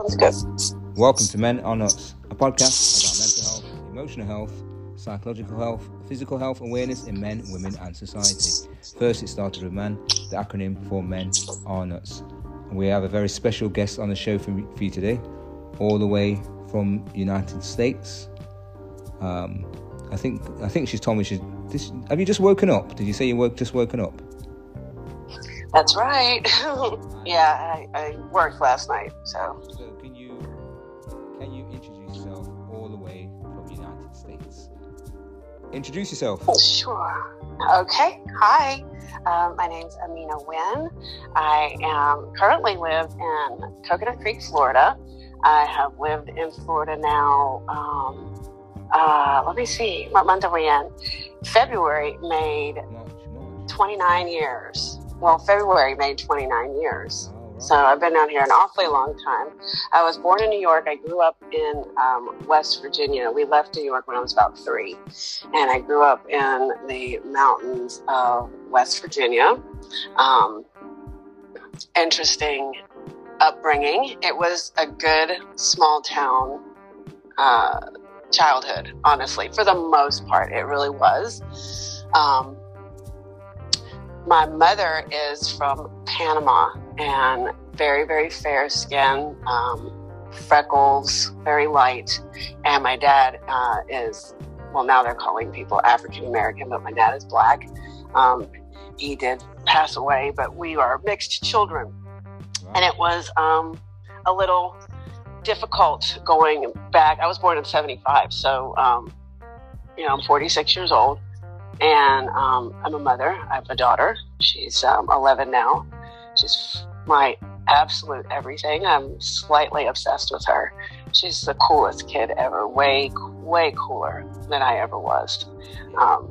Welcome to Men Are Nuts, a podcast about mental health, emotional health, psychological health, physical health awareness in men, women, and society. First, it started with MAN, the acronym for Men Are Nuts. And we have a very special guest on the show for, for you today, all the way from United States. Um, I think I think she's told me she's. This, have you just woken up? Did you say you woke just woken up? That's right. yeah, I, I worked last night, so. Introduce yourself. Sure. Okay. Hi. Um, my name's Amina Wynn. I am currently live in Coconut Creek, Florida. I have lived in Florida now. Um, uh, let me see. What month are we in? February made March, March. 29 years. Well, February made 29 years. So I've been down here an awfully long time. I was born in New York. I grew up in um, West Virginia. We left New York when I was about three. And I grew up in the mountains of West Virginia. Um, interesting upbringing. It was a good small town uh, childhood, honestly, for the most part. It really was. Um, my mother is from Panama and very, very fair skin, um, freckles, very light. And my dad uh, is, well, now they're calling people African American, but my dad is black. Um, he did pass away, but we are mixed children. And it was um, a little difficult going back. I was born in 75, so, um, you know, I'm 46 years old and um, I'm a mother. I have a daughter. She's um, 11 now. She's my absolute everything. I'm slightly obsessed with her. She's the coolest kid ever. Way, way cooler than I ever was. Um,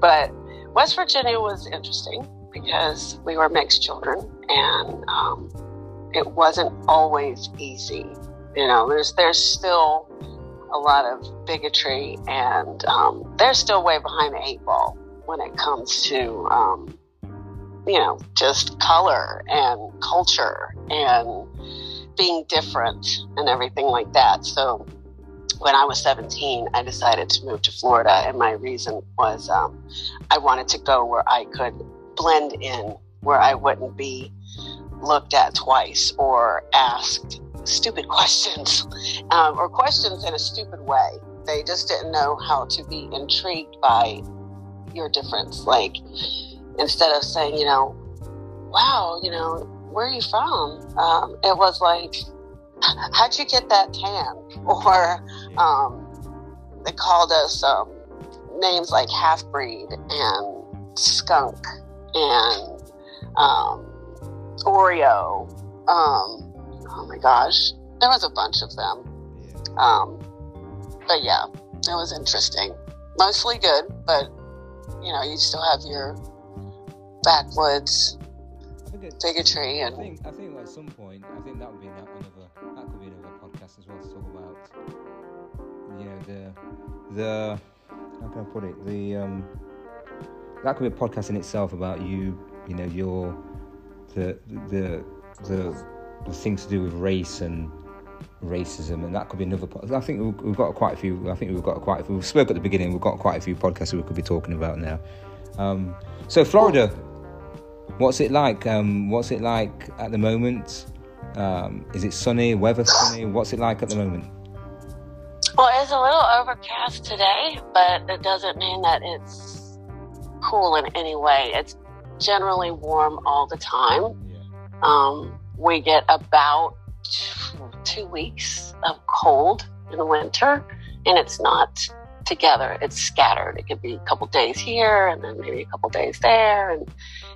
but West Virginia was interesting because we were mixed children, and um, it wasn't always easy. You know, there's there's still a lot of bigotry, and um, they're still way behind the eight ball when it comes to, um, you know, just color and culture and being different and everything like that. So when I was 17, I decided to move to Florida, and my reason was um, I wanted to go where I could blend in, where I wouldn't be looked at twice or asked stupid questions um, or questions in a stupid way. They just didn't know how to be intrigued by your difference. Like, instead of saying, you know, wow, you know, where are you from? Um, it was like, how'd you get that tan? Or um, they called us um, names like half breed and skunk and um, Oreo. Oh my gosh, there was a bunch of them. Um, but yeah, it was interesting. Mostly good, but you know, you still have your backwoods I bigotry I and think I think at some point I think that would be that another that could be another podcast as well to talk about you know the the how can I put it the um that could be a podcast in itself about you you know your the the the things to do with race and racism and that could be another po- I think we've, we've got quite a few I think we've got quite a few we spoke at the beginning we've got quite a few podcasts we could be talking about now um so Florida What's it like? Um, what's it like at the moment? Um, is it sunny? Weather sunny? What's it like at the moment? Well, it's a little overcast today, but it doesn't mean that it's cool in any way. It's generally warm all the time. Yeah. Um, we get about two weeks of cold in the winter, and it's not together. It's scattered. It could be a couple days here, and then maybe a couple days there, and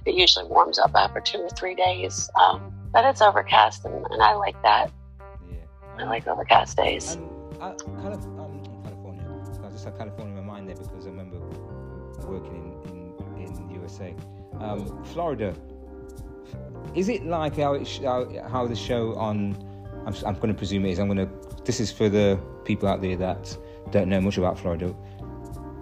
it usually warms up after two or three days. Um, but it's overcast, and, and I like that. Yeah. I like overcast days. Um, I, Calif- um, not California. I just had California in my mind there because I remember working in, in, in USA. Um, Florida. Is it like how it sh- how, how the show on? I'm, I'm going to presume it is. I'm going to. This is for the people out there that don't know much about Florida.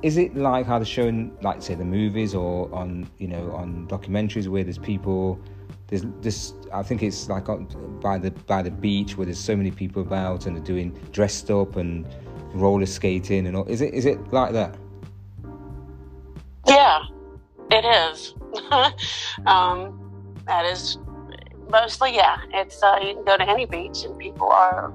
is it like how the show showing, like say, the movies or on you know on documentaries where there's people, there's this. I think it's like on, by the by the beach where there's so many people about and they're doing dressed up and roller skating and all. Is it is it like that? Yeah, it is. um, that is mostly yeah. It's uh, you can go to any beach and people are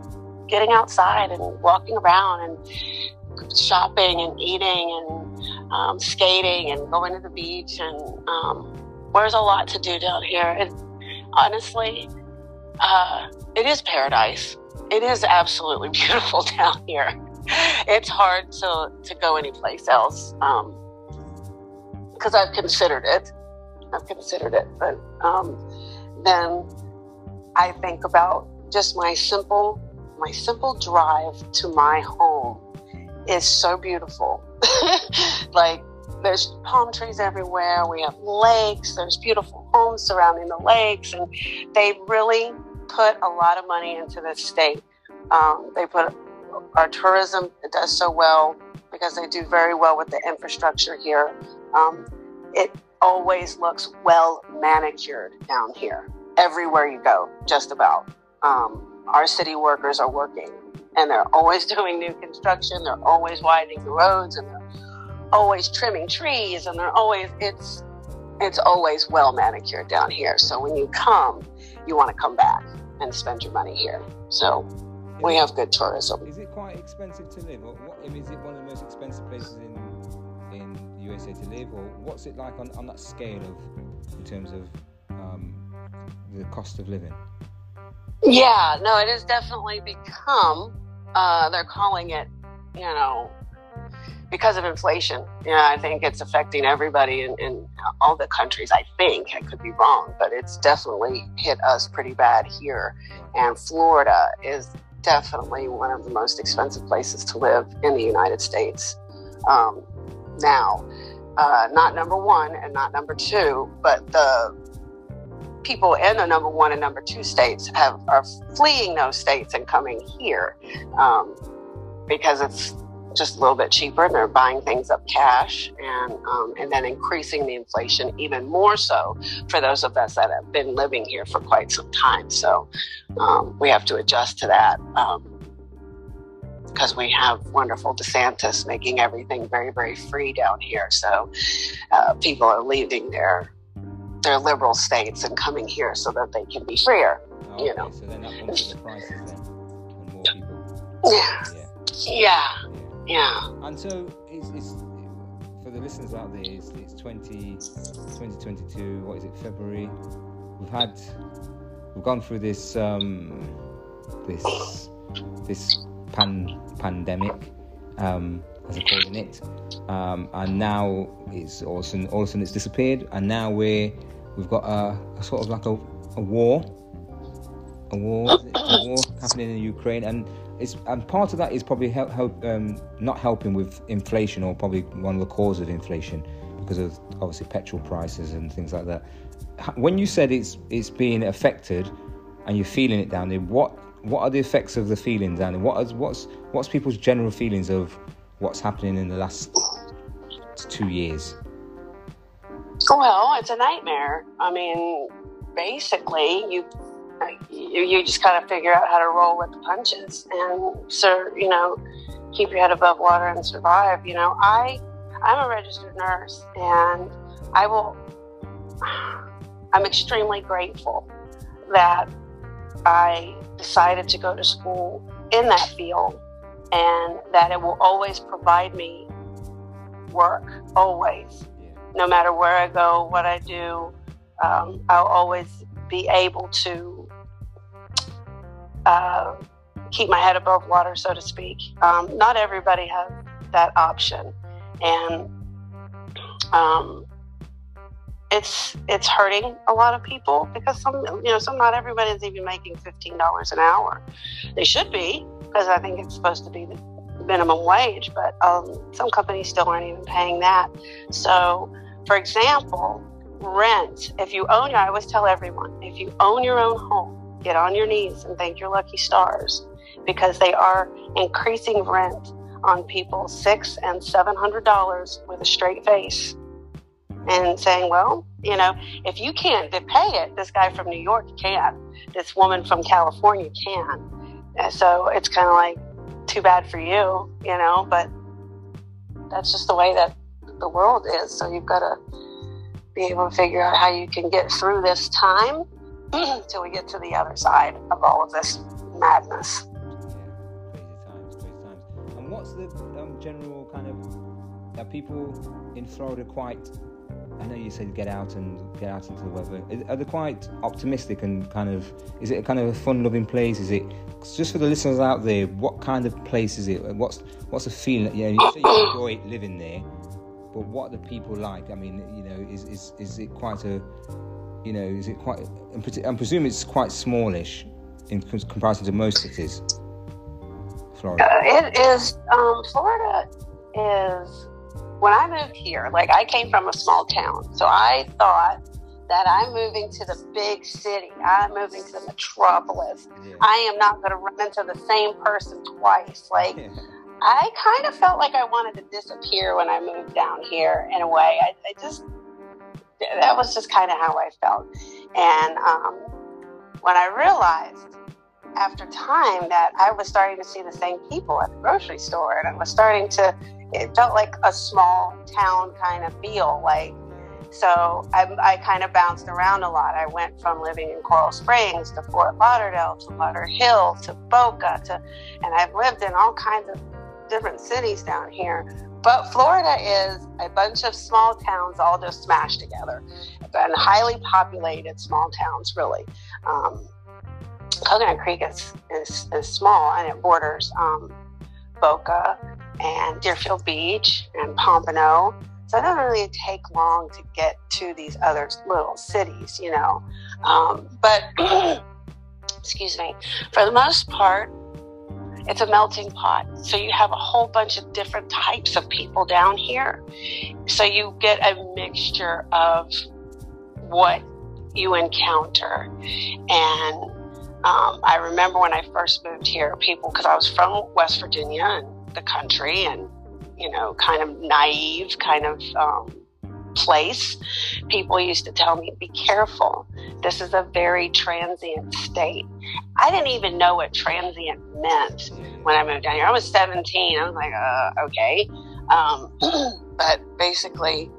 getting outside and walking around and shopping and eating and um, skating and going to the beach and um, there's a lot to do down here. And honestly, uh, it is paradise. It is absolutely beautiful down here. It's hard to, to go anyplace else because um, I've considered it. I've considered it, but um, then I think about just my simple my simple drive to my home is so beautiful. like there's palm trees everywhere. We have lakes. There's beautiful homes surrounding the lakes, and they really put a lot of money into this state. Um, they put our tourism. It does so well because they do very well with the infrastructure here. Um, it always looks well manicured down here. Everywhere you go, just about. Um, our city workers are working and they're always doing new construction. They're always widening the roads and they're always trimming trees and they're always, it's, it's always well manicured down here. So when you come, you want to come back and spend your money here. So is we it, have good tourism. Is it quite expensive to live? Or what, is it one of the most expensive places in USA to live, or what's it like on, on that scale of in terms of um, the cost of living? Yeah, no, it has definitely become. Uh, they're calling it, you know, because of inflation. Yeah, I think it's affecting everybody in, in all the countries. I think I could be wrong, but it's definitely hit us pretty bad here. And Florida is definitely one of the most expensive places to live in the United States. Um, now, uh, not number one and not number two, but the people in the number one and number two states have are fleeing those states and coming here um, because it's just a little bit cheaper and they're buying things up cash and um, and then increasing the inflation even more so for those of us that have been living here for quite some time. So um, we have to adjust to that because we have wonderful DeSantis making everything very very free down here so uh, people are leaving their their liberal states and coming here so that they can be freer. Oh, you know. So then that the prices then on. Yeah. Yeah. Yeah. yeah. And so it's, it's for the listeners out there, it's, it's 20, 2022, what is it, February? We've had, we've gone through this, um, this, this pan, pandemic, um, as I'm calling it. Um, and now it's all of, sudden, all of a sudden it's disappeared, and now we're we've got a, a sort of like a, a war, a war, a war happening in Ukraine, and it's and part of that is probably help, help um, not helping with inflation, or probably one of the causes of inflation because of obviously petrol prices and things like that. When you said it's it's being affected, and you're feeling it down there, what what are the effects of the feelings, and? What is what's what's people's general feelings of what's happening in the last two years? Well, it's a nightmare. I mean, basically, you you, you just kind of figure out how to roll with the punches and so you know keep your head above water and survive. You know, I I'm a registered nurse and I will. I'm extremely grateful that I decided to go to school in that field and that it will always provide me work, always. No matter where I go, what I do, um, I'll always be able to uh, keep my head above water, so to speak. Um, not everybody has that option, and um, it's it's hurting a lot of people because some you know some not everybody is even making fifteen dollars an hour. They should be because I think it's supposed to be the minimum wage, but um, some companies still aren't even paying that. So for example, rent. If you own I always tell everyone, if you own your own home, get on your knees and thank your lucky stars because they are increasing rent on people six and seven hundred dollars with a straight face and saying, well, you know, if you can't pay it, this guy from New York can. This woman from California can. So it's kind of like, too bad for you, you know, but that's just the way that the world is. So you've got to be able to figure out how you can get through this time until we get to the other side of all of this madness. Times, times. And what's the um, general kind of are people in Florida quite? I know you said get out and get out into the weather. Are they quite optimistic and kind of? Is it a kind of a fun-loving place? Is it just for the listeners out there? What kind of place is it? What's what's the feeling? You know, you say you enjoy living there, but what are the people like? I mean, you know, is is is it quite a you know, is it quite? I'm it's quite smallish in comparison to most cities. Florida. Uh, it is. Um, Florida is. When I moved here, like I came from a small town, so I thought that I'm moving to the big city. I'm moving to the metropolis. Yeah. I am not going to run into the same person twice. Like. Yeah. I kind of felt like I wanted to disappear when I moved down here in a way. I, I just that was just kind of how I felt. And um, when I realized after time that I was starting to see the same people at the grocery store, and I was starting to, it felt like a small town kind of feel. Like, so I, I kind of bounced around a lot. I went from living in Coral Springs to Fort Lauderdale to Lauderhill to Boca to, and I've lived in all kinds of different cities down here. But Florida is a bunch of small towns all just smashed together, and highly populated small towns, really. Um, Coconut Creek is, is, is, small and it borders um, Boca and Deerfield Beach and Pompano. So it doesn't really take long to get to these other little cities, you know. Um, but, excuse me, for the most part, it's a melting pot. So you have a whole bunch of different types of people down here. So you get a mixture of what you encounter. And um, I remember when I first moved here, people, because I was from West Virginia and the country and, you know, kind of naive, kind of um, place, people used to tell me, be careful. This is a very transient state. I didn't even know what transient meant when I moved down here. I was 17. I was like, uh, okay. Um, but basically,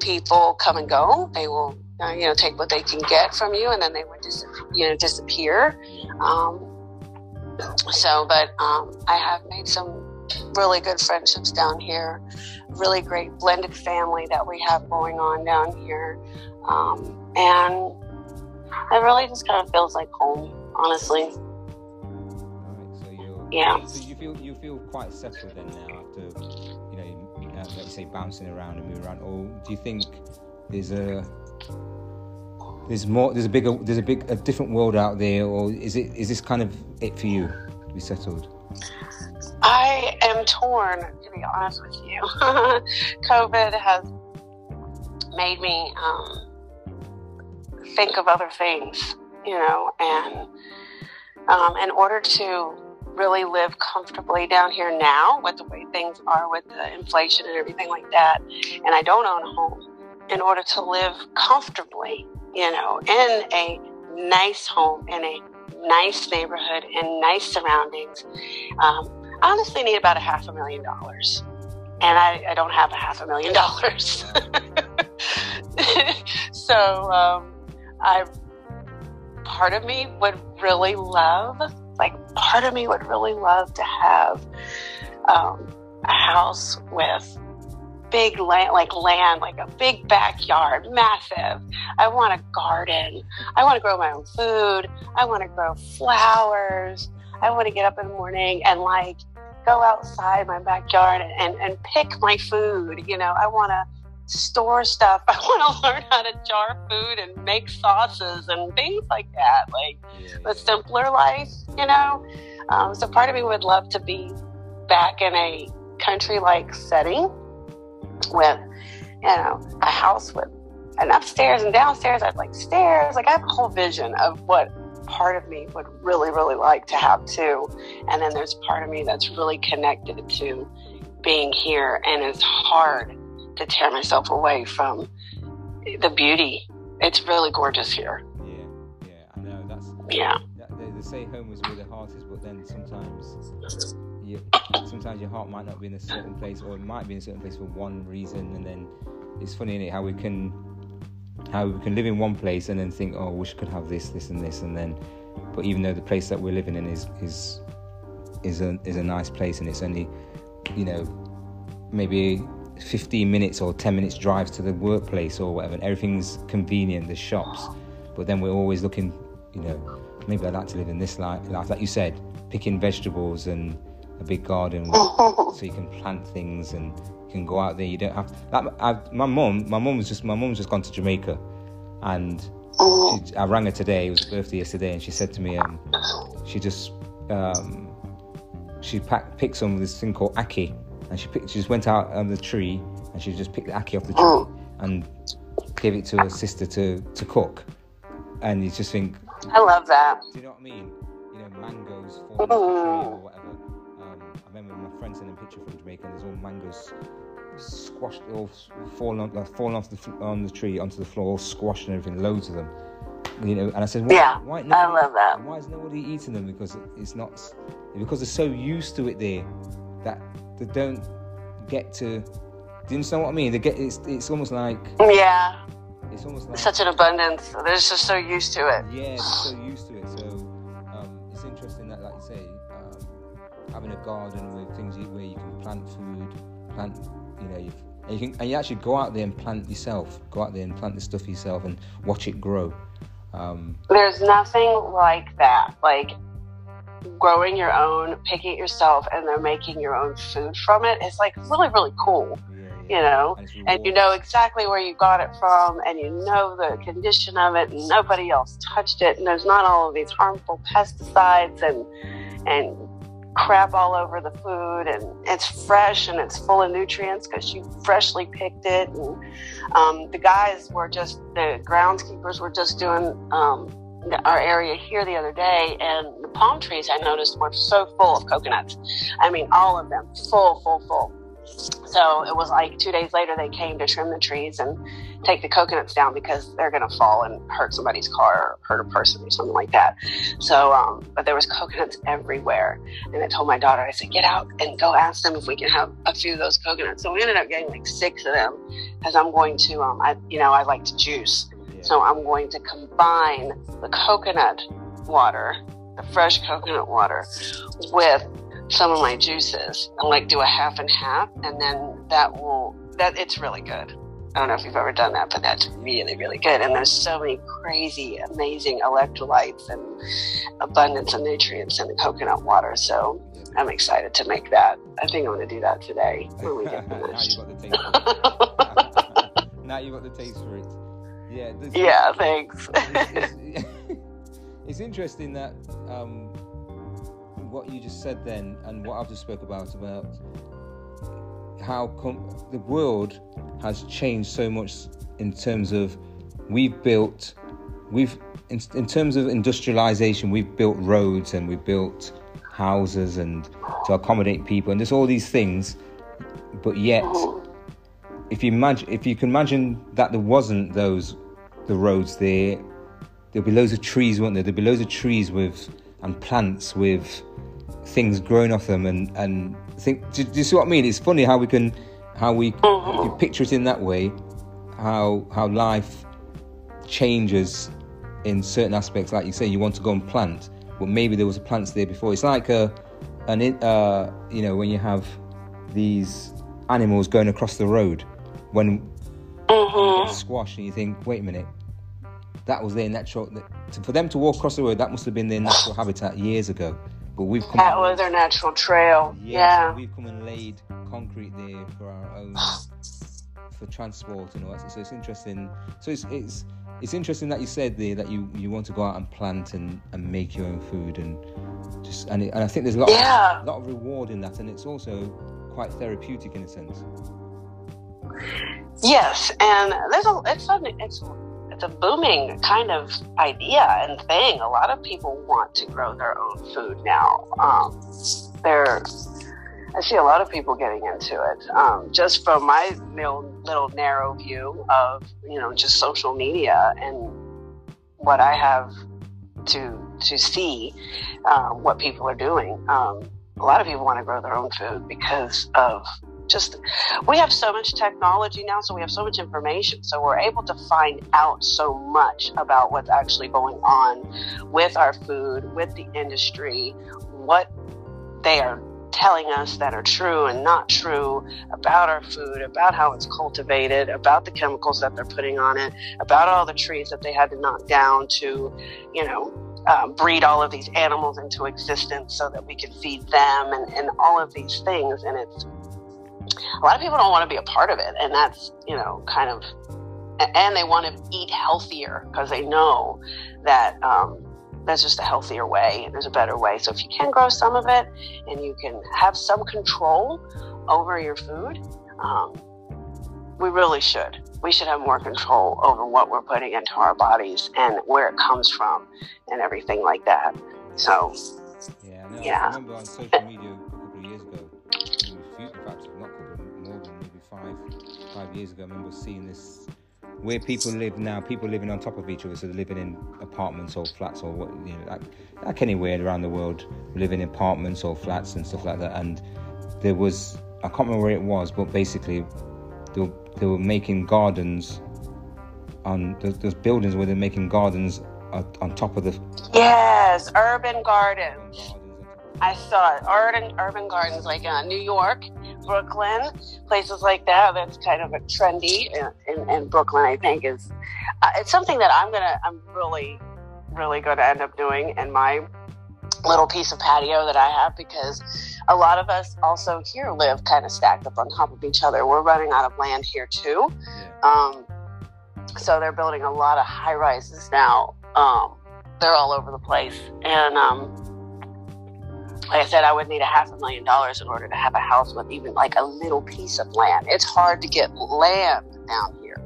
people come and go. They will, uh, you know, take what they can get from you, and then they would just, you know, disappear. Um, so, but um, I have made some really good friendships down here really great blended family that we have going on down here. Um, and it really just kind of feels like home, honestly. so yeah. So you feel you feel quite settled then now after you know, uh, let's say bouncing around and moving around, or do you think there's a there's more there's a bigger there's a big a different world out there, or is it is this kind of it for you to be settled? I am torn, to be honest with you. COVID has made me um, think of other things, you know, and um, in order to really live comfortably down here now with the way things are with the inflation and everything like that, and I don't own a home, in order to live comfortably, you know, in a nice home, in a nice neighborhood, in nice surroundings, um, I honestly need about a half a million dollars. And I, I don't have a half a million dollars. so um, I part of me would really love, like part of me would really love to have um, a house with big land, like land, like a big backyard, massive. I want a garden. I want to grow my own food. I want to grow flowers. I want to get up in the morning and like go outside my backyard and, and pick my food. You know, I want to store stuff. I want to learn how to jar food and make sauces and things like that. Like yeah, simpler life, you know? Um, so part of me would love to be back in a country like setting with, you know, a house with an upstairs and downstairs. I'd like stairs. Like I have a whole vision of what part of me would really, really like to have too. And then there's part of me that's really connected to being here. And it's hard to tear myself away from the beauty. It's really gorgeous here. Yeah, yeah, I know. That's yeah. They, they say home is where the heart is, but then sometimes, you, sometimes your heart might not be in a certain place, or it might be in a certain place for one reason, and then it's funny is it, how we can how we can live in one place and then think, oh, I wish I could have this, this, and this, and then, but even though the place that we're living in is is is a is a nice place and it's only, you know, maybe 15 minutes or 10 minutes drive to the workplace or whatever, and everything's convenient, the shops, but then we're always looking, you know, maybe I'd like to live in this life, like you said, picking vegetables and a big garden so you can plant things and can go out there. You don't have that. I, my mum, my mum was just my mum's just gone to Jamaica, and she, I rang her today. It was her birthday yesterday, and she said to me, um, she just um, she packed, picked some of this thing called ackee, and she picked, she just went out on the tree and she just picked the ackee off the tree and gave it to her sister to to cook. And you just think, I love that. Do you know what I mean? You know, mangoes falling off the tree or whatever. Friend sent a picture from Jamaica, and there's all mangoes squashed, all falling on, like, falling off the on the tree onto the floor, all squashed and everything, loads of them. You know, and I said, why, yeah, why nobody, I love that. Why is nobody eating them? Because it's not because they're so used to it there that they don't get to. Do you understand what I mean? They get it's it's almost like yeah. It's almost like such an abundance. They're just so used to it. Yeah, they're so used having a garden with things where you can plant food, plant, you know, you and you can and you actually go out there and plant yourself. Go out there and plant the stuff yourself and watch it grow. Um, There's nothing like that. Like growing your own, picking it yourself, and then making your own food from it. it is like really, really cool. Yeah, yeah. You know, and, and you know exactly where you got it from, and you know the condition of it, and nobody else touched it, and there's not all of these harmful pesticides and and crap all over the food and it's fresh and it's full of nutrients because you freshly picked it and um, the guys were just the groundskeepers were just doing um, our area here the other day, and the palm trees I noticed were so full of coconuts. I mean, all of them, full, full, full. So it was like two days later they came to trim the trees and take the coconuts down because they're going to fall and hurt somebody's car or hurt a person or something like that. So, um, but there was coconuts everywhere. And I told my daughter, I said, get out and go ask them if we can have a few of those coconuts. So we ended up getting like six of them because I'm going to, um, I, you know, I like to juice. So I'm going to combine the coconut water, the fresh coconut water, with some of my juices and like do a half and half, and then that will that it's really good. I don't know if you've ever done that, but that's really, really good. And there's so many crazy, amazing electrolytes and abundance of nutrients in the coconut water. So I'm excited to make that. I think I'm going to do that today when we get finished. now you've got the taste for it. Yeah. Yeah. Thanks. It's, it's, it's, interesting that um, what you just said then, and what I've just spoke about about how com- the world has changed so much in terms of we've built, we've in, in terms of industrialization, we've built roads and we've built houses and to accommodate people, and there's all these things, but yet if you imagine, if you can imagine that there wasn't those the roads there, there'd be loads of trees, won't there? There'd be loads of trees with and plants with things growing off them, and and think. Do, do you see what I mean? It's funny how we can, how we you picture it in that way, how how life changes in certain aspects. Like you say, you want to go and plant, but maybe there was a plant there before. It's like a an uh, you know when you have these animals going across the road when mm-hmm. squash and you think, wait a minute, that was their natural. For them to walk across the road, that must have been their natural habitat years ago. But we've come. That was their natural trail. Yes, yeah. We've come and laid concrete there for our own, for transport and all that. So it's interesting. So it's it's it's interesting that you said there that you, you want to go out and plant and, and make your own food and just and, it, and I think there's a lot yeah. of, lot of reward in that and it's also quite therapeutic in a sense. Yes, and there's a it's a it's it's a booming kind of idea and thing. A lot of people want to grow their own food now. Um, there, I see a lot of people getting into it. Um, just from my little, little narrow view of you know just social media and what I have to to see um, what people are doing. Um, a lot of people want to grow their own food because of just we have so much technology now so we have so much information so we're able to find out so much about what's actually going on with our food with the industry what they are telling us that are true and not true about our food about how it's cultivated about the chemicals that they're putting on it about all the trees that they had to knock down to you know um, breed all of these animals into existence so that we can feed them and, and all of these things. And it's a lot of people don't want to be a part of it and that's you know kind of and they want to eat healthier because they know that um, that's just a healthier way and there's a better way. So if you can grow some of it and you can have some control over your food um, we really should. We should have more control over what we're putting into our bodies and where it comes from and everything like that. So yeah, no, yeah. I remember on social media five years ago I remember seeing this where people live now, people living on top of each other, so they're living in apartments or flats or what, you know, like, like anywhere around the world, living in apartments or flats and stuff like that. And there was, I can't remember where it was, but basically, they were, they were making gardens on those buildings where they're making gardens on, on top of the. Yes, urban gardens. I saw it. Urban urban gardens like uh, New York, Brooklyn, places like that. That's kind of a trendy. In, in Brooklyn, I think is uh, it's something that I'm gonna I'm really really going to end up doing in my little piece of patio that I have because a lot of us also here live kind of stacked up on top of each other. We're running out of land here too. Um, so they're building a lot of high rises now. Um, they're all over the place. And um, like I said, I would need a half a million dollars in order to have a house with even like a little piece of land. It's hard to get land down here.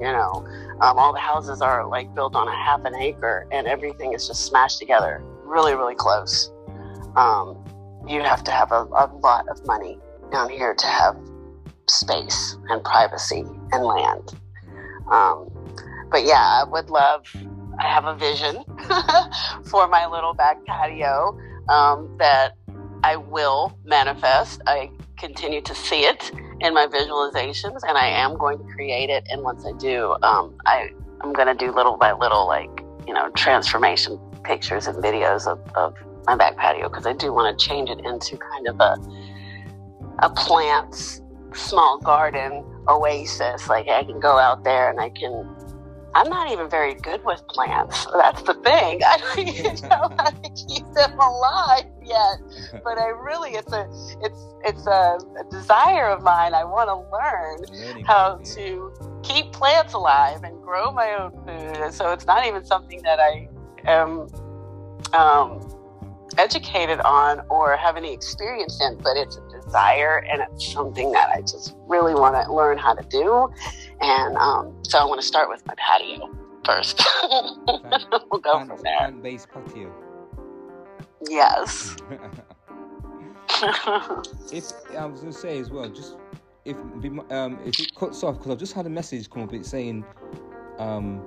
You know, um, all the houses are like built on a half an acre and everything is just smashed together really, really close. Um, you have to have a, a lot of money down here to have space and privacy and land. Um, but yeah, I would love, I have a vision for my little back patio um, that I will manifest. I continue to see it in my visualizations, and I am going to create it. And once I do, um, I I'm going to do little by little, like you know, transformation pictures and videos of, of my back patio because I do want to change it into kind of a a plants small garden oasis. Like I can go out there and I can I'm not even very good with plants. That's the thing. I don't even know how to keep them alive yet. But I really, it's a, it's, it's a, desire of mine. I want to learn how to keep plants alive and grow my own food. And so it's not even something that I am um, educated on or have any experience in, but it's a desire and it's something that I just really want to learn how to do. And um, so I want to start with my patio first. we'll go from there. Plant-based patio. Yes. if I was going to say as well, just if um, if it cuts off, because I've just had a message come up it saying um,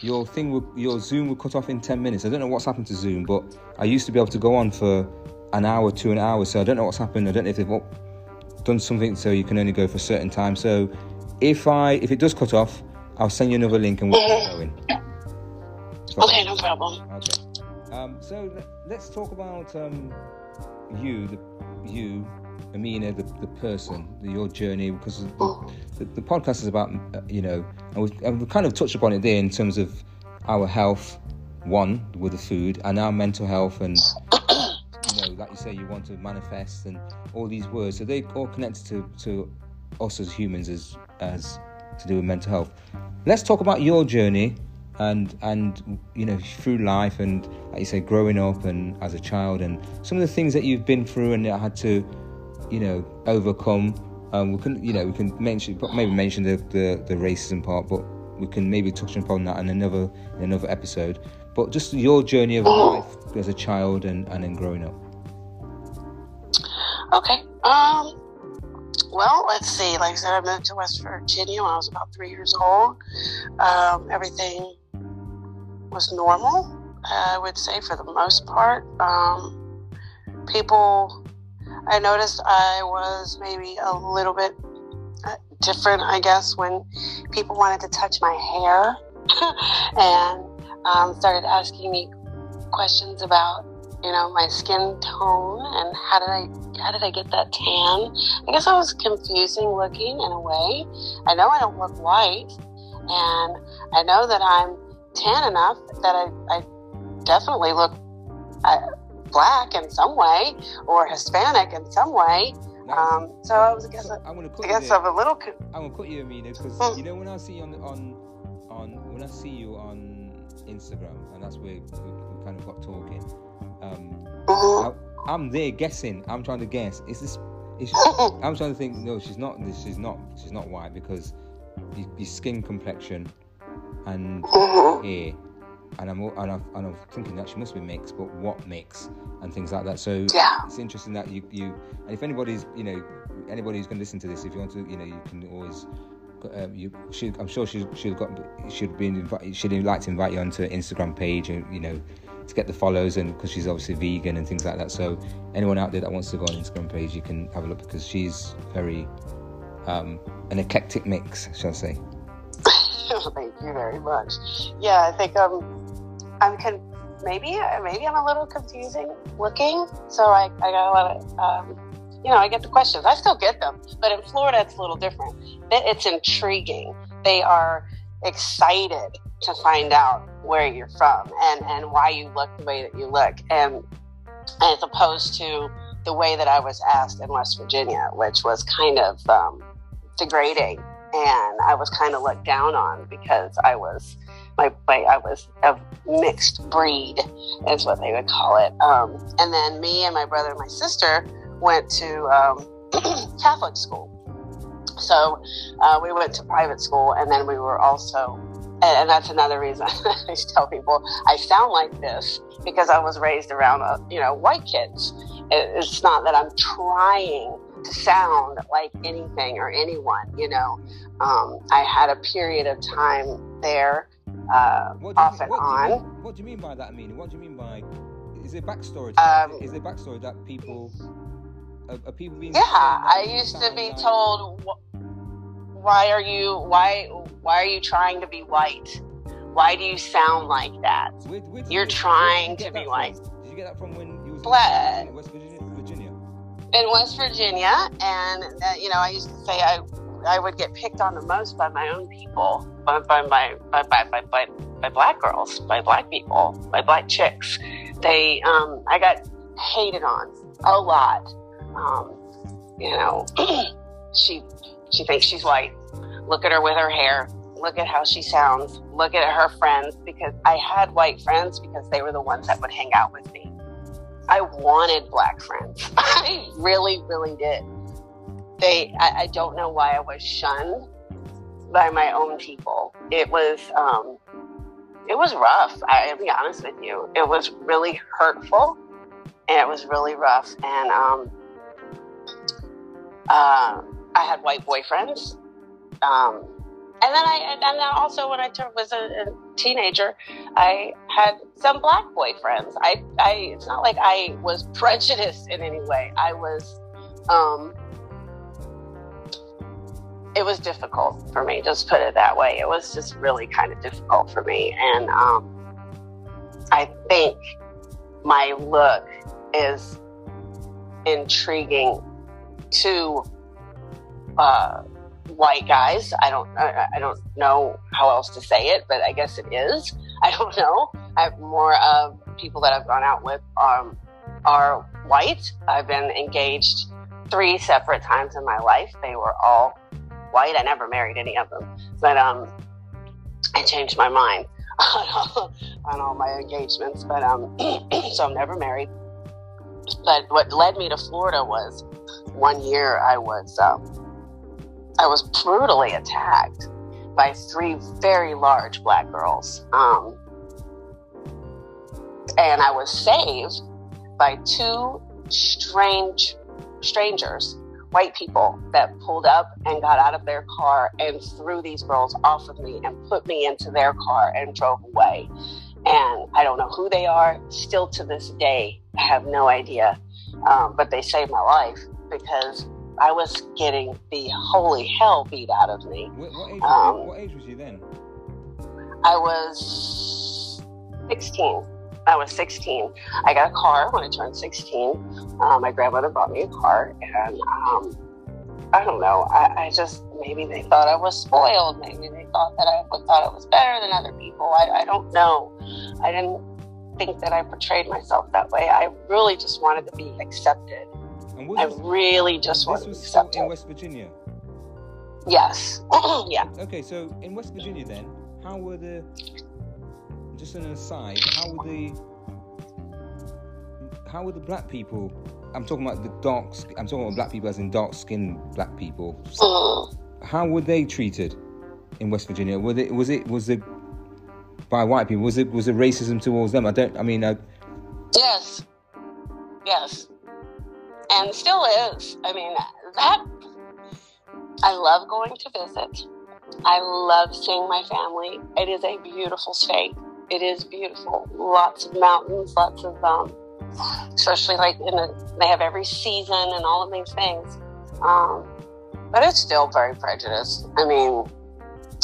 your thing will, your Zoom will cut off in ten minutes. I don't know what's happened to Zoom, but I used to be able to go on for an hour to an hour, so I don't know what's happened. I don't know if they've done something so you can only go for a certain time. So if I if it does cut off, I'll send you another link and we'll keep going. Okay, no problem. Okay. Um, so let's talk about um, you, the you, Amina, the, the person, the, your journey, because the, the, the, podcast is about uh, you know, and we've, and we've kind of touched upon it there in terms of our health, one with the food, and our mental health, and you know, like you say, you want to manifest, and all these words. So they all connected to to us as humans as as to do with mental health. Let's talk about your journey and and you know through life and like you say growing up and as a child and some of the things that you've been through and had to you know overcome um, we can you know we can mention but maybe mention the, the, the racism part but we can maybe touch upon that in another in another episode. But just your journey of life as a child and and then growing up. Okay. Um. Well, let's see. Like I said, I moved to West Virginia when I was about three years old. Um, everything was normal, I would say, for the most part. Um, people, I noticed I was maybe a little bit uh, different, I guess, when people wanted to touch my hair and um, started asking me questions about you know my skin tone and how did I how did I get that tan? I guess I was confusing looking in a way. I know I don't look white, and I know that I'm tan enough that I, I definitely look uh, black in some way or Hispanic in some way. Um, so I was, I guess, I'm gonna I guess I'm a little. Co- I'm gonna cut you, Amina, because Hmm. you know when I see you on on on when I see you on Instagram, and that's where we, we kind of got talking. Um, Mhm. I, I'm there guessing. I'm trying to guess. Is this? Is I'm trying to think. No, she's not. She's not. She's not white because your, your skin complexion and Mhm. hair, and I'm and I'm, and I'm thinking that she must be mixed, but what mix and things like that. So Yeah. it's interesting that you you and if anybody's you know anybody who's going to listen to this, if you want to, you know, you can always. Um, you should, I'm sure she she'd got should be invited. She'd like to invite you onto her Instagram page, and you know, to get the follows, and because she's obviously vegan and things like that. So anyone out there that wants to go on Instagram page, you can have a look because she's very um, an eclectic mix, shall I say? Thank you very much. Yeah, I think um, I'm con- maybe maybe I'm a little confusing looking, so I, I got a lot of um, you know I get the questions. I still get them, but in Florida it's a little different. It- It's intriguing. They are excited to find out where you're from and and why you look the way that you look, and as opposed to the way that I was asked in West Virginia, which was kind of um, degrading and I was kind of looked down on because I was my, my I was a mixed breed is what they would call it. Um, and then me and my brother and my sister went to um, Catholic school, so uh, we went to private school, and then we were also. And, and that's another reason I tell people I sound like this because I was raised around, uh, you know, white kids. It, it's not that I'm trying to sound like anything or anyone, you know. Um, I had a period of time there, uh, do you, off and do on. mean- what do you mean by that, Amina? What do you mean by? Is there backstory? Um, is there backstory that people are, are people being? Yeah, I used to be like- told, "Wh- "Why are you why why are you trying to be white? Why do you sound like that?" Where- where You're you trying you to be white. from? Did you get that from when you was Black. in West Virginia? Virginia? in West Virginia, and uh, you know, I used to say I I would get picked on the most by my own people, by by my by by by, by, by black girls, by black people, by black chicks. They um, I got hated on a lot. Um, you know, she she thinks she's white. Look at her with her hair. Look at how she sounds. Look at her friends because I had white friends because they were the ones that would hang out with me. I wanted black friends. I really, really did. They, I, I don't know why I was shunned by my own people. It was, um, it was rough. I'll be honest with you. It was really hurtful, and it was really rough. And um, uh, I had white boyfriends. Um, and then I, and then also when I turned, was a, a teenager, I had some black boyfriends. I, I, it's not like I was prejudiced in any way. I was, um, it was difficult for me. Just put it that way. It was just really kind of difficult for me, and um, I think my look is intriguing to uh, white guys. I don't, I, I don't know how else to say it, but I guess it is. I don't know. I have more of people that I've gone out with um, are white. I've been engaged three separate times in my life. They were all white. I never married any of them, but um, I changed my mind on all, my engagements. But um, so I'm never married. But what led me to Florida was one year I was um, I was brutally attacked by three very large black girls. Um, and I was saved by two strange strangers, white people that pulled up and got out of their car and threw these girls off of me and put me into their car and drove away. And I don't know who they are. Still to this day, I have no idea. Um, but they saved my life because I was getting the holy hell beat out of me. What, what, age, Um, what age was you then? I was 16. I was 16. I got a car when I turned 16. Um, my grandmother bought me a car, and um, I don't know. I, I just maybe they thought I was spoiled. Maybe they thought that I thought I was better than other people. I, I don't know. I didn't think that I portrayed myself that way. I really just wanted to be accepted. I really just wanted to was still in West Virginia. yes. yeah. Okay, so in West Virginia, then, how were the? Just an aside, how were the? How were the black people? I'm talking about the dark. I'm talking about black people as in dark-skinned black people. Mm. How were they treated in West Virginia? Was it was it was it by white people? Was it was it racism towards them? I don't. I mean, I, Yes. Yes. And still is. I mean, that. I love going to visit. I love seeing my family. It is a beautiful state. It is beautiful. Lots of mountains, lots of, um, especially like in the, they have every season and all of these things. Um, but it's still very prejudiced. I mean,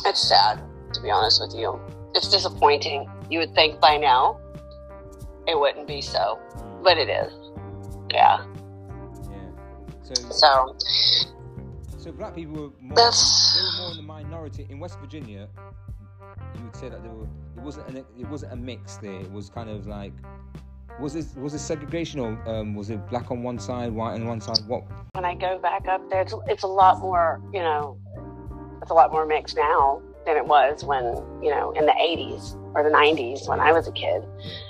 it's sad, to be honest with you. It's disappointing. You would think by now it wouldn't be so, but it is. Yeah. So So so black people were more. That's- They were more in the minority in West Virginia. You would say that there were. It wasn't. An, it wasn't a mix there. It was kind of like. Was it was it segregation or um, was it black on one side, white on one side? What? when I go back up there, it's, it's a lot more, you know, it's a lot more mixed now than it was when, you know, in the 80s or the 90s when I was a kid.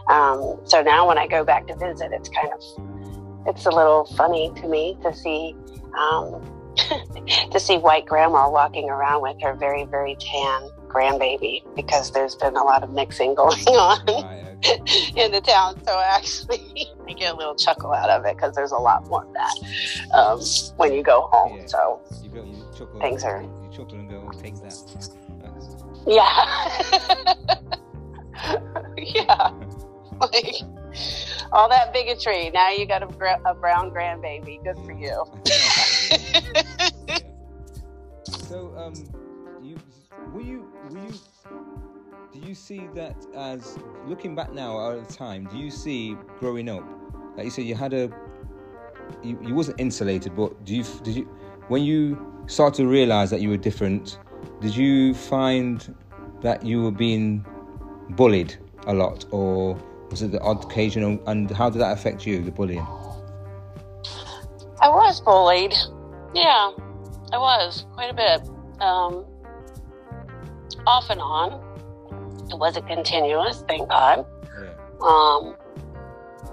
Um, so now when I go back to visit, it's kind of, it's a little funny to me to see, um, to see white grandma walking around with her very, very tan grandbaby because there's been a lot of mixing going on in the town. So actually, I get a little chuckle out of it because there's a lot more of that um, when you go home. Yeah. So You, go, you chuckle. Things are- You chuckle and go, take that. Yeah, yeah, like all that bigotry. Now you got a, a brown grandbaby. Good for you. So, um, you were you were you do you see that as looking back now at the time? Do you see growing up, like you said, you had a you, you wasn't insulated, but do you did you when you started to realize that you were different? Did you find that you were being bullied a lot, or was it the odd occasion? And how did that affect you, the bullying? I was bullied. Yeah, I was quite a bit. Um, off and on. It wasn't continuous, thank God. Yeah. Um,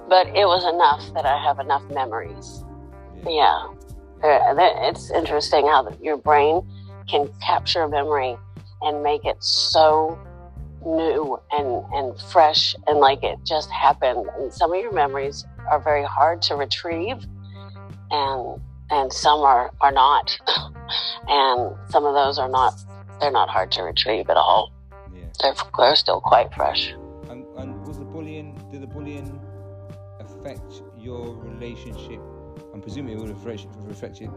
but it was enough that I have enough memories. Yeah. That- It's interesting how your brain can capture a memory and make it so new and, and fresh and like it just happened. And some of your memories are very hard to retrieve and and some are, are not. and some of those are not they're not hard to retrieve at all. Yeah. They're, they're still quite fresh. And, and was the bullying, did the bullying affect your relationship? I'm presuming it would affect, affect you,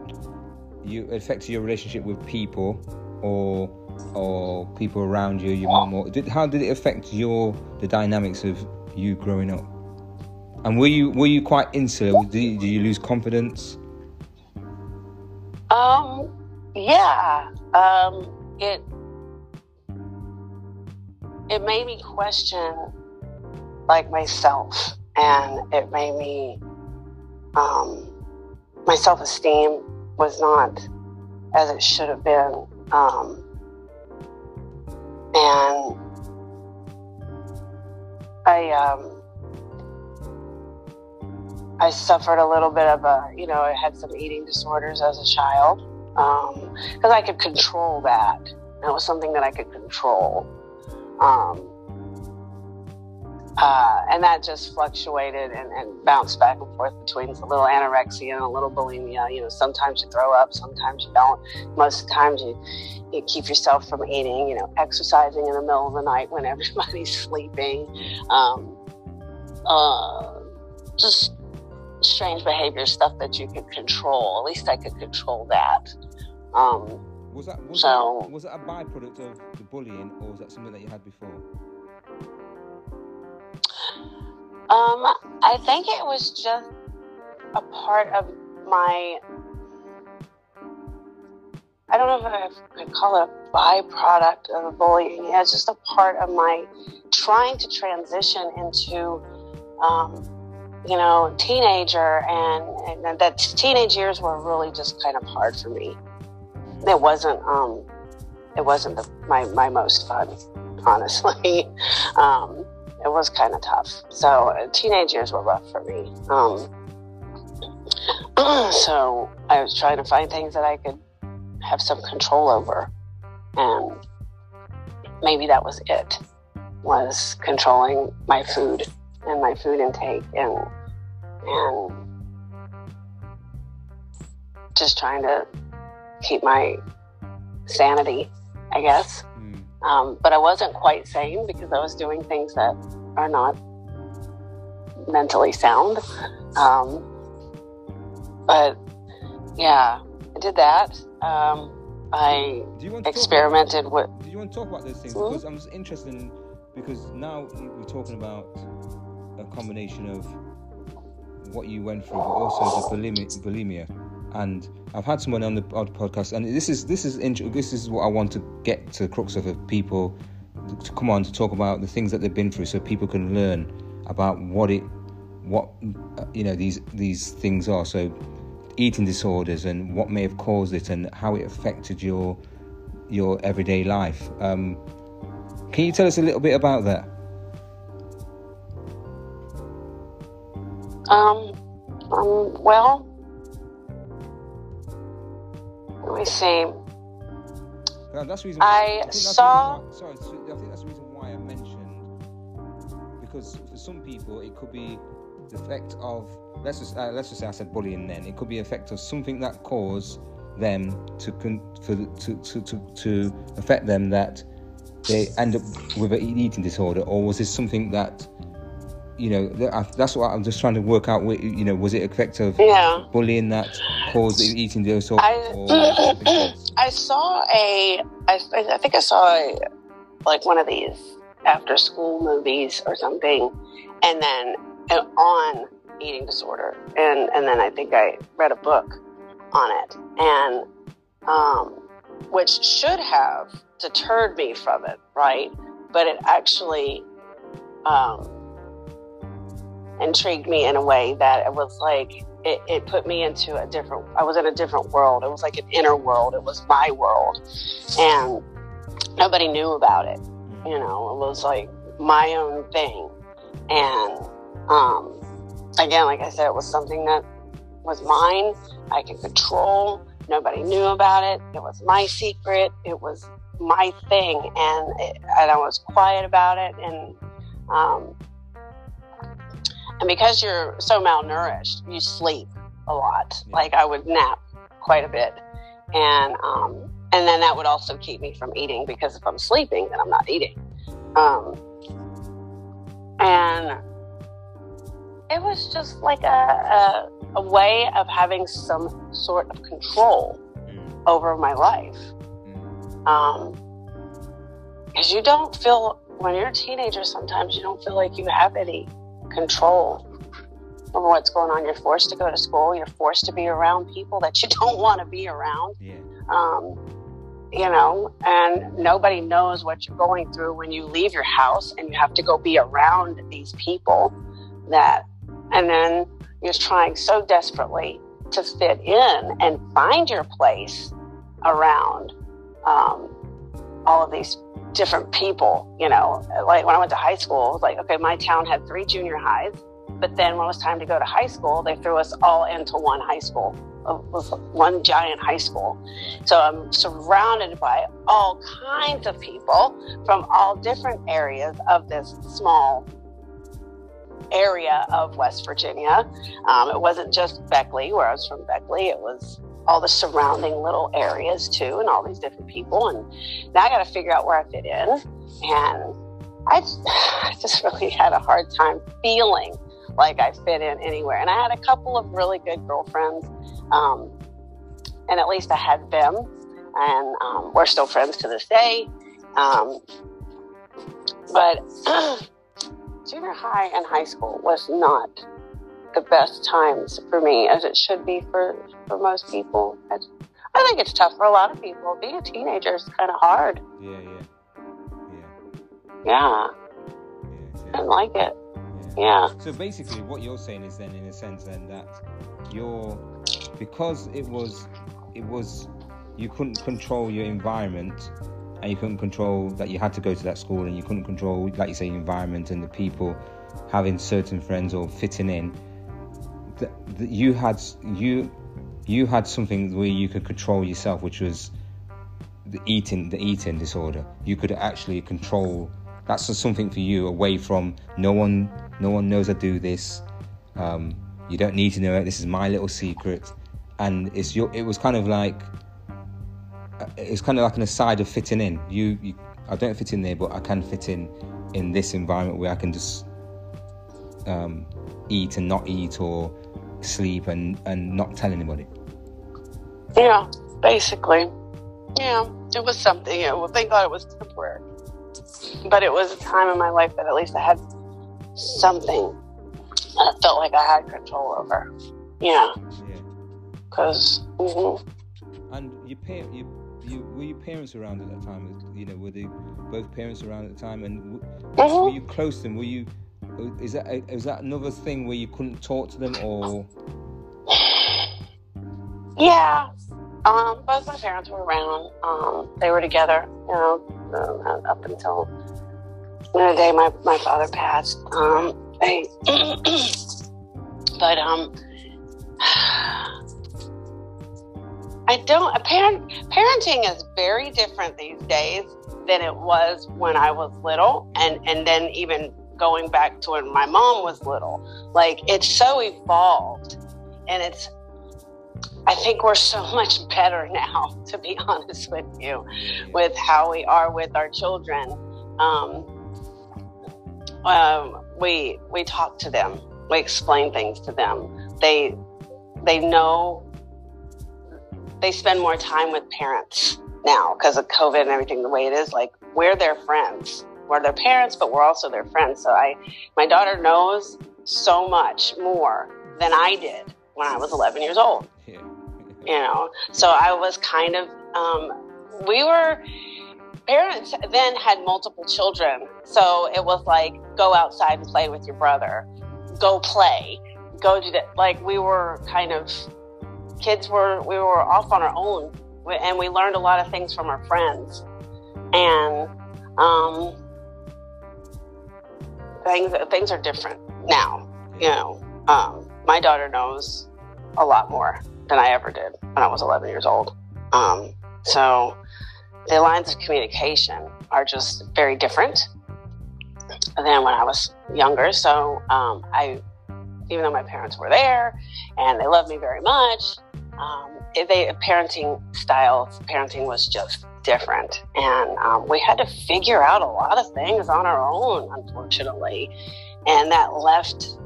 you affect your relationship with people or or people around you, your mum how did it affect your the dynamics of you growing up? And were you were you quite insular? Did you, did you lose confidence? Um, yeah. Um, it it made me question like myself, and it made me um, my self esteem was not as it should have been, um, and I um. I suffered a little bit of a, you know, I had some eating disorders as a child because I could control that. That was something that I could control. Um, uh, and that just fluctuated and, and, bounced back and forth between a little anorexia and a little bulimia. You know, sometimes you throw up, sometimes you don't. Most of the times you, you keep yourself from eating, you know, exercising in the middle of the night when everybody's sleeping. Um, uh, just strange behavior, stuff that you could control. At least I could control that. Um, was that was, so, that was that a byproduct of the bullying, or was that something that you had before? Um, I think it was just a part of my. I don't know if I could call it a byproduct of bullying. It's just a part of my trying to transition into, um, you know, teenager, and, and that teenage years were really just kind of hard for me. It wasn't. Um, it wasn't the, my my most fun, honestly. Um, it was kind of tough. So uh, teenage years were rough for me. Um, so I was trying to find things that I could have some control over, and maybe that was it. Was controlling my food and my food intake and and just trying to keep my sanity, I guess. Um, but I wasn't quite sane because I was doing things that are not mentally sound. Um, but yeah, I did that. Um, I experimented about, with. Do you want to talk about those things? Mm-hmm. Because I'm just interested in because now we're talking about a combination of what you went through, but also the bulimia. bulimia and I've had someone on the podcast, and this is this is this is what I want to get to the crux of it. People to come on to talk about the things that they've been through, so people can learn about what it, what you know these these things are. So eating disorders and what may have caused it, and how it affected your your everyday life. Um, can you tell us a little bit about that? Um, um well, let me see. that's the reason. I, I saw. Why, sorry, I think that's the reason why I mentioned because for some people it could be the effect of let's just uh, let's just say I said bullying. Then it could be effect of something that caused them to con- for, to, to to to affect them that they end up with an eating disorder, or was this something that you know, that's what I'm just trying to work out. You know, was it effective yeah. bullying that caused eating disorder? I, I saw a, I, I think I saw a, like one of these after school movies or something, and then on eating disorder, and and then I think I read a book on it, and um, which should have deterred me from it, right? But it actually. Um, intrigued me in a way that it was like it, it put me into a different i was in a different world. It was like an inner world. It was my world. And nobody knew about it you know? It was like my own thing. And um, again like i said it was something that was mine. I could control. Nobody knew about it. It was my secret. It was my thing. And it, and i was quiet about it. And um, and because you're so malnourished, you sleep a lot. Yeah. Like I would nap quite a bit. And um, and then that would also keep me from eating because if I'm sleeping, then I'm not eating. Um, and it was just like a, a, a way of having some sort of control mm. over my life. Mm. Um, because you don't feel when you're a teenager sometimes you don't feel like you have any control over what's going on. You're forced to go to school. You're forced to be around people that you don't want to be around. Yeah. Um, you know, and nobody knows what you're going through when you leave your house and you have to go be around these people that, and then you're trying so desperately to fit in and find your place around um, all of these different people, you know, like when I went to high school, it was like, okay, my town had three junior highs. But then when it was time to go to high school, they threw us all into one high school. one giant high school. So I'm surrounded by all kinds of people from all different areas of this small area of West Virginia. Um, it wasn't just Beckley, where I was from Beckley. It was all the surrounding little areas too, and all these different people. And now I got to figure out where I fit in. And I, just really had a hard time feeling like I fit in anywhere. And I had a couple of really good girlfriends, um, and at least I had them, and um, we're still friends to this day. Um, but junior high and high school was not the best times for me, as it should be for, for most people. I, I think it's tough for a lot of people. Being a teenager is kind of hard. Yeah, yeah, Yeah, yeah. I didn't like it. Yeah. So basically, what you're saying is then, in a sense, then that you're because it was it was you couldn't control your environment and you couldn't control that you had to go to that school and you couldn't control like you say environment and the people having certain friends or fitting in you had you you had something where you could control yourself which was the eating the eating disorder. You could actually control that's something for you away from no one no one knows i do this. Um, you don't need to know it. This is my little secret. And it's your it was kind of like it's kind of like an aside of fitting in. You, you i don't fit in there but i can fit in in this environment where i can just um, eat and not eat or sleep and and not tell anybody Yeah, basically. Yeah, it was something. Yeah, well, thank God it was temporary. But it was a time in my life that at least I had something that I felt like I had control over. Yeah, yeah because mhm. And your parent, you, you were your parents around at that time? You know, were they both parents around at the time? And w- Mhm. were you close to them? Were you? Is that is that another thing where you couldn't talk to them, or yeah. Um, both my parents were around. Um, they were together, you know, um, up until the day my, my father passed. Um, they, but um, I don't. Parent parenting is very different these days than it was when I was little, and and then even going back to when my mom was little. Like it's so evolved, and it's. I think we're so much better now, to be honest with you, with how we are with our children. Um, um, we we talk to them, we explain things to them. They they know they spend more time with parents now because of COVID and everything the way it is. Like we're their friends, we're their parents, but we're also their friends. So I, my daughter knows so much more than I did when I was 11 years old. Yeah, you know so i was kind of um, we were parents then had multiple children. So it was like go outside and play with your brother. Go play. Go do that. Like we were kind of kids were we were off on our own. And we learned a lot of things from our friends. And um, things things are different now you know um, my daughter knows a lot more than I ever did when I was 11 years old. Um, so the lines of communication are just very different than when I was younger. So um, I, even though my parents were there and they loved me very much, um, they parenting style parenting was just different, and um, we had to figure out a lot of things on our own, unfortunately, and that left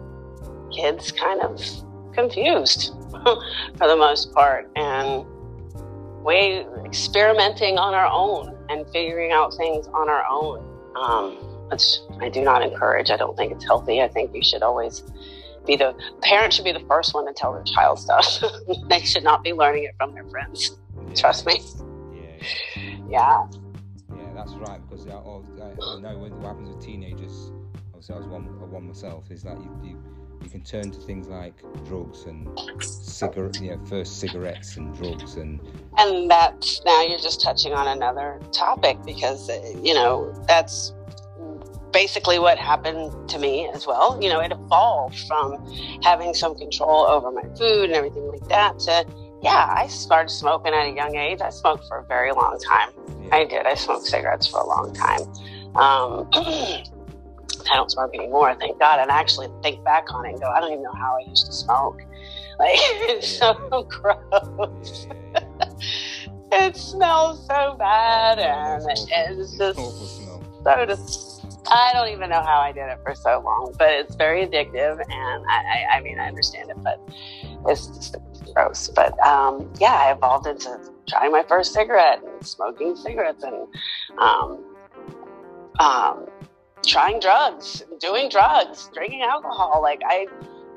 kids kind of confused for the most part and we experimenting on our own and figuring out things on our own. Um, which i do not encourage. I don't think it's healthy. I think you should always be the parent should be the first one to tell their child stuff. They should not be learning it from their friends. Trust me Yeah, yeah that's right. Because I, I, know what happens with teenagers. Obviously, I was one, one myself. Is that you, you you can turn to things like drugs and cigarette, you know, first cigarettes and drugs and and that's now you're just touching on another topic because you know that's basically what happened to me as well you know it evolved from having some control over my food and everything like that to yeah, I started smoking at a young age. I smoked for a very long time. Yeah. I did. I smoked cigarettes for a long time. Um, I don't smoke anymore, thank God. And I actually think back on it and go, I don't even know how I used to smoke. Like, it's so gross. It smells so bad. And It's just so dis- I don't even know how I did it for so long, but it's very addictive. And I, I, I mean, I understand it, but it's just gross. But um, yeah, I evolved into trying my first cigarette and smoking cigarettes and um, um, trying drugs, doing drugs, drinking alcohol. Like I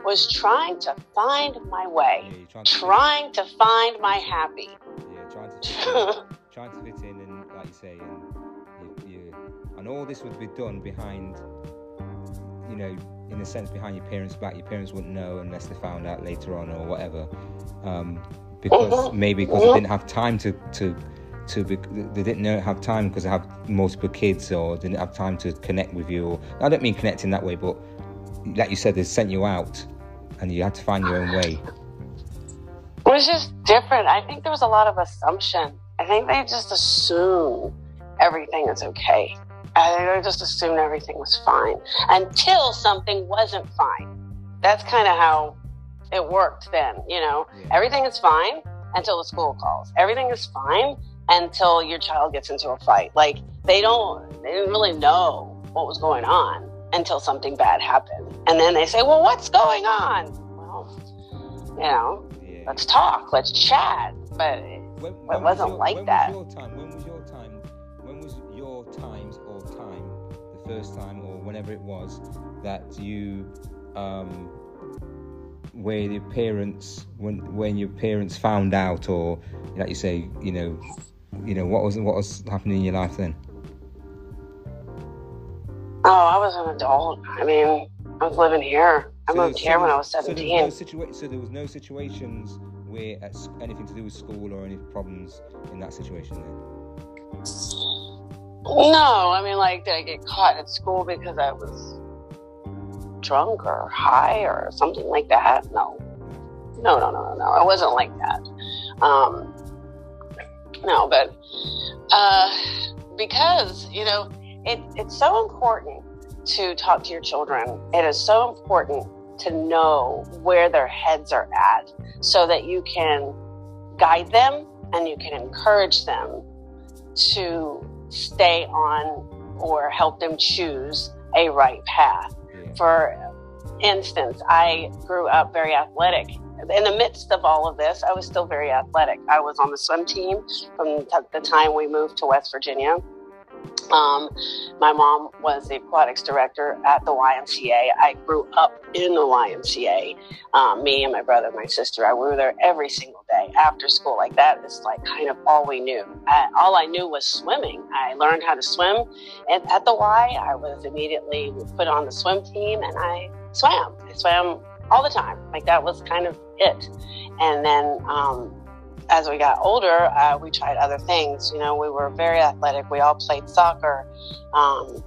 was trying to find my way, Yeah, trying to trying to find my happy. Yeah, trying to fit in, trying to fit in, and like you say, and you, you, and all this would be done behind, you know, in a sense, behind your parents' back. Your parents wouldn't know unless they found out later on or whatever, um, because maybe because they didn't have time to to. To be, they didn't know, have time because they have multiple kids, or didn't have time to connect with you. Or, I don't mean connecting that way, but like you said, they sent you out, and you had to find your own way. It was just different. I think there was a lot of assumption. I think they just assume everything is okay. I just assumed everything was fine until something wasn't fine. That's kind of how it worked then, you know. Yeah. Everything is fine until the school calls. Everything is fine until your child gets into a fight. Like they don't they didn't really know what was going on until something bad happened. And then they say, "Well, what's going on?" Well, you know, Yeah. let's talk, let's chat. But When, It wasn't your, like when that. First time or whenever it was that you, um, where your parents, when when your parents found out, or like you say, you know, you know what was what was happening in your life then? oh, I was an adult. I mean, I was living here. I So- moved here when I was So there was, 17. no situa- so there was no situations where anything to do with school or any problems in that situation then. No, I mean, like, did I get caught at school because I was drunk or high or something like that? No. No, no, no, no, no. It wasn't like that. Um, no, but uh, because, you know, it, it's so important to talk to your children. It is so important to know where their heads are at so that you can guide them and you can encourage them to stay on or help them choose a right path. Yeah. For instance, I grew up very athletic. In the midst of all of this, I was still very athletic. I was on the swim team from the time we moved to West Virginia. Um, my mom was the aquatics director at the YMCA. I grew up in the YMCA. Um, me and my brother and my sister, I we were there every single day after school. Like that is like kind of all we knew. I, all I knew was swimming. I learned how to swim and at the Y. I was immediately put on the swim team and I swam. I swam all the time. Like that was kind of it. And then um, as we got older, uh, we tried other things. You know, we were very athletic. We all played soccer. Um,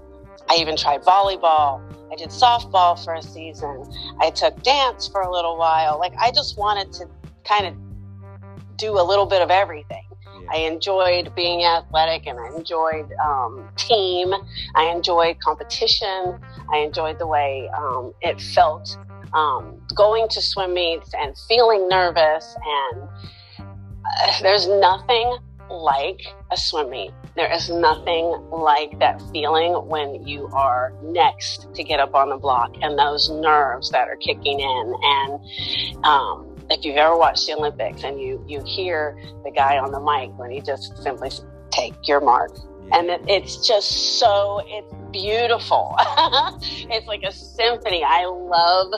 I even tried volleyball. I did softball for a season. I took dance for a little while. Like I just wanted to kind of do a little bit of everything. Yeah. I enjoyed being athletic and I enjoyed um, team. I enjoyed competition. I enjoyed the way um, it felt um, going to swim meets and feeling nervous. And there's nothing like a swim meet. There is nothing like that feeling when you are next to get up on the block and those nerves that are kicking in. And um, if you've ever watched the Olympics and you, you hear the guy on the mic when he just simply says, take your mark. And it, it's just so, it's beautiful. it's like a symphony. I love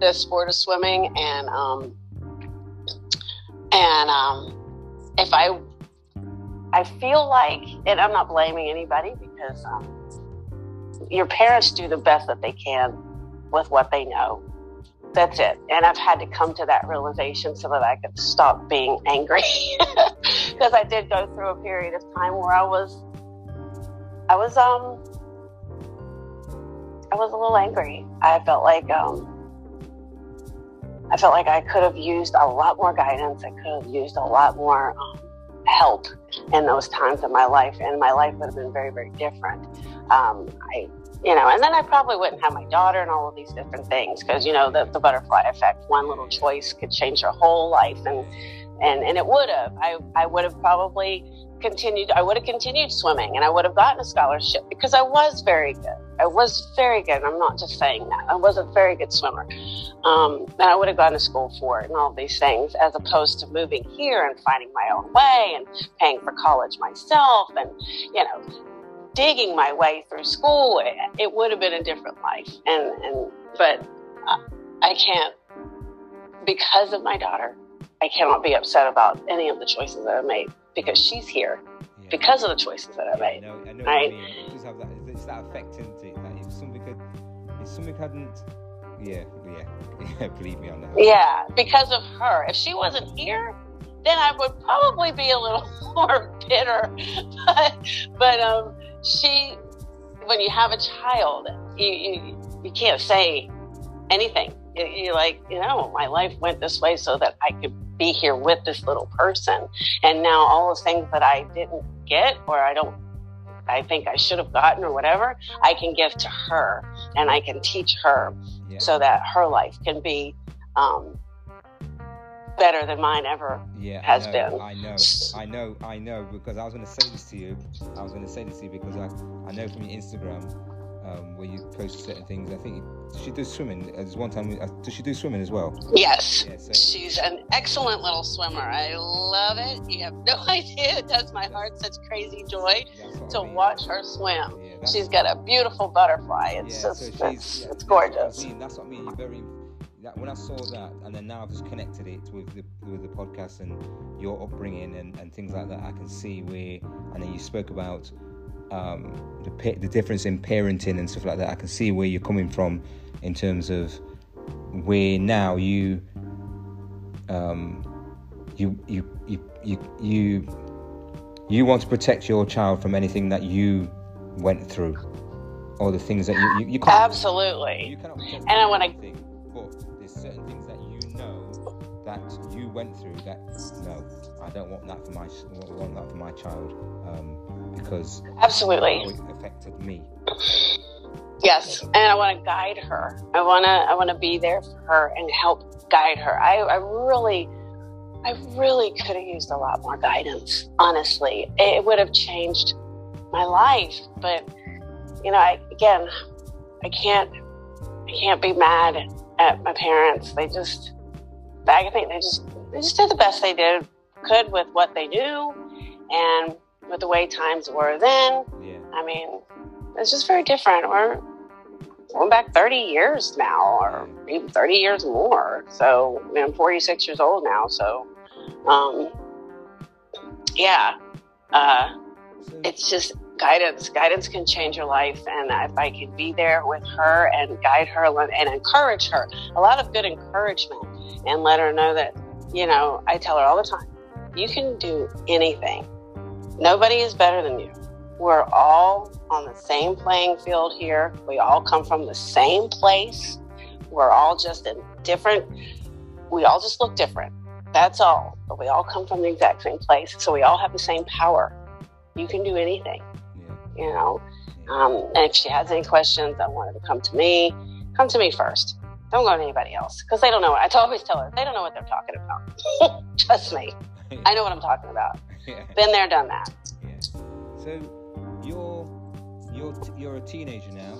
the sport of swimming and, um, and, um, if I, I feel like, and I'm not blaming anybody because, um, your parents do the best that they can with what they know. That's it. And I've had to come to that realization so that I could stop being angry. because I did go through a period of time where I was, I was, um, I was a little angry. I felt like, um, I felt like I could have used a lot more guidance. I could have used a lot more um, help in those times of my life, and my life would have been very, very different. Um, I, you know, and then I probably wouldn't have my daughter and all of these different things because you know the, the butterfly effect. One little choice could change your whole life, and and and it would have. I I would have probably continued. I would have continued swimming, and I would have gotten a scholarship because I was very good. I was very good. I'm not just saying that. I was a very good swimmer. Um, and I would have gone to school for it and all these things, as opposed to moving here and finding my own way and paying for college myself and, you know, digging my way through school. It, it would have been a different life. And, and, but I can't, because of my daughter, I cannot be upset about any of the choices that I made because she's here yeah. because of the choices that I made. I know, I know right? what you mean. have that, it's that effect, isn't it? That if something could, if something hadn't, yeah, yeah, yeah, believe me on that. Yeah, because of her. If she wasn't here, then I would probably be a little more bitter. But, but um, she, when you have a child, you, you, you can't say anything. You're like, you know, my life went this way so that I could be here with this little person. And now all the things that I didn't get or I don't I think I should have gotten or whatever, I can give to her and I can teach her yeah. so that her life can be um, better than mine ever yeah, has I know, been. I know, I know, I know, because I was going to say this to you. I was going to say this to you because I, I know from your Instagram um, where you post certain things. I think she does swimming. As one time, uh, does she do swimming as well? Yes. Yeah, so. She's an excellent little swimmer. I love it. You have no idea. It does my heart such crazy joy to I mean. watch her swim. Yeah, she's got a beautiful butterfly. It's yeah, just, so it's, it's gorgeous. That's what, I mean. that's what I mean. You're very that, when I saw that, and then now I've just connected it with the with the podcast and your upbringing and, and things like that, I can see where. And then you spoke about um, the the difference in parenting and stuff like that. I can see where you're coming from in terms of where now you um, you you you you you you want to protect your child from anything that you went through or the things that you you, you can't absolutely you cannot and I want to but there's certain things that you know that you went through that no I don't want that for my want that for my child um, because absolutely it affected me. Yes, and I want to guide her. I want to I want to be there for her and help guide her. I, I really I really could have used a lot more guidance. Honestly, it would have changed my life. But you know, I, again, I can't I can't be mad at my parents. They just I think they just they just did the best they did could with what they knew and with the way times were then. Yeah. I mean, it's just very different. We're going back 30 years now, or even 30 years more. So, I mean, I'm 46 years old now. So, um, yeah, uh, it's just guidance. Guidance can change your life. And if I can be there with her and guide her and encourage her, a lot of good encouragement, and let her know that, you know, I tell her all the time, you can do anything Nobody is better than you. We're all on the same playing field here. We all come from the same place. We're all just in different, we all just look different. That's all. But we all come from the exact same place. So we all have the same power. You can do anything, you know. Um, and if she has any questions, I want her to come to me. Come to me first. Don't go to anybody else because they don't know. I always tell her they don't know what they're talking about. Trust me, I know what I'm talking about. Yeah. Been there, done that. Yeah. So you're you're you're a teenager now.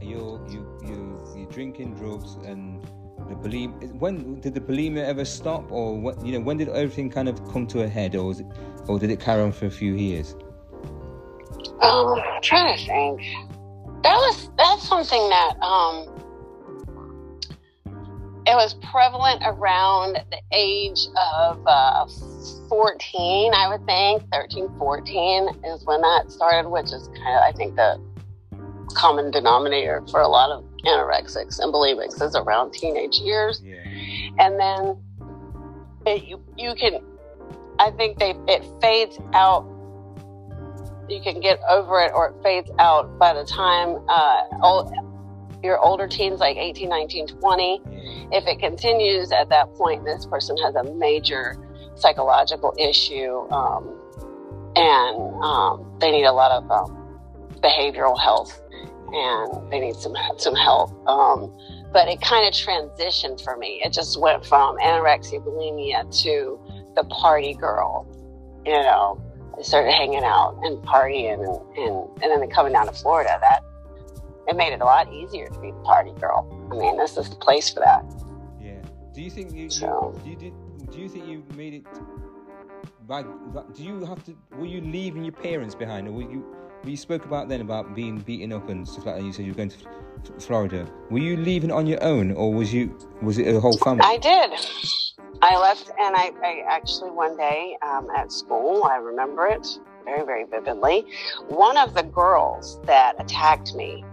You're you you you're drinking drugs and the bulimia. When did the bulimia ever stop, or what? You know, when did everything kind of come to a head, or was it, or did it carry on for a few years? Um, I'm trying to think. That was that's something that um it was prevalent around the age of uh, 14, I would think. 13, 14 is when that started, which is kind of, I think, the common denominator for a lot of anorexics and bulimics is around teenage years. Yeah. And then it, you, you can, I think they it fades out. You can get over it or it fades out by the time uh, your older teens, like 18, 19, 20. If it continues at that point, this person has a major psychological issue, um, and um, they need a lot of um, behavioral health, and they need some some help. Um, but it kind of transitioned for me. It just went from anorexia, bulimia to the party girl. You know, I started hanging out and partying, and and, and then coming down to Florida. That it made it a lot easier to be the party girl. I mean, this is the place for that. Yeah. Do you think you, So- you, do you did, do you think you made it by, by do you have to were you leaving your parents behind or were you you spoke about then about being beaten up and stuff like that you said you were going to F- Florida were you leaving on your own or was you was it a whole family I did. I left, and I, I actually one day um, at school, I remember it very, very vividly. One of the girls that attacked me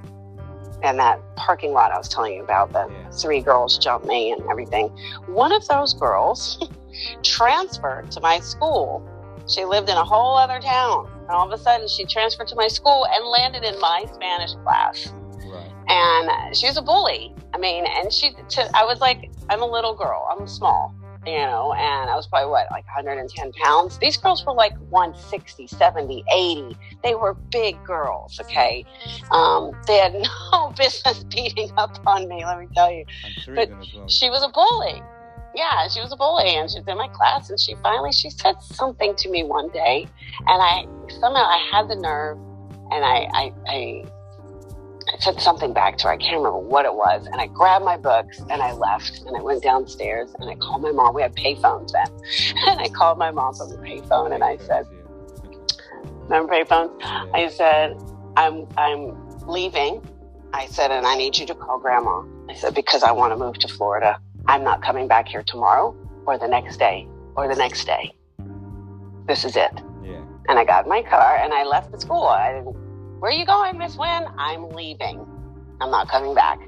in that parking lot I was telling you about, the Yeah. three girls jumped me and everything. One of those girls transferred to my school. She lived in a whole other town. And all of a sudden, she transferred to my school and landed in my Spanish class right and she was a bully. I mean, and she, to, I was like, I'm a little girl, I'm small, you know, and I was probably what, like 110 pounds. These girls were like 160, 70, 80. They were big girls, okay? Um, they had no business beating up on me, let me tell you. But of them as well She was a bully. Yeah, she was a bully, and she was in my class, and she finally she said something to me one day, and I somehow I had the nerve, and I I, I I said something back to her. I can't remember what it was, and I grabbed my books and I left, and I went downstairs and I called my mom. We had payphones then, and I called my mom from the payphone, and I said, "Remember payphones?" I said, I'm I'm leaving. I said, and I need you to call grandma. I said, because I want to move to Florida. I'm not coming back here tomorrow or the next day or the next day. This is it. yeah And I got in my car and I left the school. I didn't, where are you going, Miss Wynn? I'm leaving. I'm not coming back.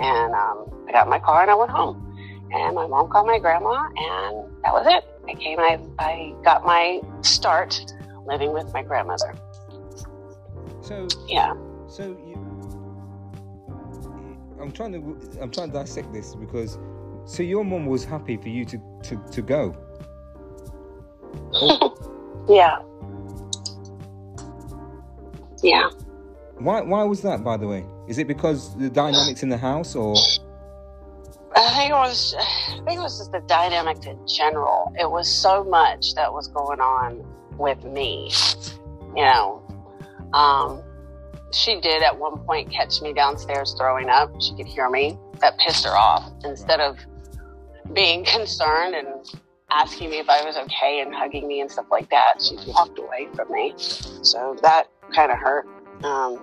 And um, I got in my car and I went home. And my mom called my grandma and that was it. I came and I, I got my start living with my grandmother. so Yeah. So you, I'm trying to I'm trying to dissect this because so your mom was happy for you to to, to go. Yeah. Yeah. Why why was that by the way? Is it because the dynamics in the house or I think it was I think it was just the dynamic in general. It was so much that was going on with me. You know. Um she did at one point catch me downstairs throwing up. She could hear me. That pissed her off. Instead of being concerned and asking me if I was okay and hugging me and stuff like that, she walked away from me. So that kind of hurt. Um,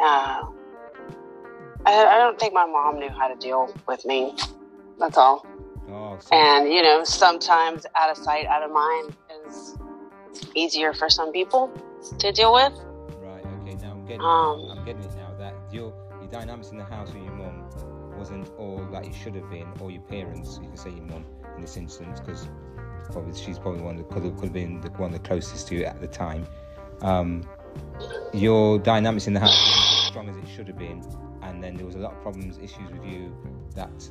uh, I, I don't think my mom knew how to deal with me. That's all. oh And, you know, sometimes out of sight, out of mind is easier for some people to deal with. right okay now I'm getting Um, I'm getting it now that your your dynamics in the house with your mom wasn't all that it should have been or your parents you can say your mom in this instance because probably she's probably one that could have, could have been the one the closest to you at the time. Um, your dynamics in the house wasn't as strong as it should have been, and then there was a lot of problems, issues with you that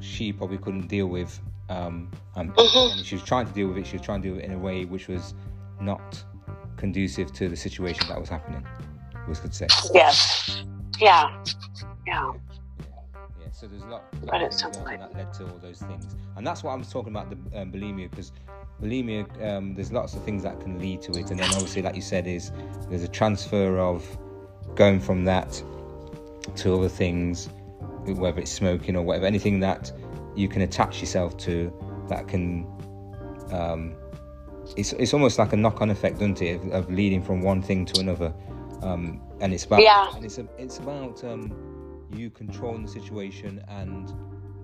she probably couldn't deal with. Um, and, and she was trying to deal with it. She was trying to do it in a way which was not conducive to the situation that was happening. Was could say. Yes. Yeah. Yeah. Yeah, so there's a lot, lot But of things going on like- that led to all those things, and that's what I was talking about the um, bulimia because bulimia, um, there's lots of things that can lead to it, and then obviously, like you said, is there's a transfer of going from that to other things, whether it's smoking or whatever, anything that you can attach yourself to that can. Um, it's, it's almost like a knock-on effect, doesn't it, of, of leading from one thing to another, um, and it's about Yeah. and it's a, it's about um, you controlling the situation and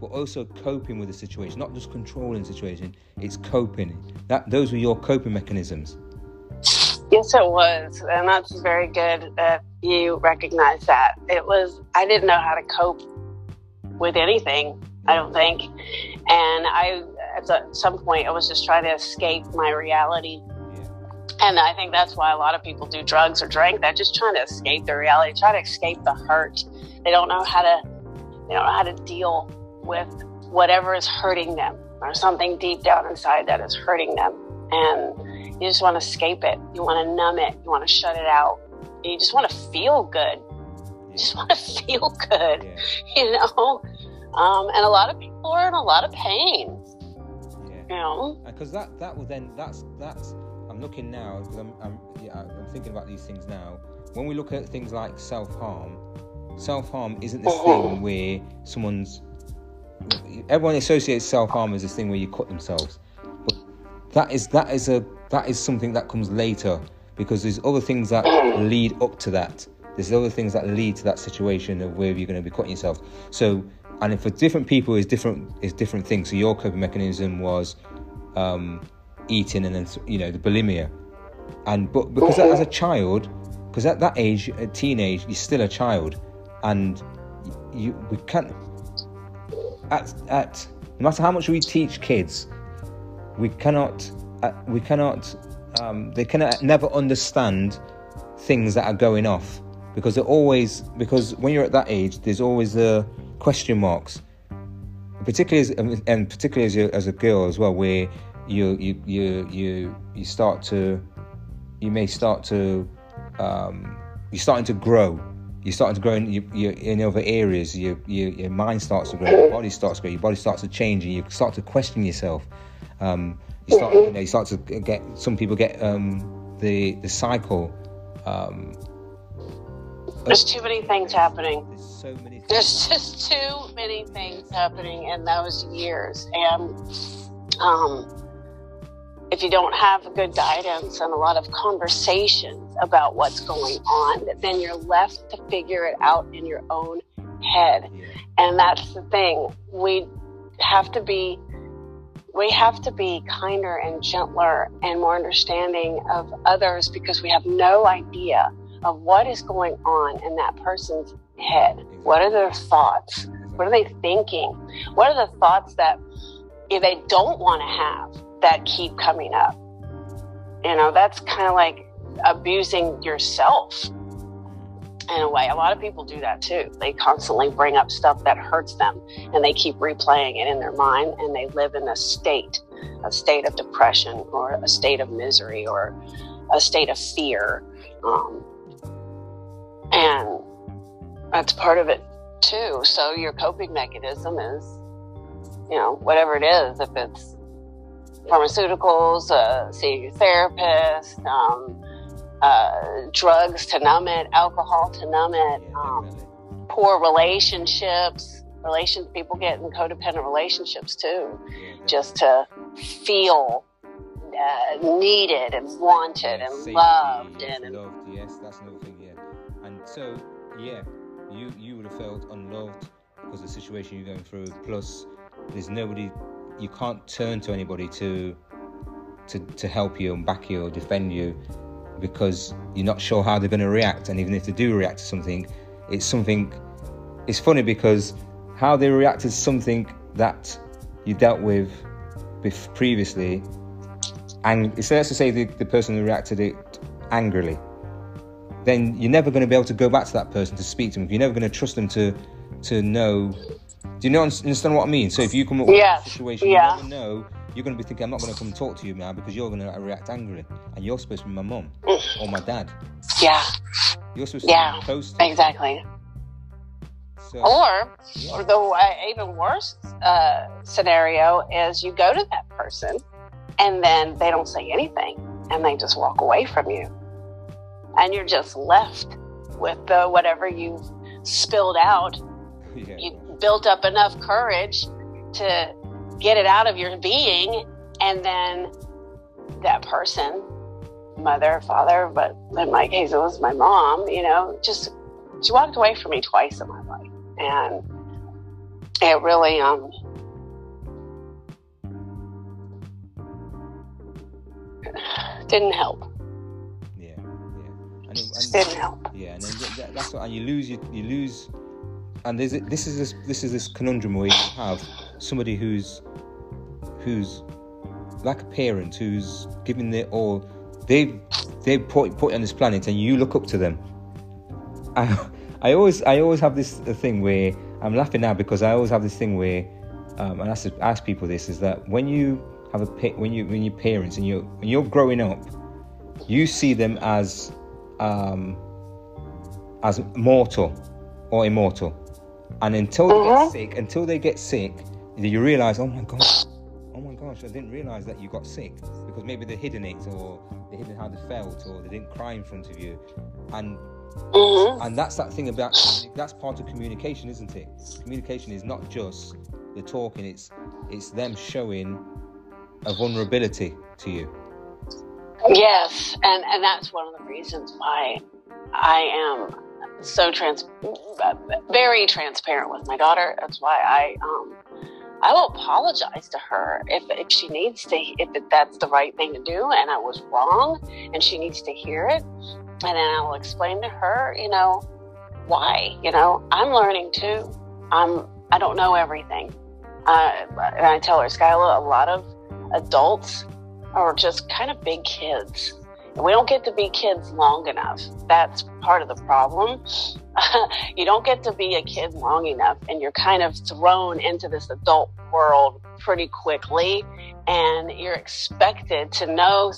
but also coping with the situation, not just controlling the situation. It's coping. That those were your coping mechanisms. Yes, it was. And that's very good that you recognize that. It was, I didn't know how to cope with anything, I don't think. And I, at some point, I was just trying to escape my reality. And I think that's why a lot of people do drugs or drink. They're just trying to escape their reality, try to escape the hurt. They don't know how to, they don't know how to deal with whatever is hurting them or something deep down inside that is hurting them. And you just want to escape it. You want to numb it. You want to shut it out. You just want to feel good. You just want to feel good, Yeah. you know? Um, and a lot of people are in a lot of pain, Yeah. you know? because that that will then that's that's I'm looking now because I'm I'm yeah I'm thinking about these things now. When we look at things like self harm, self harm isn't this thing where someone's everyone associates self harm as this thing where you cut themselves, but that is that is a that is something that comes later because there's other things that lead up to that. There's other things that lead to that situation of where you're going to be cutting yourself. So, and for different people is different is different things. So your coping mechanism was um, eating and then you know the bulimia, and but because as a child, because at that age, a teenage, you're still a child, and you we can't at at no matter how much we teach kids, we cannot uh, we cannot um, they cannot never understand things that are going off. Because they're always because when you're at that age, there's always the question marks. Particularly as and particularly as a, as a girl as well, where you you you you you start to you may start to um, you're starting to grow. You're starting to grow in, you, you, in other areas. Your, your your mind starts to grow. Your body starts to grow. Your body starts to change, and you start to question yourself. Um, you start you know you start to get some people get um, the the cycle. Um, There's too many things happening. there's so many. Things There's just too many things happening in those years. And um, if you don't have good guidance and a lot of conversations about what's going on, then you're left to figure it out in your own head. And that's the thing. We have to be we have to be kinder and gentler and more understanding of others because we have no idea of what is going on in that person's head. What are their thoughts? What are they thinking? What are the thoughts that if they don't want to have that keep coming up? You know, that's kind of like abusing yourself in a way. A lot of people do that too. They constantly bring up stuff that hurts them and they keep replaying it in their mind and they live in a state, a state of depression or a state of misery or a state of fear. Um, and that's part of it too. So your coping mechanism is, you know, whatever it is, if it's pharmaceuticals, uh, seeing your therapist, um, uh, drugs to numb it, alcohol to numb it, um, poor relationships. Relation people get in codependent relationships too, just to feel uh, needed and wanted and safety, loved yes, and loved. Yes, that's another thing. Yeah, and so yeah, you you would have felt unloved because of the situation you're going through. Plus, there's nobody you can't turn to anybody to to to help you and back you or defend you because you're not sure how they're going to react. And even if they do react to something, it's something. It's funny because how they react to something that you dealt with previously and so let's say the, the person who reacted it angrily then you're never going to be able to go back to that person to speak to them you're never going to trust them to to know do you know understand what i mean so if you come up with Yes, a situation yeah. you never know you're going to be thinking i'm not going to come talk to you now because you're going to react angrily and you're supposed to be my mum or my dad yeah, you're supposed Yeah, to be close exactly. so, Or, yeah. or the uh, even worse uh, scenario is you go to that person and then they don't say anything and they just walk away from you. And you're just left with the whatever you've spilled out. yeah. You built up enough courage to get it out of your being. And then that person, mother, father, but in my case, it was my mom, you know, just she walked away from me twice in my life. And it really, um, didn't help. yeah yeah and, it, and Didn't help. Yeah, and then th- th- that's what, and you lose you, you lose, and this is this this is this conundrum where you have somebody who's who's like a parent who's giving their all they they put put on this planet and you look up to them. I I always I always have this thing where I'm laughing now because I always have this thing where um, and I ask, ask people this is that when you have a when you when your parents and you when you're growing up, you see them as um, as mortal or immortal, and until they get sick, until they get sick, you realize, oh my god, oh my gosh, I didn't realize that you got sick because maybe they're hidden it or they hidden how they felt or they didn't cry in front of you, and Mm-hmm. and that's that thing about that's part of communication, isn't it? Communication is not just the talking; it's it's them showing a vulnerability to you. Yes, and and that's one of the reasons why I am so trans, very transparent with my daughter. That's why I um, I will apologize to her if if she needs to, if that's the right thing to do, and I was wrong, and she needs to hear it, and then I'll explain to her, you know, why. You know, I'm learning too. I'm I don't know everything, uh, and I tell her, Skyla, a lot of adults are just kind of big kids. We don't get to be kids long enough. That's part of the problem. you don't get to be a kid long enough, and you're kind of thrown into this adult world pretty quickly. And you're expected to know,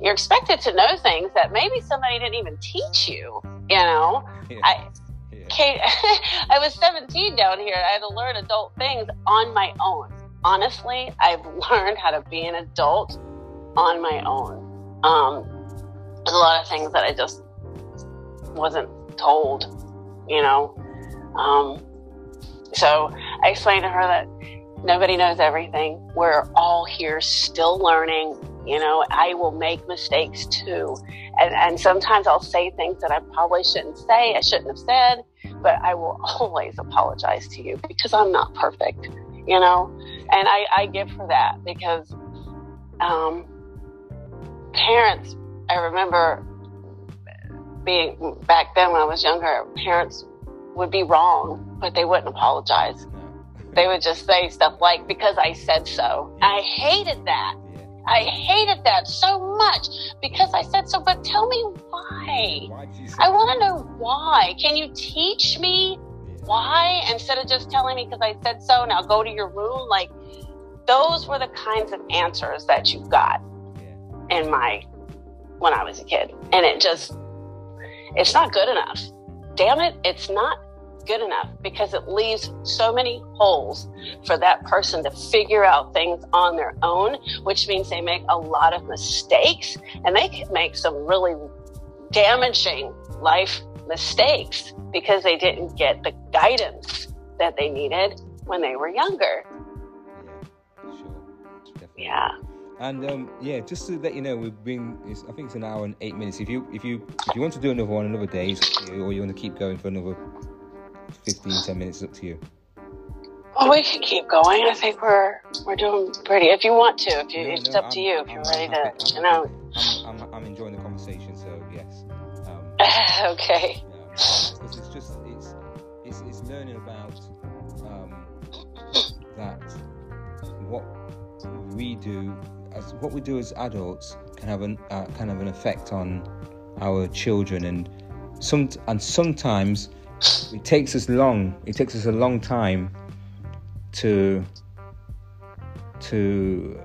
you're expected to know things that maybe somebody didn't even teach you. You know, Yeah. I, Yeah. Kate, I was 17 down here. I had to learn adult things on my own. Honestly, I've learned how to be an adult on my own. Um, there's a lot of things that I just wasn't told, you know. Um, so I explained to her that nobody knows everything. We're all here still learning. You know, I will make mistakes too. And, and sometimes I'll say things that I probably shouldn't say, I shouldn't have said, but I will always apologize to you because I'm not perfect, you know? And I, I give her that because um, parents, I remember being back then when I was younger, parents would be wrong, but they wouldn't apologize. They would just say stuff like, because I said so. I hated that. I hated that so much because I said so, but tell me why. Why did you say I want to know why. Can you teach me why instead of just telling me because I said so, now go to your room? Like, those were the kinds of answers that you got in my when I was a kid. And it just it's not good enough. Damn it, it's not good enough because it leaves so many holes for that person to figure out things on their own, which means they make a lot of mistakes and they can make some really damaging life mistakes because they didn't get the guidance that they needed when they were younger. Yeah. Sure. Yeah. And um, yeah, just to let you know, we've been. It's, I think it's an hour and eight minutes. If you if you if you want to do another one another day, it's up to you, or you want to keep going for another 15, 10 minutes, it's up to you. Well, we can keep going. I think we're we're doing pretty. If you want to, if you, No, it's no, up to I'm- you. If I'm- you're I'm ready happy- to, you I'm know. I'm, I'm, I'm enjoying the conversation, so yes. Um, okay. yeah, because it's just it's it's it's learning about um, that what we do as what we do as adults can have an uh, kind of an effect on our children. And some and sometimes it takes us long it takes us a long time to to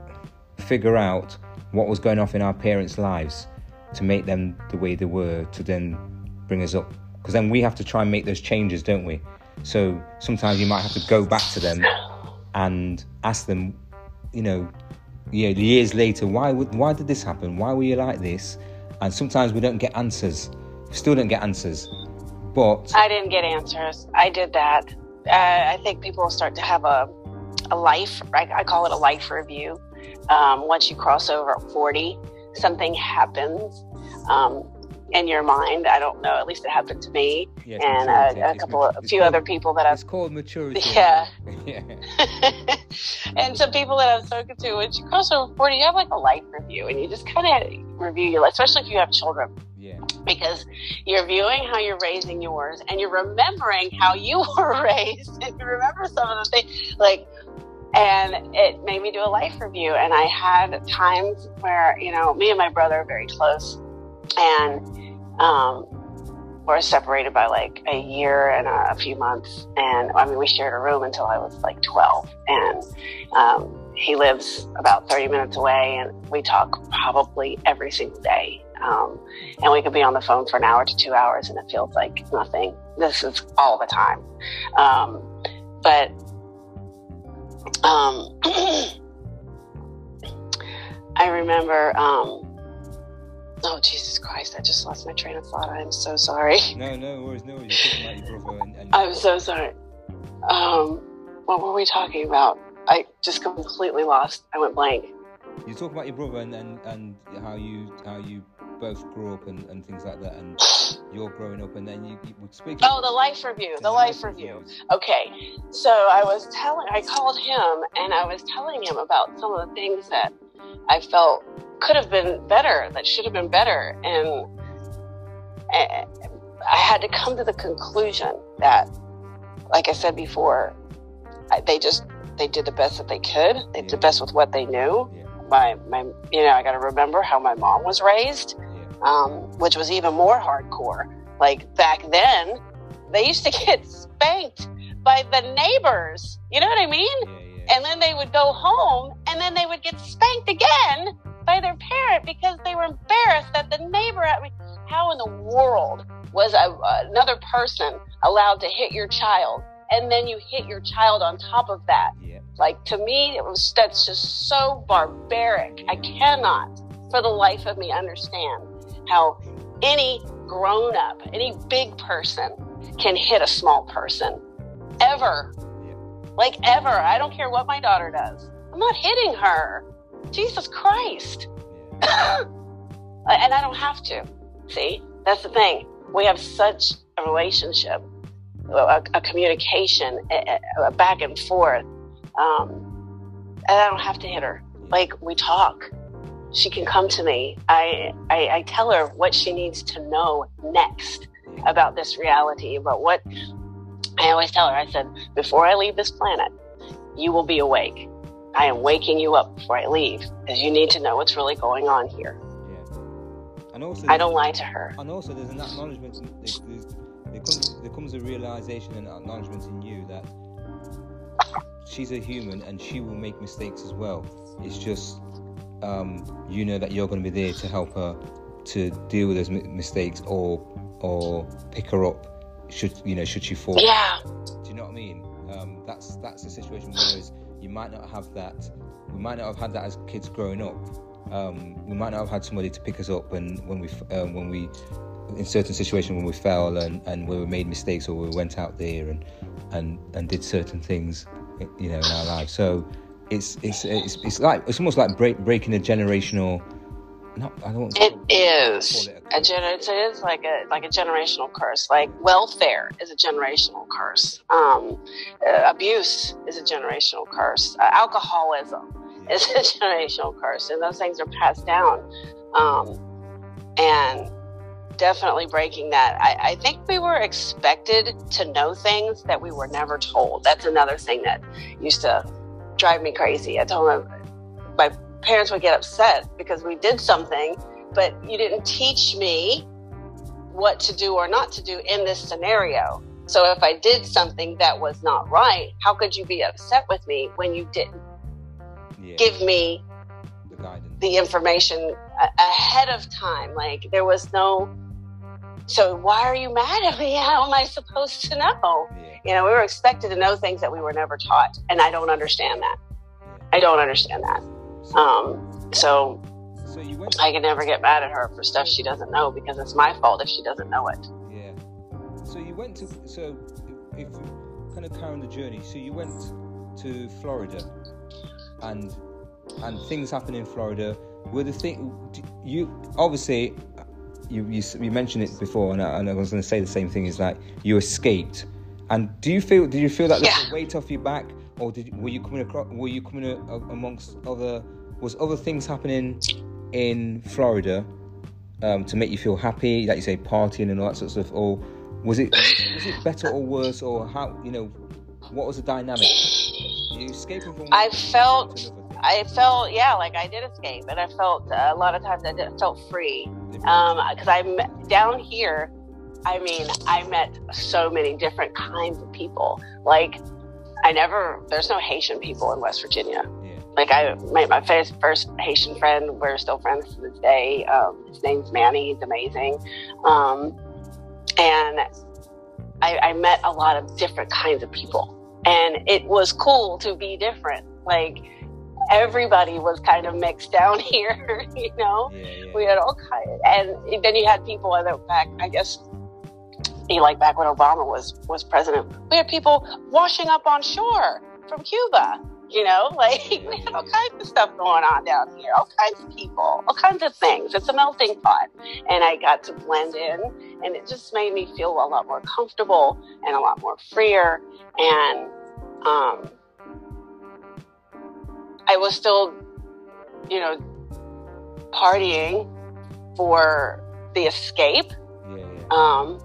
figure out what was going off in our parents' lives to make them the way they were to then bring us up. Because then we have to try and make those changes don't we? So sometimes you might have to go back to them and ask them you know yeah years later why would why did this happen why were you like this and sometimes we don't get answers still don't get answers but I didn't get answers. I did that. Uh, I think people start to have a a life. Right? I call it a life review. Um, once you cross over 40, something happens um, in your mind. I don't know. At least it happened to me it's and uh, a, a couple, of, a few called- other people that I've it's called maturity Yeah. yeah and some people that I've spoken to, when you cross over 40, you have like a life review and you just kind of review your life, especially if you have children, yeah because you're viewing how you're raising yours and you're remembering how you were raised and you remember some of the things like, and it made me do a life review. And I had times where, you know, me and my brother are very close, and um, we're separated by like a year and a, few months. And I mean, we shared a room until I was like 12. And um, he lives about 30 minutes away, and we talk probably every single day. Um, and we could be on the phone for an hour to two hours, and it feels like nothing. This is all the time. Um, but um, I remember. Oh Jesus Christ! I just lost my train of thought. I'm so sorry. No, no worries, no worries. You're talking about your brother and, and I'm so sorry. Um, what were we talking about? I just completely lost. I went blank. You talk about your brother and, and, and how you how you both grew up and, and things like that, and you're growing up, and then you, you would speak. Oh, the life review, the, life review. Okay, so I was telling, I called him, and I was telling him about some of the things that I felt could have been better, that should have been better, and, and I had to come to the conclusion that, like I said before, they just they did the best that they could. They did the best with what they knew. Yeah. My, my, you know, I got to remember how my mom was raised, yeah. um, which was even more hardcore. Like back then, they used to get spanked by the neighbors. You know what I mean? Yeah, and then they would go home, and then they would get spanked again by their parent because they were embarrassed that the neighbor. I mean, how in the world was a, another person allowed to hit your child and then you hit your child on top of that. Yeah. Like to me, it was that's just so barbaric. I cannot, for the life of me, understand how any grown up, any big person can hit a small person. Ever. Yeah. Like ever. I don't care what my daughter does. I'm not hitting her. Jesus Christ. And I don't have to. See? That's the thing. We have such a relationship a, a communication, a, a, back and forth. Um, and I don't have to hit her. Like we talk. She can come to me. I, I, I tell her what she needs to know next about this reality, about what I always tell her. I said, before I leave this planet, you will be awake. I am waking you up before I leave because you need to know what's really going on here. Yeah. And also, I don't lie to her. And also, there's an acknowledgement. There's, there's, there comes there comes a realization and acknowledgement in you that she's a human and she will make mistakes as well. It's just um, you know that you're going to be there to help her to deal with those mistakes or or pick her up should you know should she fall. Yeah. Do you know what I mean? Um, that's that's the situation. Whereas you might not have that. We might not have had that as kids growing up. Um, we might not have had somebody to pick us up when when we um, when we in certain situations when we fell and, and we made mistakes or we went out there and and and did certain things you know in our lives so it's it's it's, it's like it's almost like break, breaking a generational not, I don't it is it a, a gener- it is like a like a generational curse like welfare is a generational curse um, uh, abuse is a generational curse uh, alcoholism yeah. is a generational curse and those things are passed down um, and definitely breaking that. I, I, think we were expected to know things that we were never told. That's another thing that used to drive me crazy. I told them my parents would get upset because we did something, but you didn't teach me what to do or not to do in this scenario. So if I did something that was not right, how could you be upset with me when you didn't yeah. give me the, guidance, the information ahead of time? Like there was no so why are you mad at me? How am I supposed to know? Yeah. You know, we were expected to know things that we were never taught, and I don't understand that. I don't understand that. Um, so, so you went I can never get mad at her for stuff she doesn't know because it's my fault if she doesn't know it. Yeah. So you went to so if, kind of carrying the journey. So you went to Florida, and and things happen in Florida. Were the thing you obviously you, you, you mentioned it before, and I, and I was going to say the same thing. Is that you escaped, and do you feel? Did you feel that yeah. there's a weight off your back, or did were you coming across? Were you coming amongst other? Was other things happening in Florida um, to make you feel happy? Like you say, partying and all that sort of stuff, or was it was it better or worse, or how you know? What was the dynamic? You escaping from. I felt- to another thing. I felt yeah, like I did escape, and I felt uh, a lot of times I did, felt free because I'm down here. I mean, I met so many different kinds of people. Like, I never. There's no Haitian people in West Virginia. Like I made my first, first Haitian friend. We're still friends to this day. Um, his name's Manny. He's amazing. Um, and I, I met a lot of different kinds of people, and it was cool to be different. Like everybody was kind of mixed down here, you know. Yeah, yeah. We had all kinds, and then you had people that back. I guess. Like back when Obama was was president, we had people washing up on shore from Cuba. You know, like we have all kinds of stuff going on down here, all kinds of people, all kinds of things. It's a melting pot. And I got to blend in, and it just made me feel a lot more comfortable and a lot more freer. And um, I was still, you know, partying for the escape. yeah. Um,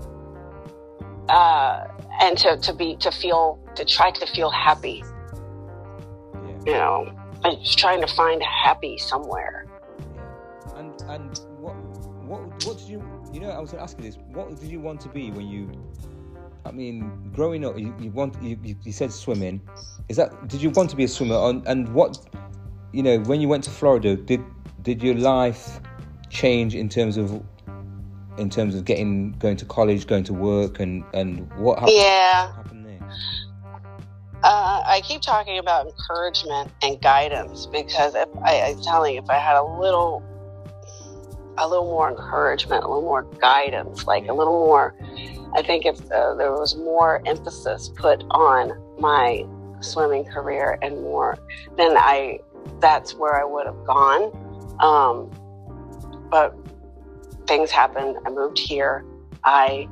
uh, and to, to be to feel to try to feel happy. You know, I'm just trying to find happy somewhere. Yeah. And and what what what did you you know I was asking this what did you want to be when you I mean growing up you, you want you, you you said swimming is that did you want to be a swimmer and and what you know when you went to Florida did did your life change in terms of in terms of getting going to college going to work and and what happened? Yeah, happened uh, I keep talking about encouragement and guidance because if I, I'm telling you, if I had a little, a little more encouragement, a little more guidance, like a little more, I think if uh, there was more emphasis put on my swimming career and more, then I, that's where I would have gone. Um, but things happened. I moved here. I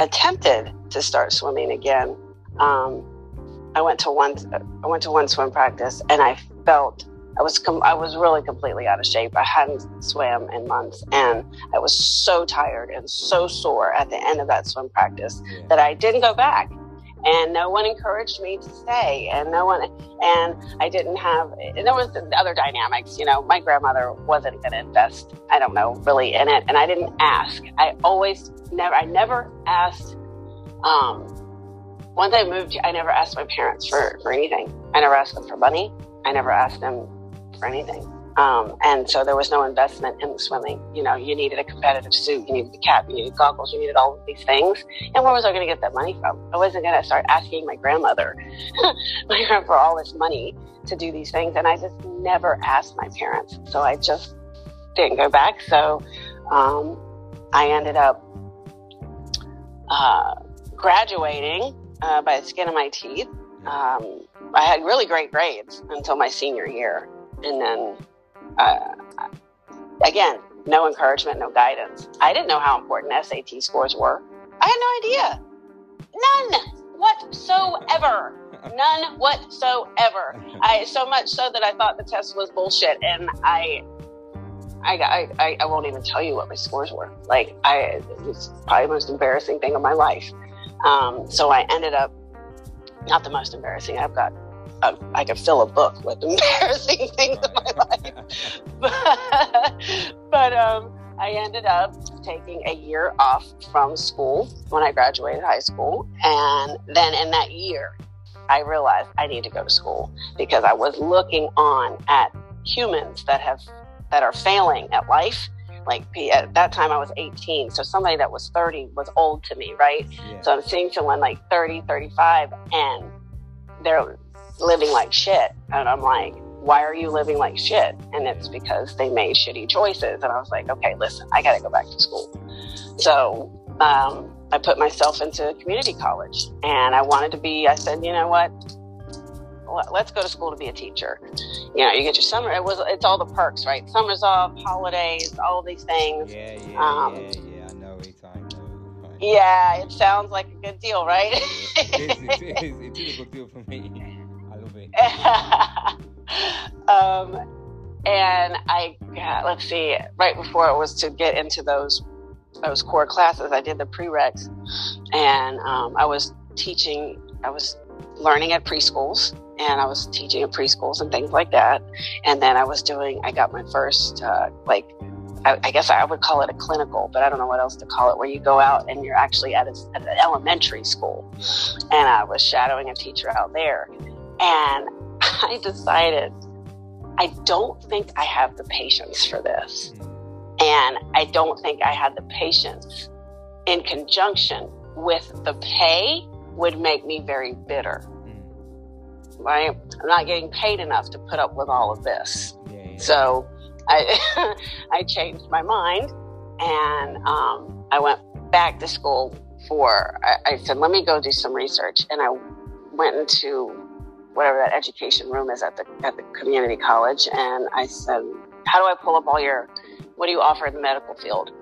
attempted to start swimming again. Um, I went to one. I went to one swim practice, and I felt I was com- I was really completely out of shape. I hadn't swam in months, and I was so tired and so sore at the end of that swim practice that I didn't go back. And no one encouraged me to stay, and no one, and I didn't have. And there was other dynamics, you know. My grandmother wasn't going to invest. I don't know really in it, and I didn't ask. I always never. I never asked. Um, once I moved, I never asked my parents for, for anything. I never asked them for money. I never asked them for anything. Um, and so there was no investment in the swimming. You know, you needed a competitive suit, you needed a cap, you needed goggles, you needed all of these things. And where was I going to get that money from? I wasn't going to start asking my grandmother for all this money to do these things. And I just never asked my parents. So I just didn't go back. So um, I ended up uh, graduating uh, by the skin of my teeth. Um, I had really great grades until my senior year, and then uh, again, no encouragement, no guidance. I didn't know how important SAT scores were. I had no idea, none whatsoever, none whatsoever. I so much so that I thought the test was bullshit, and I. I, I, I- won't even tell you what my scores were. Like, I, it was probably the most embarrassing thing of my life. Um, so I ended up, not the most embarrassing, I've got, I could fill a book with embarrassing things in my life. But, but um, I ended up taking a year off from school when I graduated high school. And then in that year, I realized I need to go to school because I was looking on at humans that have that are failing at life. Like at that time, I was 18, so somebody that was 30 was old to me, right? yeah. So I'm seeing someone like 30, 35, and they're living like shit. And I'm like, why are you living like shit? And it's because they made shitty choices. And I was like, okay, listen, I got to go back to school. So um, I put myself into community college and I wanted to be, I said, you know what? Let- Let's go to school to be a teacher. You know, you get your summer. It was. It's all the perks, right? Summers off, holidays, all these things. yeah yeah um, yeah yeah I know it I know. Yeah, it sounds like a good deal, right? it is it is it is a good deal for me I love it um, and I, yeah, let's see, right before it was to get into those those core classes, I did the prereqs, and um, I was teaching. I was learning at preschools and I was teaching at preschools and things like that. And then I was doing, I got my first, uh, like, I, I, guess I would call it a clinical, but I don't know what else to call it, where you go out and you're actually at, a, at an elementary school. And I was shadowing a teacher out there. And I decided, I don't think I have the patience for this. And I don't think I had the patience in conjunction with the pay would make me very bitter right? I'm not getting paid enough to put up with all of this. Yeah, yeah. So I, I changed my mind and um, I went back to school for, I, I said, let me go do some research. And I went into whatever that education room is at the, at the community college. And I said, how do I pull up all your, what do you offer in the medical field?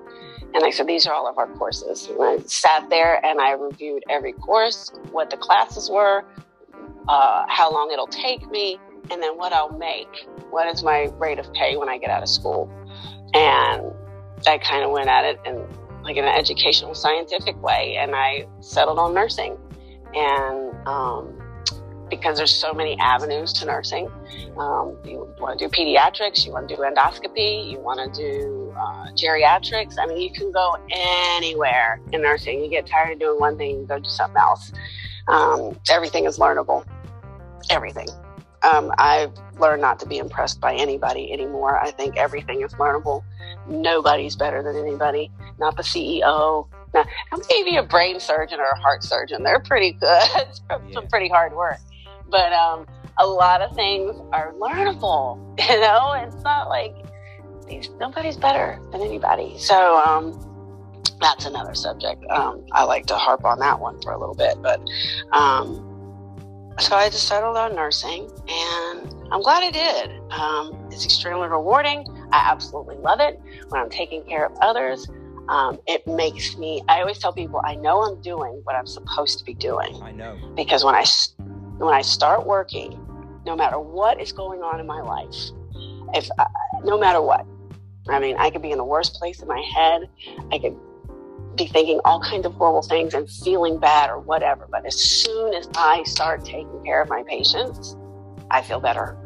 And I said, these are all of our courses. And I sat there and I reviewed every course, what the classes were, uh, how long it'll take me, and then what I'll make. What is my rate of pay when I get out of school? And I kind of went at it in like an educational, scientific way, and I settled on nursing. And um, because there's so many avenues to nursing, um, you want to do pediatrics, you want to do endoscopy, you want to do uh, geriatrics. I mean, you can go anywhere in nursing. You get tired of doing one thing, you go do something else. Um, everything is learnable everything. Um, I've learned not to be impressed by anybody anymore. I think everything is learnable. Nobody's better than anybody. Not the CEO. Not, maybe a brain surgeon or a heart surgeon. They're pretty good. it's yeah. some pretty hard work. But um, a lot of things are learnable. You know, it's not like these, nobody's better than anybody. So um, that's another subject. Um, I like to harp on that one for a little bit, but um, so I just settled on nursing, and I'm glad I did. Um, it's extremely rewarding. I absolutely love it when I'm taking care of others. Um, it makes me. I always tell people I know I'm doing what I'm supposed to be doing. I know because when I when I start working, no matter what is going on in my life, if uh, no matter what, I mean, I could be in the worst place in my head. I could be thinking all kinds of horrible things and feeling bad or whatever. But as soon as I start taking care of my patients, I feel better.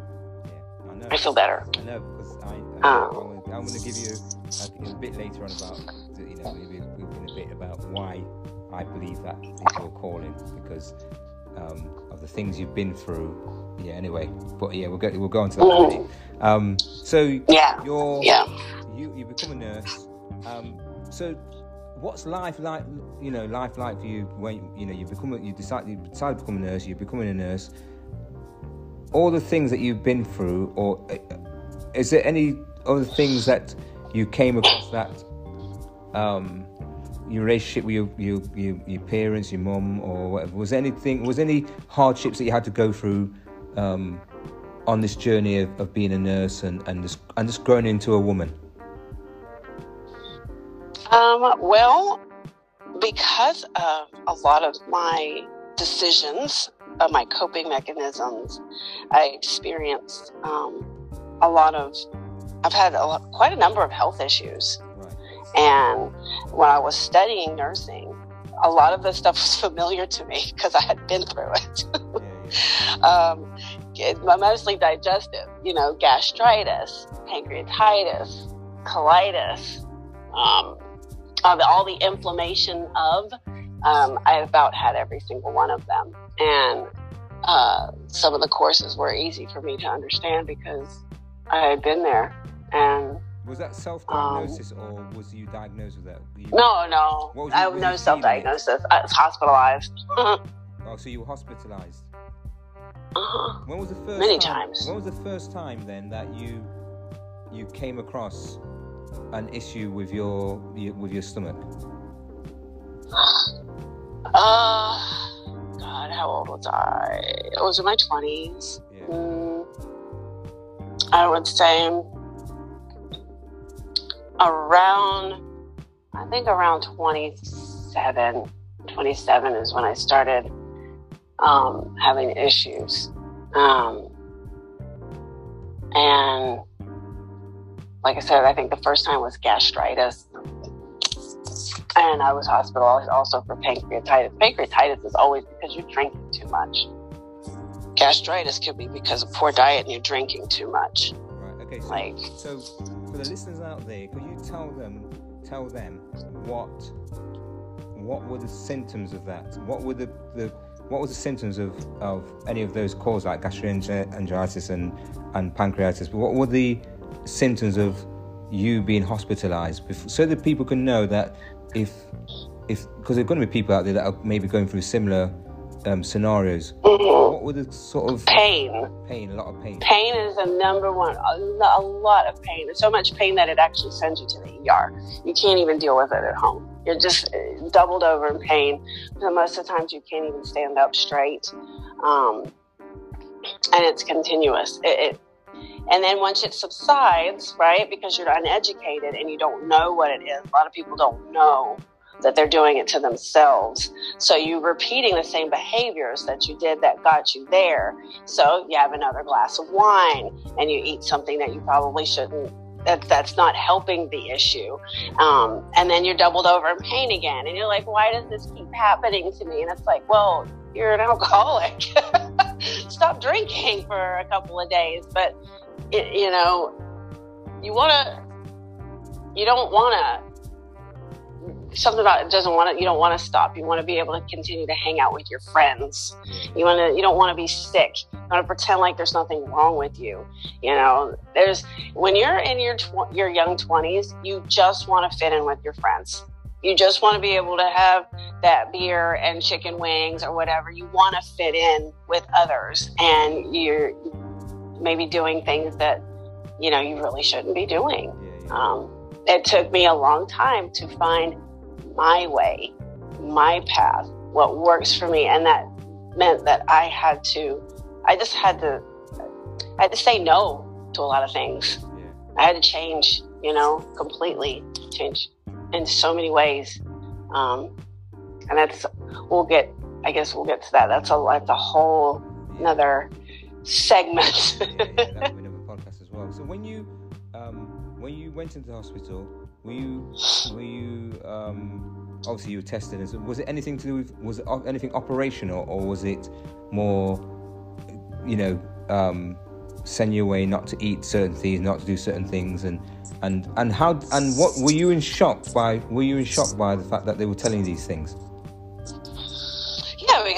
Yeah, I, know. I feel better. I know because I, I, um, I'm going to give you a, a, bit later on about you know maybe a bit about why I believe that is your calling because um, of the things you've been through. Yeah. Anyway, but yeah, we'll go we'll go on to that. Mm-hmm. Um, so yeah, you're yeah. you you become a nurse. Um, so what's life like? You know, life like for you when you know you become you decide you decide to become a nurse. You're becoming a nurse. All the things that you've been through, or uh, is there any other things that you came across that um, your relationship with your, your your, your parents, your mum, or whatever? Was anything? Was any hardships that you had to go through? Um, on this journey of, of being a nurse and, and just and just growing into a woman? Um, well, because of a lot of my decisions, of my coping mechanisms, I experienced um, a lot of, I've had a lot, quite a number of health issues. Right. And when I was studying nursing, a lot of this stuff was familiar to me because I had been through it. um, mostly digestive, you know, gastritis, pancreatitis, colitis, um, of all the inflammation of, um, I about had every single one of them. And uh, some of the courses were easy for me to understand because I had been there. And was that self-diagnosis um, or was you diagnosed with that? You, no, no. Was, I was no self-diagnosis. I was hospitalized. oh, so you were hospitalized. Uh-huh. When was the first many time, times? When was the first time then that you you came across an issue with your with your stomach? Uh, God, how old was I? I was in my twenties. Yeah. Mm, I would say around, I think around 27. 27 is when I started um, having issues. Um, and like I said, I think the first time was gastritis. And I was hospitalized also for pancreatitis. Pancreatitis is always because you're drinking too much. gastritis could be because of poor diet and you're drinking too much. Right. Okay. So, Like- so for the listeners out there, could you tell them tell them what what were the symptoms of that? What were the, the what was the symptoms of, of any of those causes like gastroenteritis and, and pancreatitis? But what were the symptoms of you being hospitalized so that people can know that if if because there are going to be people out there that are maybe going through similar um, scenarios. Mhm. What were the sort of Pain. pain? A lot of pain. Pain is the number one. A, a lot of pain. So much pain that it actually sends you to the ER. You can't even deal with it at home. You're just uh, doubled over in pain. So most of the times you can't even stand up straight. Um, and it's continuous. It, it, and then once it subsides, right, because you're uneducated and you don't know what it is, a lot of people don't know that they're doing it to themselves. So you're repeating the same behaviors that you did that got you there. So you have another glass of wine and you eat something that you probably shouldn't. That, that's not helping the issue. Um, and then you're doubled over in pain again. And you're like, why does this keep happening to me? And it's like, well, you're an alcoholic. Stop drinking for a couple of days. But, it, you know, you want to, you don't want to something about it doesn't want to you don't want to stop. You want to be able to continue to hang out with your friends. You want to you don't want to be sick. You want to pretend like there's nothing wrong with you. You know there's when you're in your tw- your young 20s you just want to fit in with your friends. You just want to be able to have that beer and chicken wings or whatever. You want to fit in with others and you're maybe doing things that you know you really shouldn't be doing Yeah, yeah. um, it took me a long time to find my way, my path, what works for me. And that meant that I had to, I just had to, I had to say no to a lot of things. yeah. I had to change, you know, completely change in so many ways. Um, and that's, we'll get, I guess we'll get to that. That's a, that's a whole another segment. yeah, yeah, that'll be another podcast as well. So when you um, when you went into the hospital, were you were you um, obviously you were tested? So was it anything to do with was it anything operational or was it more you know um, send you away not to eat certain things, not to do certain things, and and and how and what were you in shock by? Were you in shock by the fact that they were telling you these things?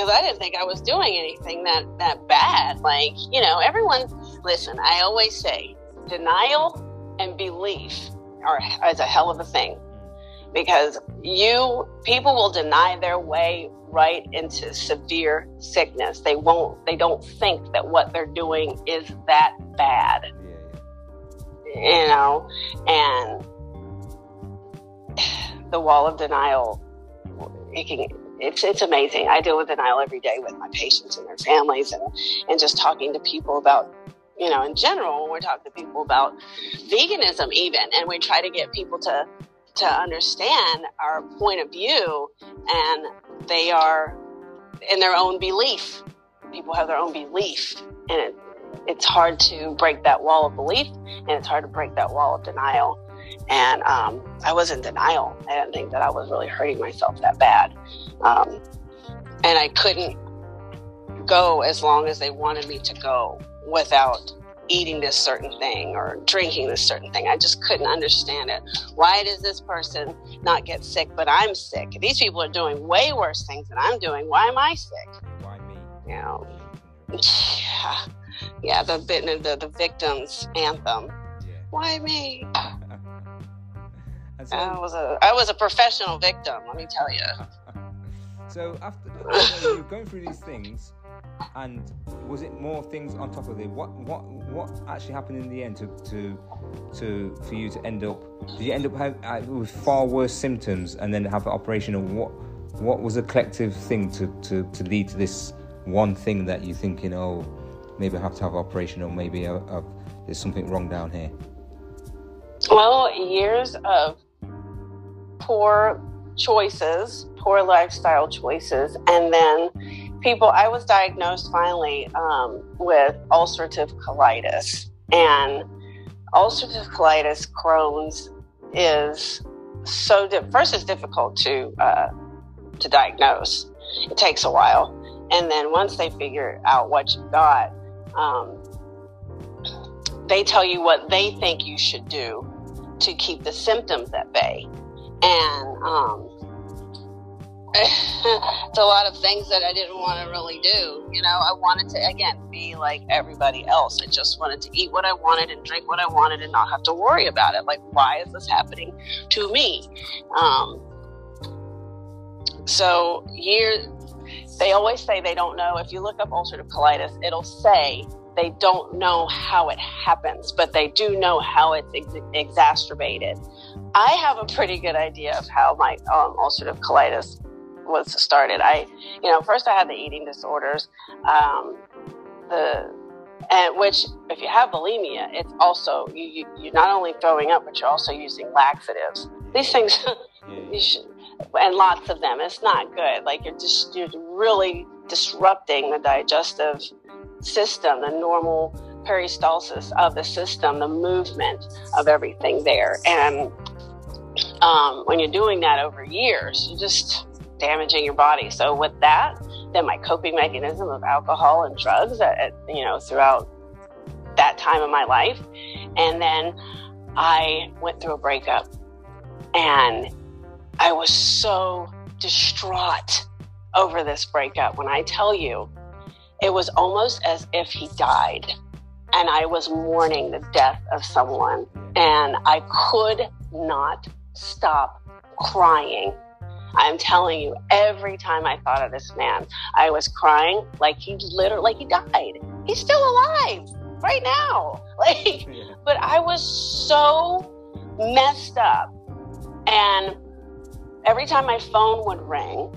Because I didn't think I was doing anything that that bad. Like, you know, everyone. Listen, I always say, denial and belief are is a hell of a thing, because you people will deny their way right into severe sickness. They won't. They don't think that what they're doing is that bad you know, and the wall of denial, it can, it's, it's amazing. I deal with denial every day with my patients and their families and, and just talking to people about, you know, in general, when we're talking to people about veganism even, and we try to get people to, to understand our point of view and they are in their own belief. People have their own belief and it, it's hard to break that wall of belief and it's hard to break that wall of denial. And um, I was in denial. I didn't think that I was really hurting myself that bad. Um, and I couldn't go as long as they wanted me to go without eating this certain thing or drinking this certain thing. I just couldn't understand it. Why does this person not get sick, but I'm sick? These people are doing way worse things than I'm doing. Why am I sick? Why me? You know, yeah, yeah the, the, the victim's anthem. Yeah. Why me? I was a I was a professional victim. Let me tell you. so after so you were going through these things, and was it more things on top of it? What what what actually happened in the end to to to for you to end up? Did you end up have, uh, with far worse symptoms and then have an operation? Or what what was a collective thing to to to lead to this one thing that you think you know? maybe I have to have an operation, or maybe I, I, there's something wrong down here. Well, years of poor choices, poor lifestyle choices, and then people. I was diagnosed finally um, with ulcerative colitis, and ulcerative colitis, Crohn's, is so. Di- First, it's difficult to uh, to diagnose. It takes a while, And then once they figure out what you've got, um, they tell you what they think you should do to keep the symptoms at bay. And um, it's a lot of things that I didn't want to really do. You know, I wanted to, again, be like everybody else. I just wanted to eat what I wanted and drink what I wanted and not have to worry about it. Like, why is this happening to me? Um, so, years, they always say they don't know. If you look up ulcerative colitis, it'll say they don't know how it happens, but they do know how it's ex- exacerbated. I have a pretty good idea of how my um, ulcerative colitis was started. I, you know, first I had the eating disorders, um, the and which if you have bulimia, it's also you, you you're not only throwing up, but you're also using laxatives. These things, you should, and lots of them. It's not good. Like you're just you're really disrupting the digestive system, the normal peristalsis of the system, the movement of everything there. And um, when you're doing that over years, you're just damaging your body. So with that, then my coping mechanism of alcohol and drugs, at, uh, uh, you know, throughout that time of my life, and then I went through a breakup, and I was so distraught over this breakup. When I tell you, it was almost as if he died, and I was mourning the death of someone, and I could not stop crying I'm telling you, every time I thought of this man, I was crying like he literally, like he died. He's still alive right now. Like, but I was so messed up. And every time my phone would ring,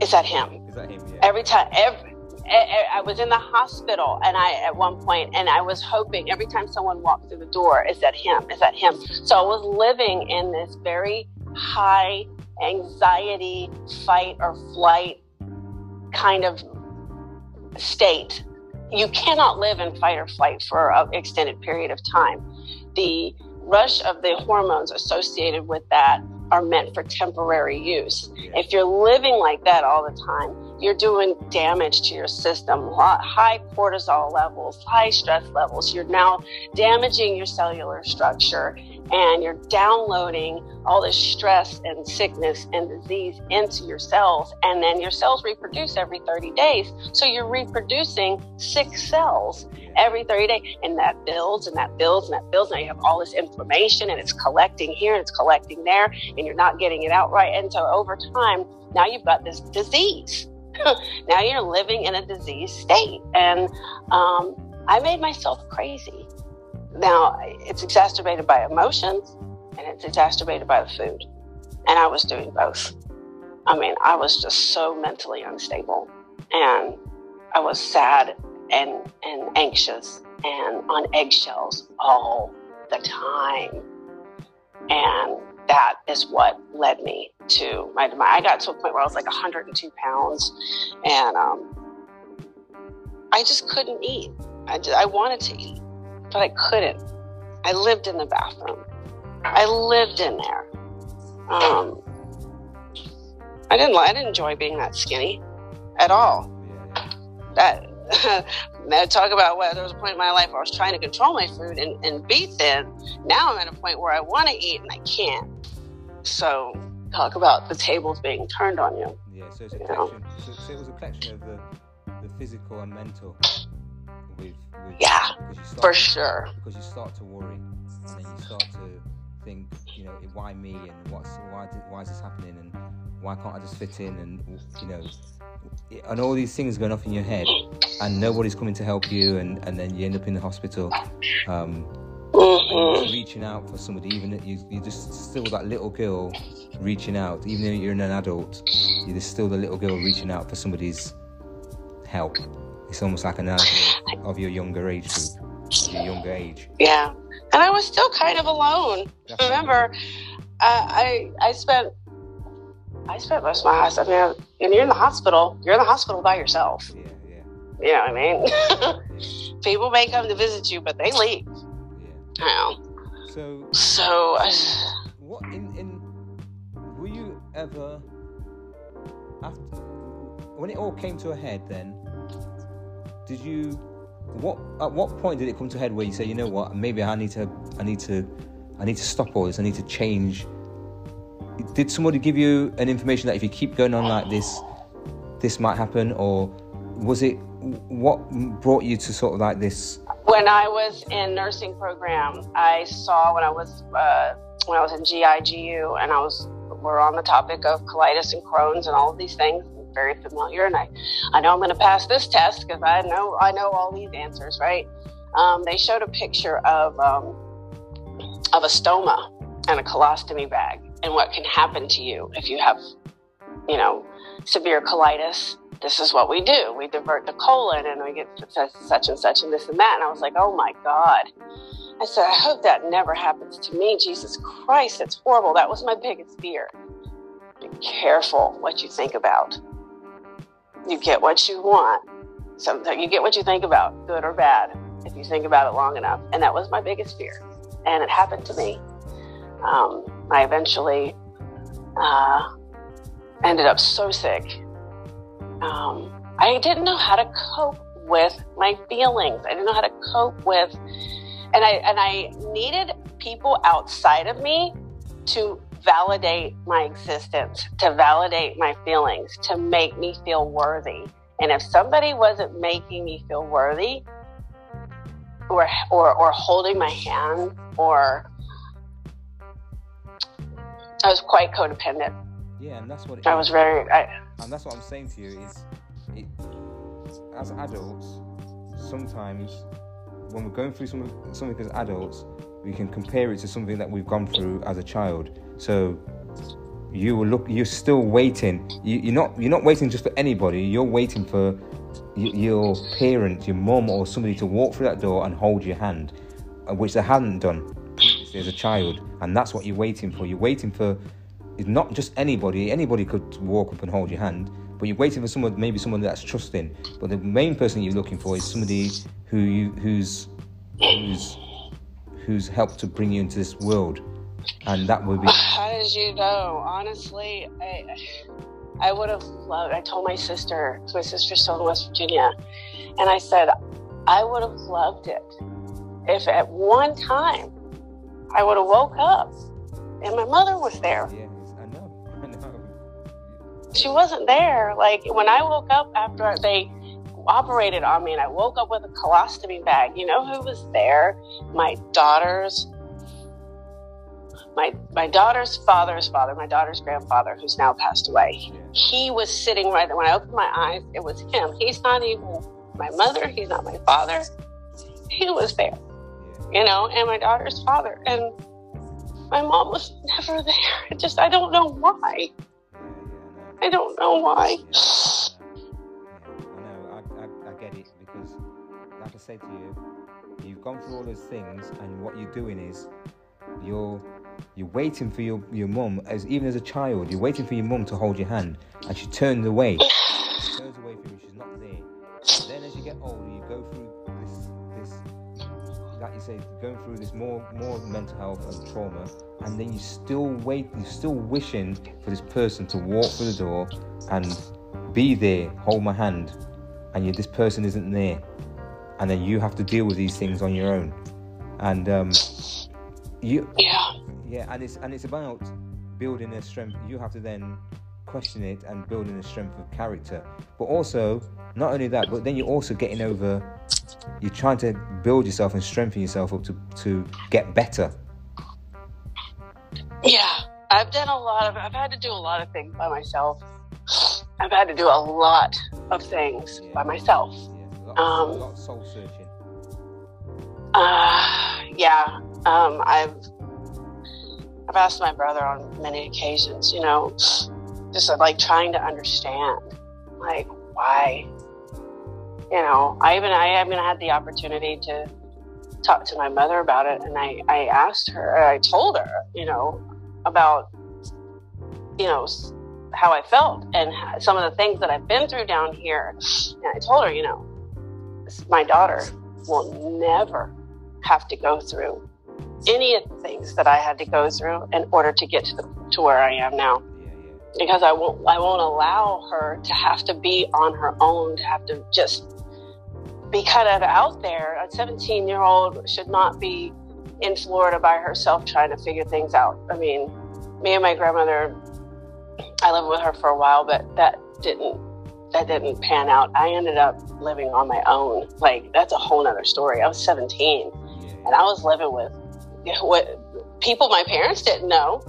is that him? Is that him? Yeah. Every time, every, I was in the hospital and I at one point and I was hoping every time someone walked through the door, is that him? Is that him? So I was living in this very high anxiety, fight or flight kind of state. You cannot live in fight or flight for an extended period of time. The rush of the hormones associated with that are meant for temporary use. If you're living like that all the time, you're doing damage to your system. High cortisol levels, high stress levels. You're now damaging your cellular structure and you're downloading all this stress and sickness and disease into your cells. And then your cells reproduce every 30 days. So you're reproducing sick cells every 30 days. And that builds and that builds and that builds. Now you have all this inflammation and it's collecting here and it's collecting there and you're not getting it out right. And so over time, now you've got this disease. now you're living in a disease state. And um, I made myself crazy. Now, it's exacerbated by emotions and it's exacerbated by the food. And I was doing both. I mean, I was just so mentally unstable and I was sad and, and anxious and on eggshells all the time. And that is what led me to my demise. I got to a point where I was like 102 pounds and um, I just couldn't eat. I, just, I wanted to eat but I couldn't. I lived in the bathroom. I lived in there. Um, I didn't. I didn't enjoy being that skinny at all. That. talk about where there was a point in my life where I was trying to control my food and, and be thin. Now I'm at a point where I want to eat and I can't. So talk about the tables being turned on you. Yeah, so it's a collection. So, so, it was a collection of the, the physical and mental with, with yeah, for to, sure. Because you start to worry, and then you start to think, you know, why me, and what's why did, why is this happening, and why can't I just fit in, and you know, and all these things going off in your head, and nobody's coming to help you, and and then you end up in the hospital. Um, mm-hmm. reaching out for somebody, even you, you're just still that little girl reaching out, even though you're an adult, you're still the little girl reaching out for somebody's help. It's almost like an of your younger age group, your younger age. Yeah, and I was still kind of alone. Remember, I I spent I spent most of my house. I mean, and you're in the hospital. You're in the hospital by yourself. Yeah, yeah. You know what I mean? People may come to visit you, but they leave. Yeah. Know. So. So. what in in were you ever after when it all came to a head, then did you? What at what point did it come to a head where you say, you know what, maybe I need to, I need to, I need to stop all this. I need to change. Did somebody give you an information that if you keep going on like this, this might happen, or was it what brought you to sort of like this? When I was in nursing program, I saw when I was uh, when I was in GIGU, and I was we're on the topic of colitis and Crohn's and all of these things. Very familiar, and I, I know I'm going to pass this test because I know I know all these answers, right? Um, they showed a picture of um, of a stoma and a colostomy bag, and what can happen to you if you have, you know, severe colitis. This is what we do. We divert the colon, and we get such and such and this and that. And I was like, oh my god. I said, I hope that never happens to me. Jesus Christ, it's horrible. That was my biggest fear. Be careful what you think about. You get what you want. Sometimes you get what you think about, good or bad, if you think about it long enough. And that was my biggest fear. And it happened to me. Um, I eventually uh, ended up so sick. Um, I didn't know how to cope with my feelings. I didn't know how to cope with, and I and I needed people outside of me to validate my existence, to validate my feelings, to make me feel worthy. And if somebody wasn't making me feel worthy, or or or holding my hand, or I was quite codependent. Yeah, and that's what it I was very. I, and that's what I'm saying to you is, it, as adults, sometimes when we're going through something, something as adults, we can compare it to something that we've gone through as a child. So you will look. You're still waiting. You, are not. You're not waiting just for anybody. You're waiting for your parent, your mum, or somebody to walk through that door and hold your hand, uh, which they hadn't done as a child. And that's what you're waiting for. You're waiting for. It's not just anybody. Anybody could walk up and hold your hand, but you're waiting for someone, maybe someone that's trusting. But the main person you're looking for is somebody who you, who's who's who's helped to bring you into this world and that would be. How did you know? Honestly, I, I would have loved. I told my sister, my sister's still in West Virginia, and I said, I would have loved it if at one time I would have woke up and my mother was there. Yes, I know. I know. She wasn't there. Like when I woke up after they operated on me and I woke up with a colostomy bag, you know who was there? My daughters my my daughter's father's father, my daughter's grandfather, who's now passed away. He was sitting right there when I opened my eyes. It was him. He's not even my mother. He's not my father. He was there, you know, and my daughter's father. And my mom was never there. Just I don't know why. I don't know why. I know. I, I, I get it because, like I said to you, you've gone through all those things, and what you're doing is you're you're waiting for your, your mum, as even as a child, you're waiting for your mum to hold your hand, and she turns away. She turns away from you. She's not there. Then, as you get older, you go through like you say, going through this more, more mental health and trauma, and then you still wait. You're still wishing for this person to walk through the door and be there, hold my hand, and you, this person isn't there, and then you have to deal with these things on your own, and um, you. Yeah yeah, and it's and it's about building a strength. You have to then question it and building a strength of character. But also, not only that, but then you're also getting over. You're trying to build yourself and strengthen yourself up to to get better. Yeah, I've done a lot of. I've had to do a lot of things by myself. I've had to do a lot of things yeah. by myself. Yeah, lot, um, a lot of soul searching. Uh, yeah, um, I've I've asked my brother on many occasions, you know, just like trying to understand, like why, you know, I even I even had the opportunity to talk to my mother about it, and I I asked her, I told her, you know, about, you know, how I felt and some of the things that I've been through down here, and I told her, you know, my daughter will never have to go through any of the things that I had to go through in order to get to the to where I am now. Because I won't I won't allow her to have to be on her own, to have to just be kind of out there. A 17 year old should not be in Florida by herself trying to figure things out. I mean, me and my grandmother, I lived with her for a while, but that didn't that didn't pan out. I ended up living on my own. Like that's a whole nother story. I was 17 and I was living with what people my parents didn't know.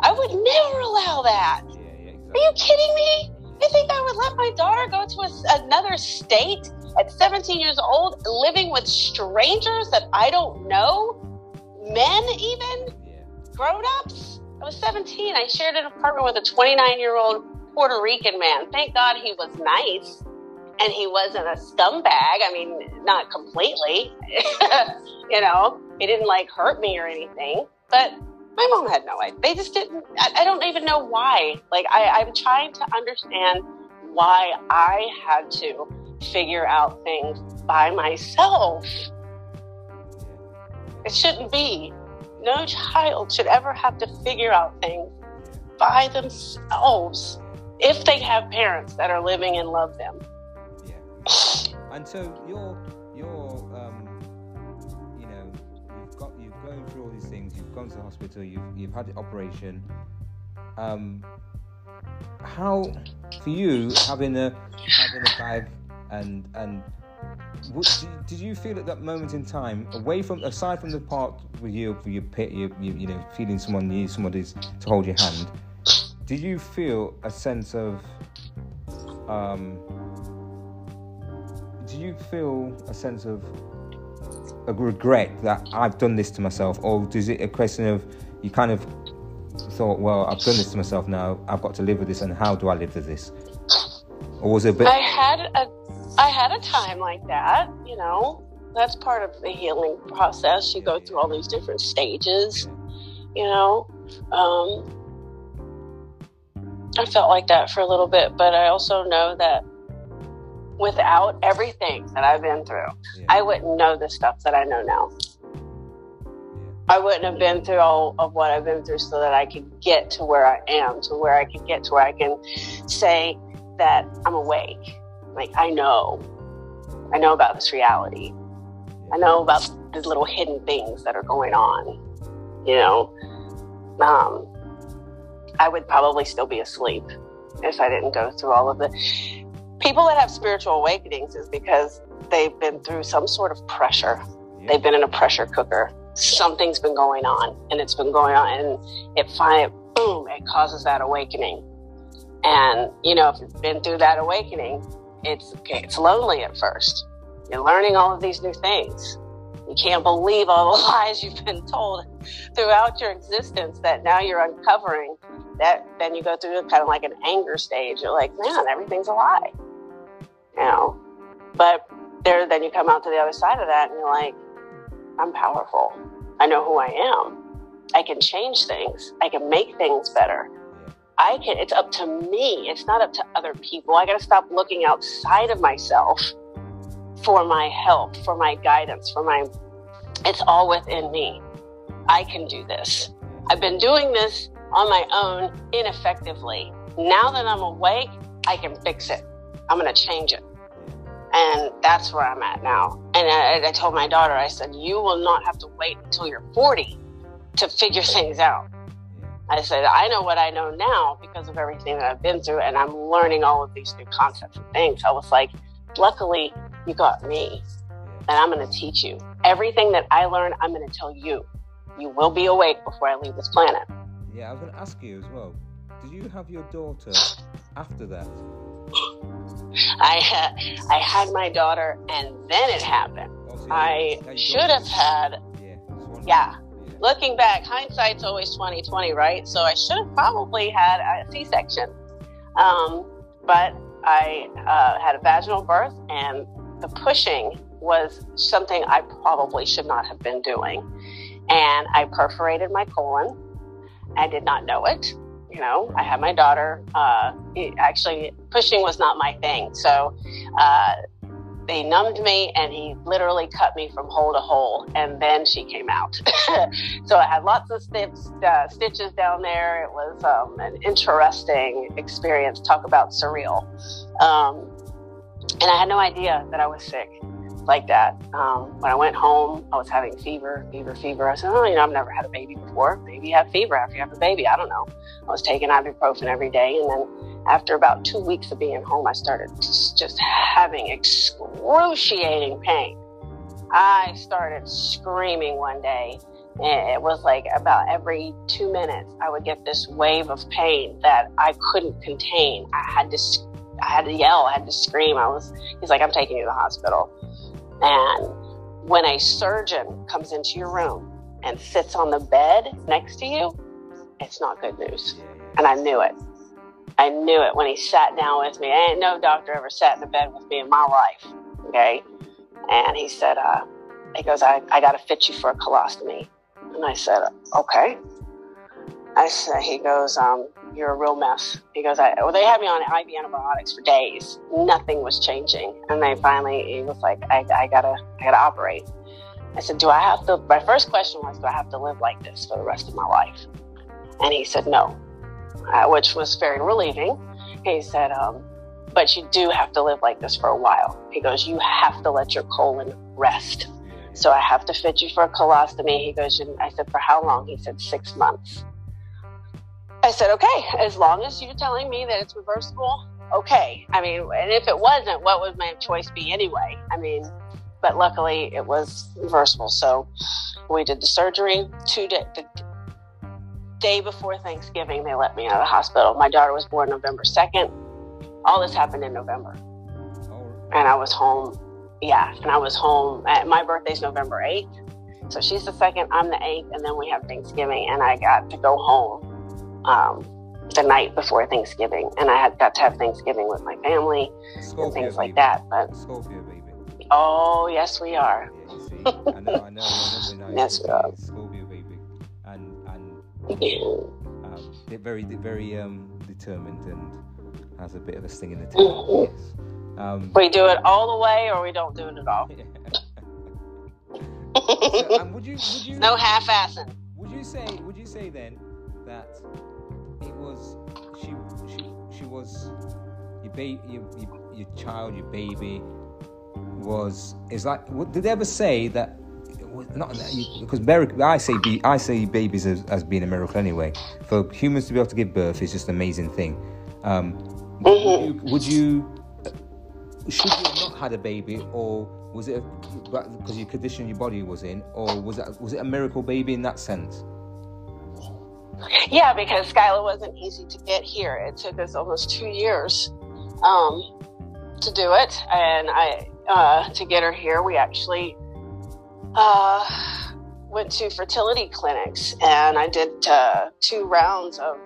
I would never allow that. Yeah, yeah, exactly. Are you kidding me? You think I would let my daughter go to a, another state at 17 years old, living with strangers that I don't know? Men, even? Yeah. Grown ups? I was 17. I shared an apartment with a 29 year old Puerto Rican man. Thank God he was nice and he wasn't a scumbag. I mean, not completely. you know, he didn't like hurt me or anything. But my mom had no idea. They just didn't. I, I don't even know why. Like, I, I'm trying to understand why I had to figure out things by myself. It shouldn't be. No child should ever have to figure out things by themselves if they have parents that are living and love them. Yeah. And so you're gone to the hospital. You've you've had the operation. Um, how for you having a having a bag and and what, did you feel at that moment in time, away from aside from the part with you, with your pit, you, you, you know, feeling someone needs somebody to hold your hand, did you feel a sense of um, do you feel a sense of a regret that I've done this to myself, or is it a question of you kind of thought, well, I've done this to myself now, I've got to live with this, and how do I live with this? Or was it a bit? I had a, I had a time like that. You know, that's part of the healing process. You go through all these different stages. You know, um, I felt like that for a little bit, but I also know that without everything that I've been through, yeah. I wouldn't know the stuff that I know now. I wouldn't have been through all of what I've been through so that I could get to where I am, to where I could get to where I can say that I'm awake. Like, I know. I know about this reality. I know about the little hidden things that are going on. You know, um, I would probably still be asleep if I didn't go through all of the people that have spiritual awakenings is because they've been through some sort of pressure. They've been in a pressure cooker. Something's been going on and it's been going on and it finally, boom, it causes that awakening. And, you know, if you've been through that awakening, it's, okay, it's lonely at first. You're learning all of these new things. You can't believe all the lies you've been told throughout your existence that now you're uncovering. That then you go through kind of like an anger stage. You're like, man, everything's a lie. You know, but there, then you come out to the other side of that, and you're like, I'm powerful. I know who I am. I can change things. I can make things better. I can. It's up to me. It's not up to other people. I got to stop looking outside of myself for my help, for my guidance, for my, it's all within me. I can do this. I've been doing this on my own ineffectively. Now that I'm awake, I can fix it. I'm going to change it. And that's where I'm at now. And I, I, told my daughter, I said, you will not have to wait until you're 40 to figure things out. I said, I know what I know now because of everything that I've been through, and I'm learning all of these new concepts and things. I was like, luckily, you got me. And I'm going to teach you. Everything that I learn, I'm going to tell you. You will be awake before I leave this planet. Yeah, I was going to ask you as well. Did you have your daughter after that? I had, I had my daughter, and then it happened. Oh, I should have had. Yeah, yeah. yeah. Looking back, hindsight's always twenty twenty, right? So I should have probably had a C section, um, but I uh, had a vaginal birth, and the pushing was something I probably should not have been doing. And I perforated my colon. I did not know it. You know, I had my daughter. Uh, actually, pushing was not my thing. So uh, they numbed me and he literally cut me from hole to hole and then she came out so i had lots of stitches, uh, stitches down there it was um, an interesting experience talk about surreal um, and i had no idea that i was sick like that um, when i went home i was having fever fever fever i said oh you know i've never had a baby before maybe you have fever after you have a baby i don't know i was taking ibuprofen every day and then after about two weeks of being home, I started just having excruciating pain. I started screaming one day. And it was like about every two minutes, I would get this wave of pain that I couldn't contain. I had to, I had to yell, I had to scream. I was, he's like, I'm taking you to the hospital. And when a surgeon comes into your room and sits on the bed next to you, it's not good news. And I knew it. I knew it when he sat down with me. Ain't no doctor ever sat in the bed with me in my life. Okay. And he said, uh, he goes, I, I got to fit you for a colostomy. And I said, okay. I said, he goes, um, you're a real mess. Goes, I, well, they had me on IV antibiotics for days. Nothing was changing. And they finally, he was like, I, I gotta, I gotta operate. I said, do I have to, my first question was, do I have to live like this for the rest of my life? And he said, no uh, which was very relieving. He said, um, but you do have to live like this for a while. He goes, you have to let your colon rest. So I have to fit you for a colostomy. He goes, and I said, for how long? He said, six months. I said, okay, as long as you're telling me that it's reversible, okay. I mean, and if it wasn't, what would my choice be anyway? I mean, but luckily it was reversible. So we did the surgery. Two days, day before Thanksgiving, they let me out of the hospital. My daughter was born November 2nd. All this happened in November. Oh. And I was home. Yeah. And I was home. At, my birthday's November 8th. So she's the second, I'm the 8th. And then we have Thanksgiving. And I got to go home um, the night before Thanksgiving. And I had got to have Thanksgiving with my family Scorpio, and things like that. But Scorpio, baby. Oh, yes, we are. Yeah, I know, I know. yes, we are. Scorpio, baby. And, and um, they're very, very um, determined and has a bit of a sting in the tail. Mm-hmm. Yes. Um, we do it all the way, or we don't do it at all. so, um, would you, would you, no half-assing. Would you say? Would you say then that it was she? She, she was your baby, your, your, your child, your baby was is like. Did they ever say that not because miracle. I say I say babies as, as being a miracle anyway. For humans to be able to give birth is just an amazing thing. Um, mm-hmm. would, you, would you should you have not had a baby, or was it because your condition your body was in, or was it was it a miracle baby in that sense? Yeah, because Skylar wasn't easy to get here. It took us almost two years um, to do it, and I uh, to get her here. We actually uh, went to fertility clinics and I did uh, two rounds of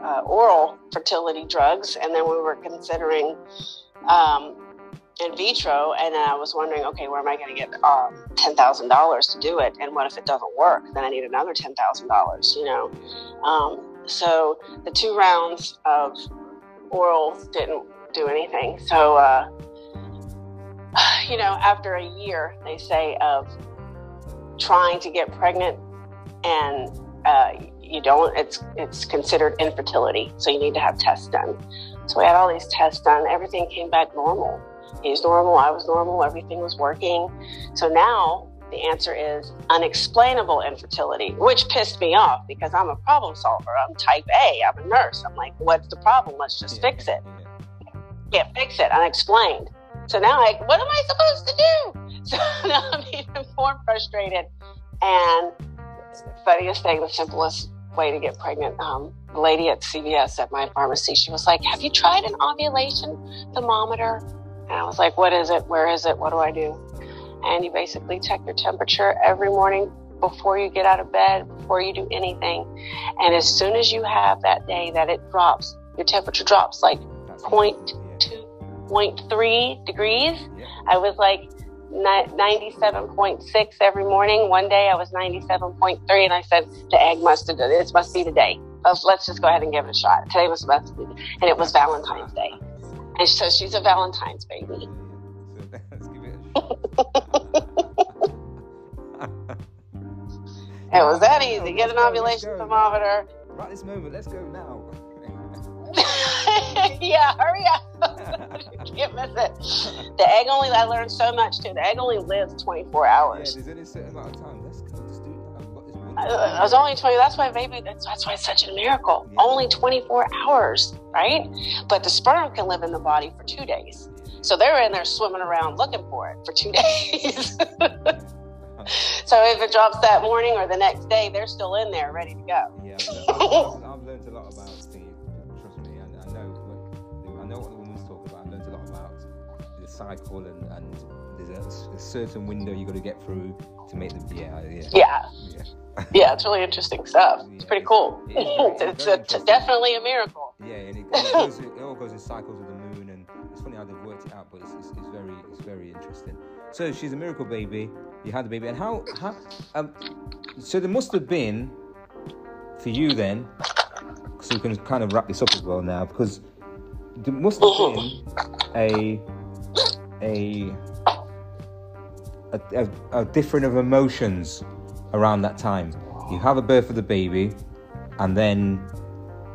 uh, oral fertility drugs, and then we were considering um, in vitro. And then I was wondering, okay, where am I going to get um, ten thousand dollars to do it? And what if it doesn't work? Then I need another ten thousand dollars, you know. Um, so the two rounds of oral didn't do anything. So. Uh, you know, after a year, they say, of trying to get pregnant and uh, you don't, it's it's considered infertility. So you need to have tests done. So we had all these tests done. Everything came back normal. He's normal. I was normal. Everything was working. So now the answer is unexplainable infertility, which pissed me off because I'm a problem solver. I'm type A. I'm a nurse. I'm like, what's the problem? Let's just yeah, fix it. Yeah. Can't fix it. Unexplained. So now, like, what am I supposed to do? So now I'm even more frustrated. And funniest thing, the simplest way to get pregnant. Um, the lady at CVS at my pharmacy, she was like, "Have you tried an ovulation thermometer?" And I was like, "What is it? Where is it? What do I do?" And you basically check your temperature every morning before you get out of bed, before you do anything. And as soon as you have that day that it drops, your temperature drops like point two, point three degrees. I was like, 97.6 every morning. One day I was 97.3 and I said, the egg must have, done this must be the day. Let's just go ahead and give it a shot. Today was supposed to be, and it was Valentine's Day. And so she's a Valentine's baby. So let's give it It was that easy. Get an ovulation thermometer. Right this moment, let's go now. yeah, hurry up. Can't miss it. The egg only, I learned so much too. The egg only lives 24 yeah, hours. there's only a certain amount of time. I was only 20. That's why, baby, that's, that's why it's such a miracle. Yeah. Only 24 hours, right? But the sperm can live in the body for two days. So they're in there swimming around looking for it for two days. so if it drops that morning or the next day, they're still in there ready to go. Yeah, I've, I've, I've learned a lot about the. Trust me, I, I know what I know what the woman's talking about. I've learned a lot about the cycle and, and there's a, a certain window you've got to get through to make the yeah yeah Yeah, yeah. yeah, it's really interesting stuff. It's pretty cool. It is very- it's it's very definitely a miracle. Yeah, and it, and it, goes, it all goes in cycles with the moon, and it's funny how they've worked it out, but it's, it's, it's very it's very interesting. So she's a miracle baby. You had the baby, and how how um so there must have been for you then, so we can kind of wrap this up as well now because there must have been a a a, a, a different of emotions around that time. You have a birth of the baby, and then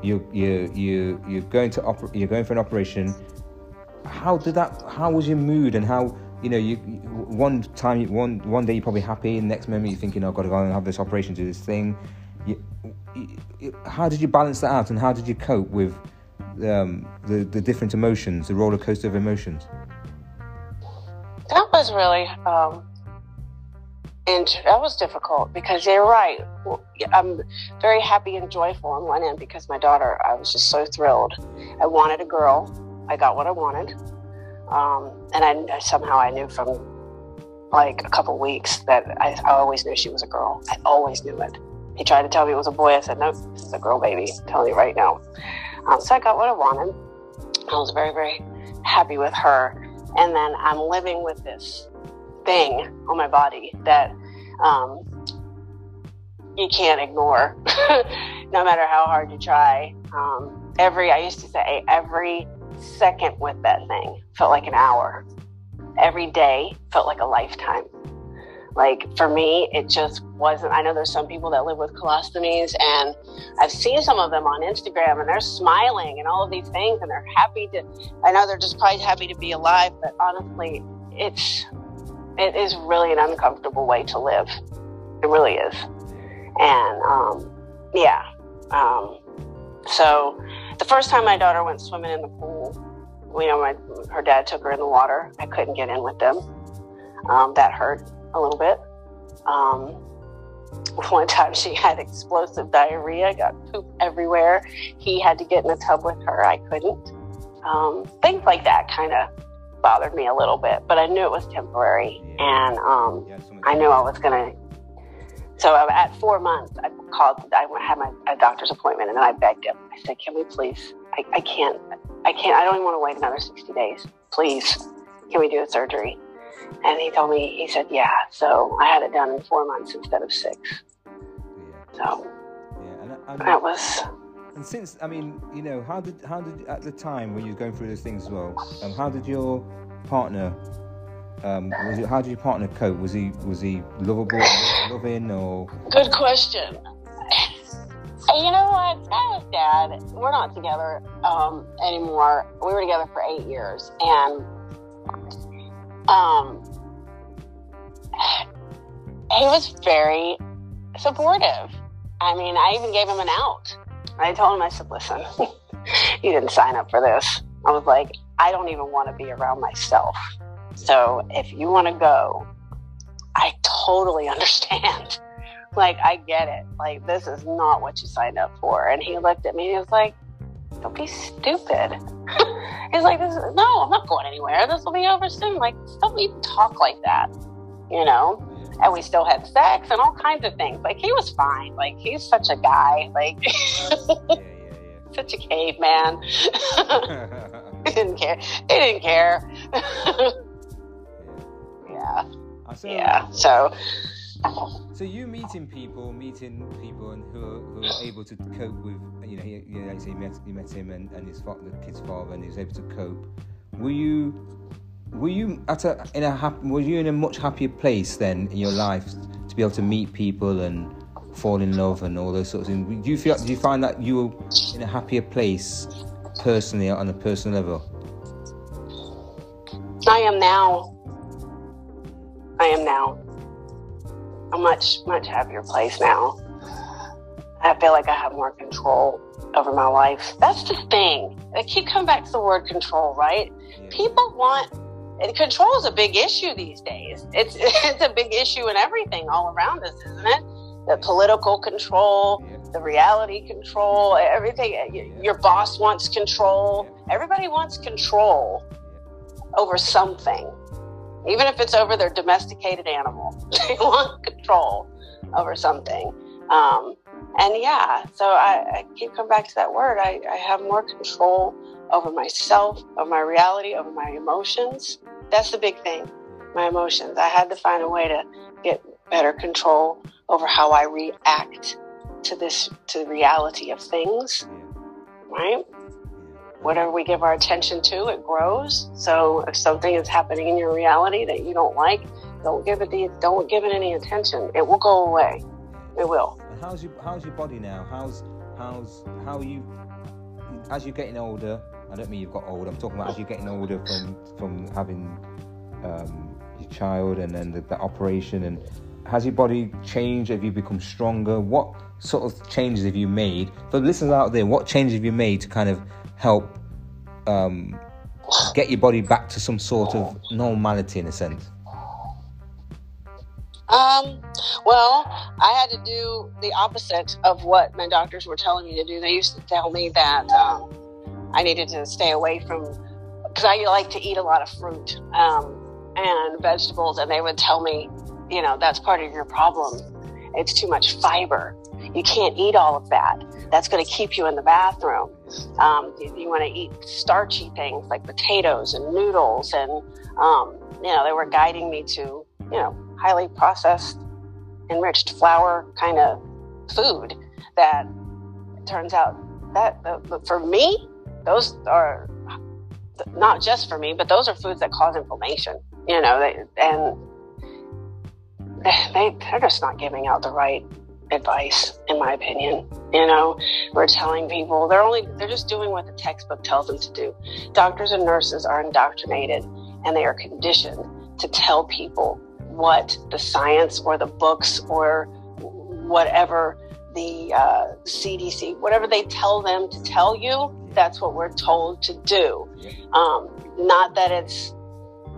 you you you you're going to oper- you're going for an operation. How did that? How was your mood and how? You know, you one time, one one day you're probably happy, and next moment you're thinking, "Oh, I've got to go and have this operation, do this thing." You, you- how did you balance that out, and how did you cope with um, the the different emotions, the roller coaster of emotions? Was really, um, and that was difficult because you're right. I'm very happy and joyful on one end because my daughter, I was just so thrilled. I wanted a girl. I got what I wanted. Um, and I somehow I knew from like a couple weeks that I, I always knew she was a girl. I always knew it. He tried to tell me it was a boy. I said, no, this is a girl baby. I'm telling you right now. Um, so I got what I wanted. I was very, very happy with her and then I'm living with this thing on my body that um, you can't ignore, no matter how hard you try. Um, every I used to say every second with that thing felt like an hour. Every day felt like a lifetime. Like for me, it just wasn't. I know there's some people that live with colostomies, and I've seen some of them on Instagram, and they're smiling and all of these things, and they're happy to. I know they're just probably happy to be alive, but honestly, it's it is really an uncomfortable way to live. It really is, and um, yeah. Um, so the first time my daughter went swimming in the pool, you know, my her dad took her in the water. I couldn't get in with them. Um, that hurt a little bit. Um, one time she had explosive diarrhea, got poop everywhere. He had to get in a tub with her. I couldn't. Um, things like that kind of bothered me a little bit, but I knew it was temporary. Yeah. And um, Yeah, I knew I was going to. So at four months, I called, I had my a doctor's appointment, and then I begged him. I said, Can we please? I, I can't, I can't, I don't even want to wait another 60 days. Please, can we do a surgery? And he told me, he said, Yeah. So I had it done in four months instead of six. Yeah, So yeah, and, and, that was, And since I mean, you know, how did how did at the time when you were going through those things as well? Um, how did your partner? Um, was it how did your partner cope? Was he was he lovable, loving, or Good question. You know what? That was dad. We're not together um, anymore. We were together for eight years, and um, he was very supportive. I mean, I even gave him an out. I told him, I said, "Listen, you didn't sign up for this." I was like, "I don't even want to be around myself. So if you want to go, I totally understand." like I get it. Like this is not what you signed up for. And he looked at me and he was like, Don't be stupid. He's like, this is, No, I'm not going anywhere. This will be over soon. Like, don't even talk like that. You know? And we still had sex and all kinds of things. Like he was fine. Like he's such a guy. Like yeah, such a caveman. he didn't care. He didn't care. yeah. yeah. So. So you meeting people, meeting people, and who are, who are able to cope with, you know, you, say you met, you met him and, and his fa- the kid's father, and he was able to cope. Were you, were you at a in a happy, were you in a much happier place then in your life to be able to meet people and fall in love and all those sorts of things? Do you feel do you find that you were in a happier place personally on a personal level? I am now. I am now. A much much happier place now. I feel like I have more control over my life. That's the thing. I keep coming back to the word control, right? Yeah. People want and control is a big issue these days. It's it's a big issue in everything all around us, isn't it? The political control, yeah. the reality control, everything. Yeah. Your boss wants control. Everybody wants control over something, even if it's over their domesticated animal. they want control over something. Um, and yeah, so I, I, keep coming back to that word. I, I have more control over myself, over my reality, over my emotions. That's the big thing, my emotions. I had to find a way to get better control over how I react to this, to the reality of things, right? Whatever we give our attention to, it grows. So if something is happening in your reality that you don't like, don't give it the, don't give it any attention. It will go away. It will how's your how's your body now? How's how's how are you as you're getting older? I don't mean you've got old. I'm talking about as you're getting older from from having um, your child and then the, the operation. And has your body changed? Have you become stronger? What sort of changes have you made for listeners out there? What changes have you made to kind of help um, get your body back to some sort of normality in a sense? Um, well, I had to do the opposite of what my doctors were telling me to do. They used to tell me that um, I needed to stay away from, because I like to eat a lot of fruit um, and vegetables, and they would tell me, you know, that's part of your problem. It's too much fiber. You can't eat all of that. That's going to keep you in the bathroom. Um, you, you want to eat starchy things like potatoes and noodles, and um, you know, they were guiding me to, you know, highly processed, enriched flour kind of food that turns out that uh, for me, those are not just for me, but those are foods that cause inflammation, you know, they, and they, they're just not giving out the right advice, in my opinion. You know, we're telling people they're only, they're just doing what the textbook tells them to do. Doctors and nurses are indoctrinated and they are conditioned to tell people what the science or the books or whatever the uh, CDC, whatever they tell them to tell you, that's what we're told to do. Um, not that it's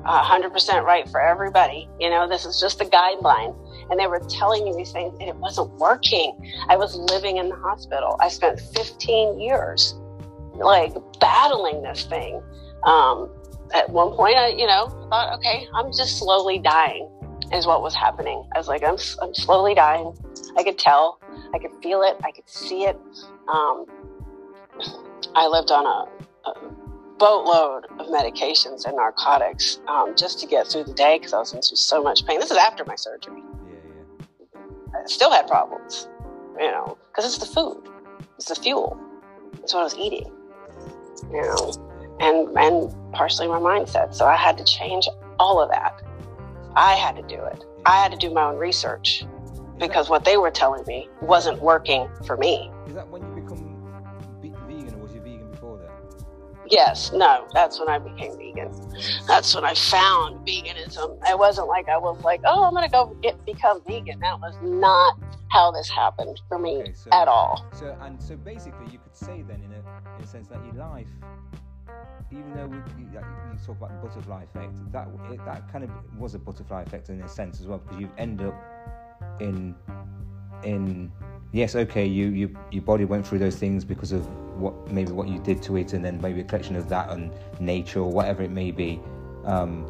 100% right for everybody. You know, this is just a guideline. And they were telling me these things and it wasn't working. I was living in the hospital. I spent 15 years like battling this thing. Um, at one point, I, you know, thought, okay, I'm just slowly dying is what was happening. I was like, I'm, I'm slowly dying. I could tell, I could feel it, I could see it. Um, I lived on a, a, boatload of medications and narcotics um, just to get through the day because I was in so much pain. This is after my surgery. Yeah, yeah. I still had problems, you know, because it's the food, it's the fuel, it's what I was eating, you know, and and partially my mindset. So I had to change all of that. I had to do it. I had to do my own research because what they were telling me wasn't working for me. Is that when you become vegan, or was you vegan before that? Yes, no, that's when I became vegan. That's when I found veganism. It wasn't like I was like, oh, I'm gonna go get become vegan. That was not how this happened for me okay, so, at all. So, and so basically, you could say then, in a, in a sense, that your life even though we, you, you, talk about the butterfly effect, that it, that kind of was a butterfly effect in a sense as well, because you end up in in yes, okay, you, you your body went through those things because of what maybe what you did to it, and then maybe a collection of that and nature or whatever it may be. Um,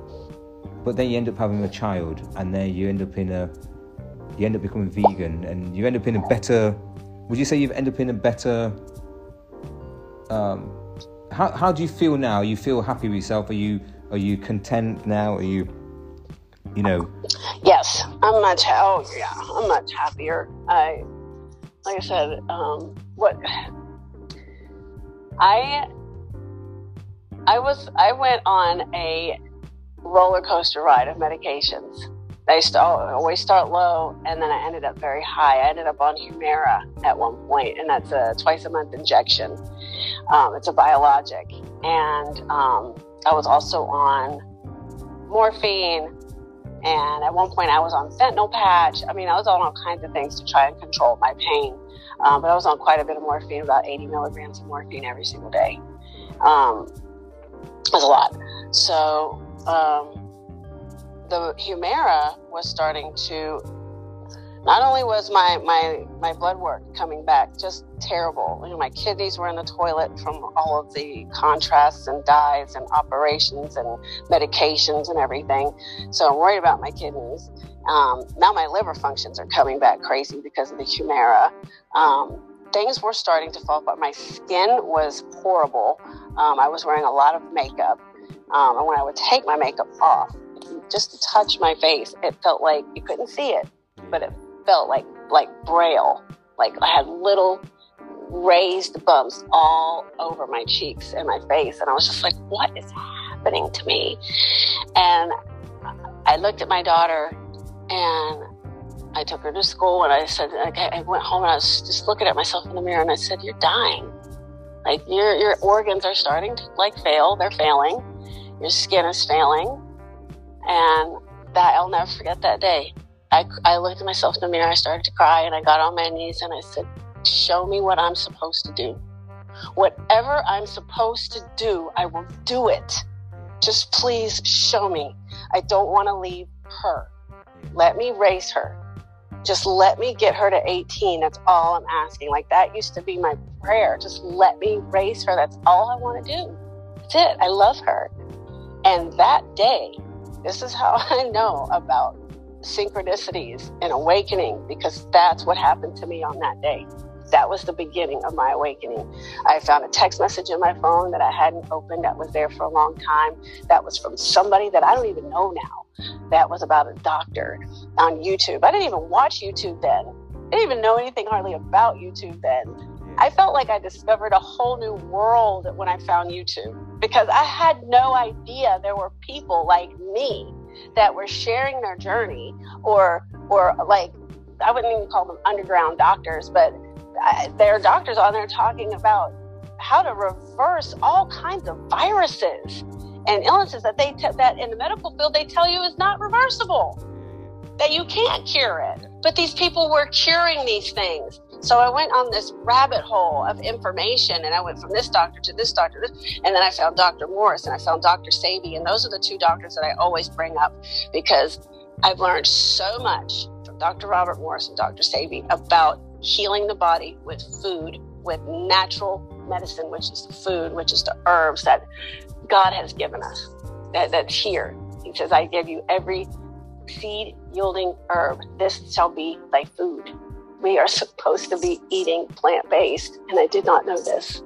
but then you end up having a child, and then you end up in a you end up becoming vegan, and you end up in a better. Would you say you've ended up in a better um, how, how do you feel now? You feel happy with yourself? Are you are you content now? Are you you know? Yes, I'm much. Oh yeah, I'm much happier. I like I said, um, what I I was I went on a roller coaster ride of medications. They start, always start low, and then I ended up very high. I ended up on Humira at one point, and that's a twice a month injection. Um, it's a biologic. And um, I was also on morphine. And at one point, I was on fentanyl patch. I mean, I was on all kinds of things to try and control my pain. Um, but I was on quite a bit of morphine, about 80 milligrams of morphine every single day. Um, was a lot. So um, the Humira was starting to. Not only was my, my, my blood work coming back just terrible, you know, my kidneys were in the toilet from all of the contrasts and dyes and operations and medications and everything. So I'm worried about my kidneys. Um, now my liver functions are coming back crazy because of the Humira. Um, things were starting to fall apart. My skin was horrible. Um, I was wearing a lot of makeup. Um, and when I would take my makeup off, just to touch my face, it felt like you couldn't see it, but it felt like like braille. Like I had little raised bumps all over my cheeks and my face, and I was just like, "What is happening to me?" And I looked at my daughter, and I took her to school and I said, I went home and I was just looking at myself in the mirror and I said, you're dying. Like your, your organs are starting to like fail. They're failing. Your skin is failing. And that I'll never forget that day. I, I looked at myself in the mirror. I started to cry and I got on my knees and I said, show me what I'm supposed to do. Whatever I'm supposed to do, I will do it. Just please show me. I don't want to leave her. Let me raise her just let me get her to 18. That's all I'm asking. Like that used to be my prayer. Just let me raise her. That's all I want to do. That's it. I love her. And that day, this is how I know about synchronicities and awakening because that's what happened to me on that day. That was the beginning of my awakening. I found a text message in my phone that I hadn't opened that was there for a long time. That was from somebody that I don't even know now that was about a doctor on YouTube. I didn't even watch YouTube then. I didn't even know anything hardly about YouTube then. I felt like I discovered a whole new world when I found YouTube because I had no idea there were people like me that were sharing their journey or or like I wouldn't even call them underground doctors, but I, there are doctors on there talking about how to reverse all kinds of viruses and illnesses that they that in the medical field they tell you is not reversible that you can't cure it. But these people were curing these things so i went on this rabbit hole of information and i went from this doctor to this doctor and then i found dr morse and i found dr Sebi and those are the two doctors that i always bring up because i've learned so much from dr robert morse and dr Sebi about healing the body with food with natural medicine which is the food which is the herbs that God has given us that, that's here. He says, I give you every seed yielding herb. This shall be thy food. We are supposed to be eating plant based, and I did not know this.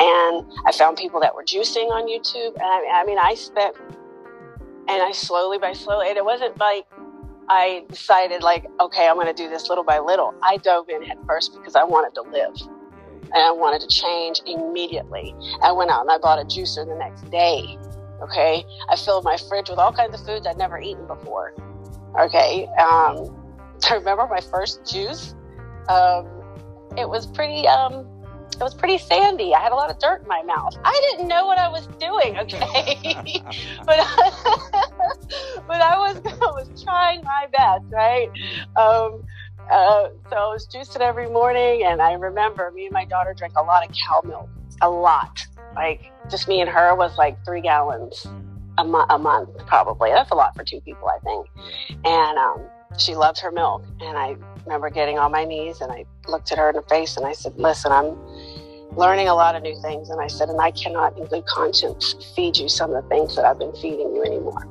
And I found people that were juicing on YouTube, and I mean, I, mean, I spent, and I slowly by slowly, and it wasn't like I decided like, okay, I'm going to do this little by little. I dove in head first because I wanted to live and I wanted to change immediately. I went out and I bought a juicer the next day. Okay. I filled my fridge with all kinds of foods I'd never eaten before. Okay. Um, I remember my first juice. Um, it was pretty, um, it was pretty sandy. I had a lot of dirt in my mouth. I didn't know what I was doing, okay? but but I was I was trying my best, right? Um, uh, so I was juicing every morning, and I remember me and my daughter drank a lot of cow milk, a lot. Like just me and her was like three gallons a, mo- a month, probably. That's a lot for two people, I think. And um, she loved her milk, and I remember getting on my knees and I looked at her in the face and I said, "Listen, I'm." learning a lot of new things. And I said, and I cannot in good conscience feed you some of the things that I've been feeding you anymore.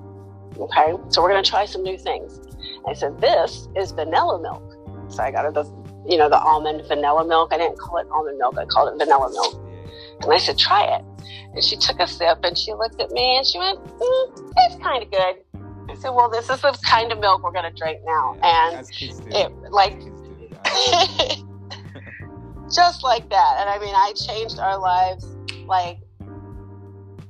Okay. So we're going to try some new things. I said, this is vanilla milk. So I got her the, you know, the almond vanilla milk. I didn't call it almond milk. I called it vanilla milk. And I said, try it. And she took a sip and she looked at me and she went, mm, it's kind of good. I said, well, this is the kind of milk we're going to drink now. Yeah, and it, like, just like that. And I mean, I changed our lives like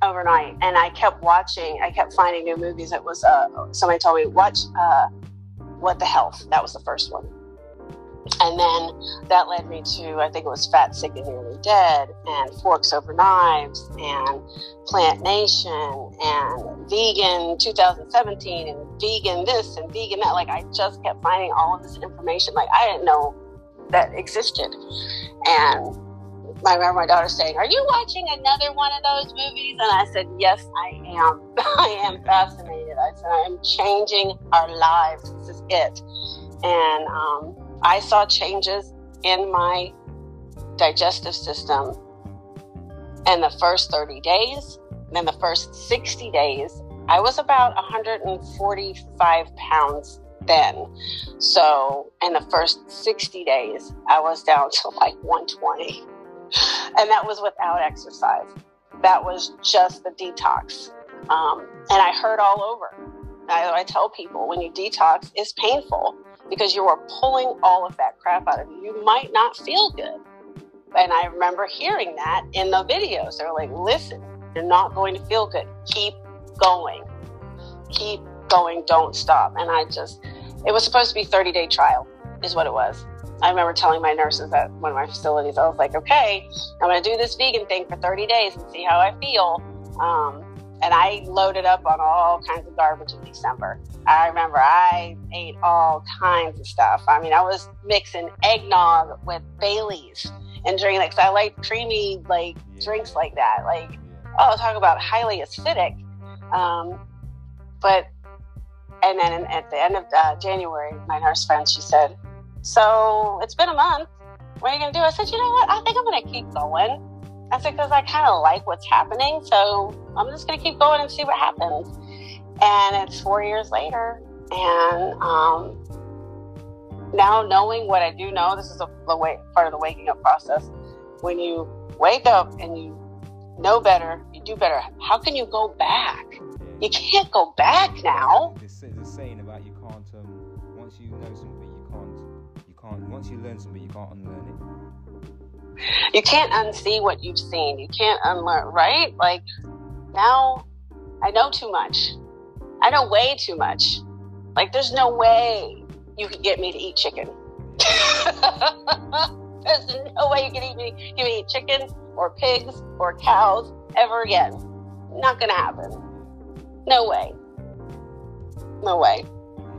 overnight, and I kept watching. I kept finding new movies. It was uh, somebody told me watch uh, What the Health. That was the first one, and then that led me to I think it was Fat, Sick, and Nearly Dead, and Forks Over Knives, and Plant Nation, and Vegan 2017, and Vegan this and Vegan that. Like I just kept finding all of this information. Like I didn't know that existed, and I remember my daughter saying, Are you watching another one of those movies? And I said, Yes, I am. I am fascinated. I said, I am changing our lives. This is it. And um, I saw changes in my digestive system in the first 30 days. Then the first 60 days, I was about 145 pounds then. So in the first 60 days, I was down to like 120 and that was without exercise. That was just the detox. Um, and I hurt all over. I, I tell people when you detox, it's painful because you are pulling all of that crap out of you. You might not feel good. And I remember hearing that in the videos. They're like, listen, you're not going to feel good. Keep going. Keep going. Don't stop. And I just, it was supposed to be 30 day trial, is what it was. I remember telling my nurses at one of my facilities, I was like, okay, I'm going to do this vegan thing for 30 days and see how I feel. Um, and I loaded up on all kinds of garbage in December. I remember I ate all kinds of stuff. I mean, I was mixing eggnog with Bailey's and drinking like, I like creamy like drinks like that. Like, oh, talk about highly acidic. Um, but and then at the end of uh, January, my nurse friend she said, so it's been a month. What are you going to do? I said, you know what? I think I'm going to keep going. I said, because I kind of like what's happening. So I'm just going to keep going and see what happens. And it's four years later. And um, now knowing what I do know, this is a, the way, part of the waking up process. When you wake up and you know better, you do better, how can you go back? You can't go back now. There's a saying about you can't, um, once you know something, you can't, you can't once you learn something you can't unsee what you've seen. You can't unlearn right? Like now i know too much. I know way too much. Like there's no way you can get me to eat chicken. There's no way you can eat me, give me eat chicken or pigs or cows ever again. Not gonna happen. No way. No way.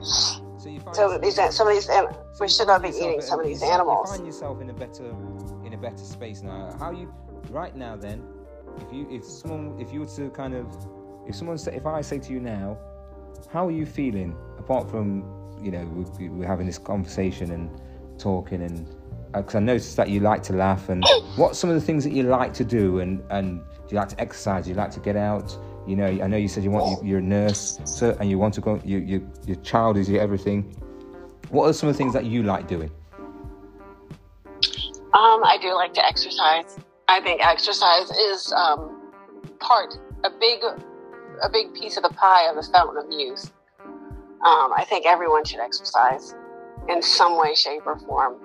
So, you find so these some of these we should not be eating some of these animals. You find yourself in a better better space now. How you right now then? If you if someone if you were to kind of if someone say if I say to you now, how are you feeling apart from you know we, we're having this conversation and talking and because uh, I noticed that you like to laugh and what's some of the things that you like to do and and do you like to exercise? Do you like to get out? You know, I know you said you want you, are a nurse, so and you want to go. You, you, your child is your everything. What are some of the things that you like doing? Um, I do like to exercise. I think exercise is um, part, a big, a big piece of the pie of the fountain of youth. Um, I think everyone should exercise in some way, shape, or form.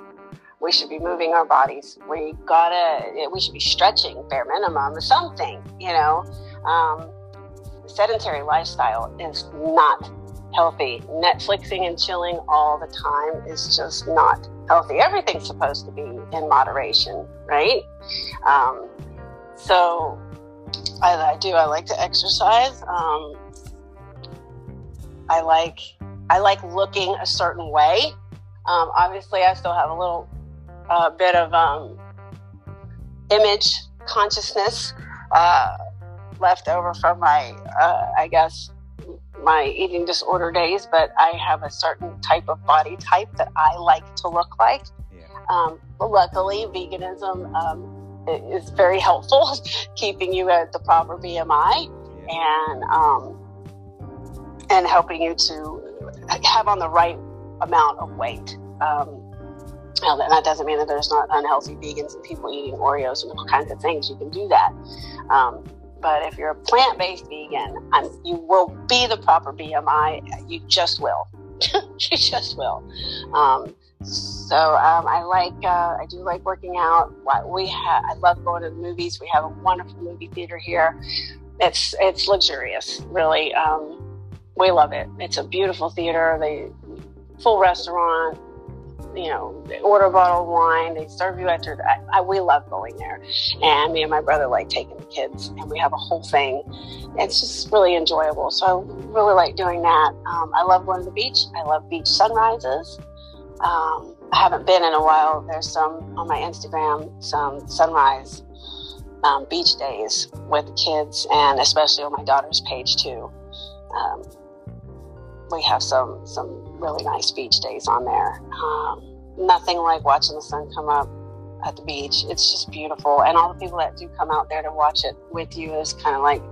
We should be moving our bodies. We gotta, we should be stretching bare minimum, something, you know. Um, sedentary lifestyle is not healthy. Netflixing and chilling all the time is just not healthy. Everything's supposed to be in moderation, right? Um, so I, I, do. I like to exercise. Um, I like I like looking a certain way. Um, obviously, I still have a little uh, bit of um, image consciousness uh, left over from my, uh, I guess, my eating disorder days, but I have a certain type of body type that I like to look like. Yeah. Um, luckily, veganism um, is very helpful, keeping you at the proper BMI and um, and helping you to have on the right amount of weight. Um, now, that doesn't mean that there's not unhealthy vegans and people eating Oreos and all kinds of things. You can do that. Um, but if you're a plant based vegan, and you will be the proper BMI. You just will. you just will. Um, so um, I like, uh, I do like working out. We have, I love going to the movies. We have a wonderful movie theater here. it's it's luxurious, really. Um, we love it. It's a beautiful theater. They full restaurant. You know, they order a bottle of wine. They serve you after. I, I, we love going there, and me and my brother like taking the kids, and we have a whole thing. It's just really enjoyable. So I really like doing that. Um, I love going to the beach. I love beach sunrises. Um, I haven't been in a while. There's some on my Instagram, some sunrise um, beach days with kids, and especially on my daughter's page too. Um, we have some some really nice beach days on there. Um, nothing like watching the sun come up at the beach. It's just beautiful, and all the people that do come out there to watch it with you is kind of like,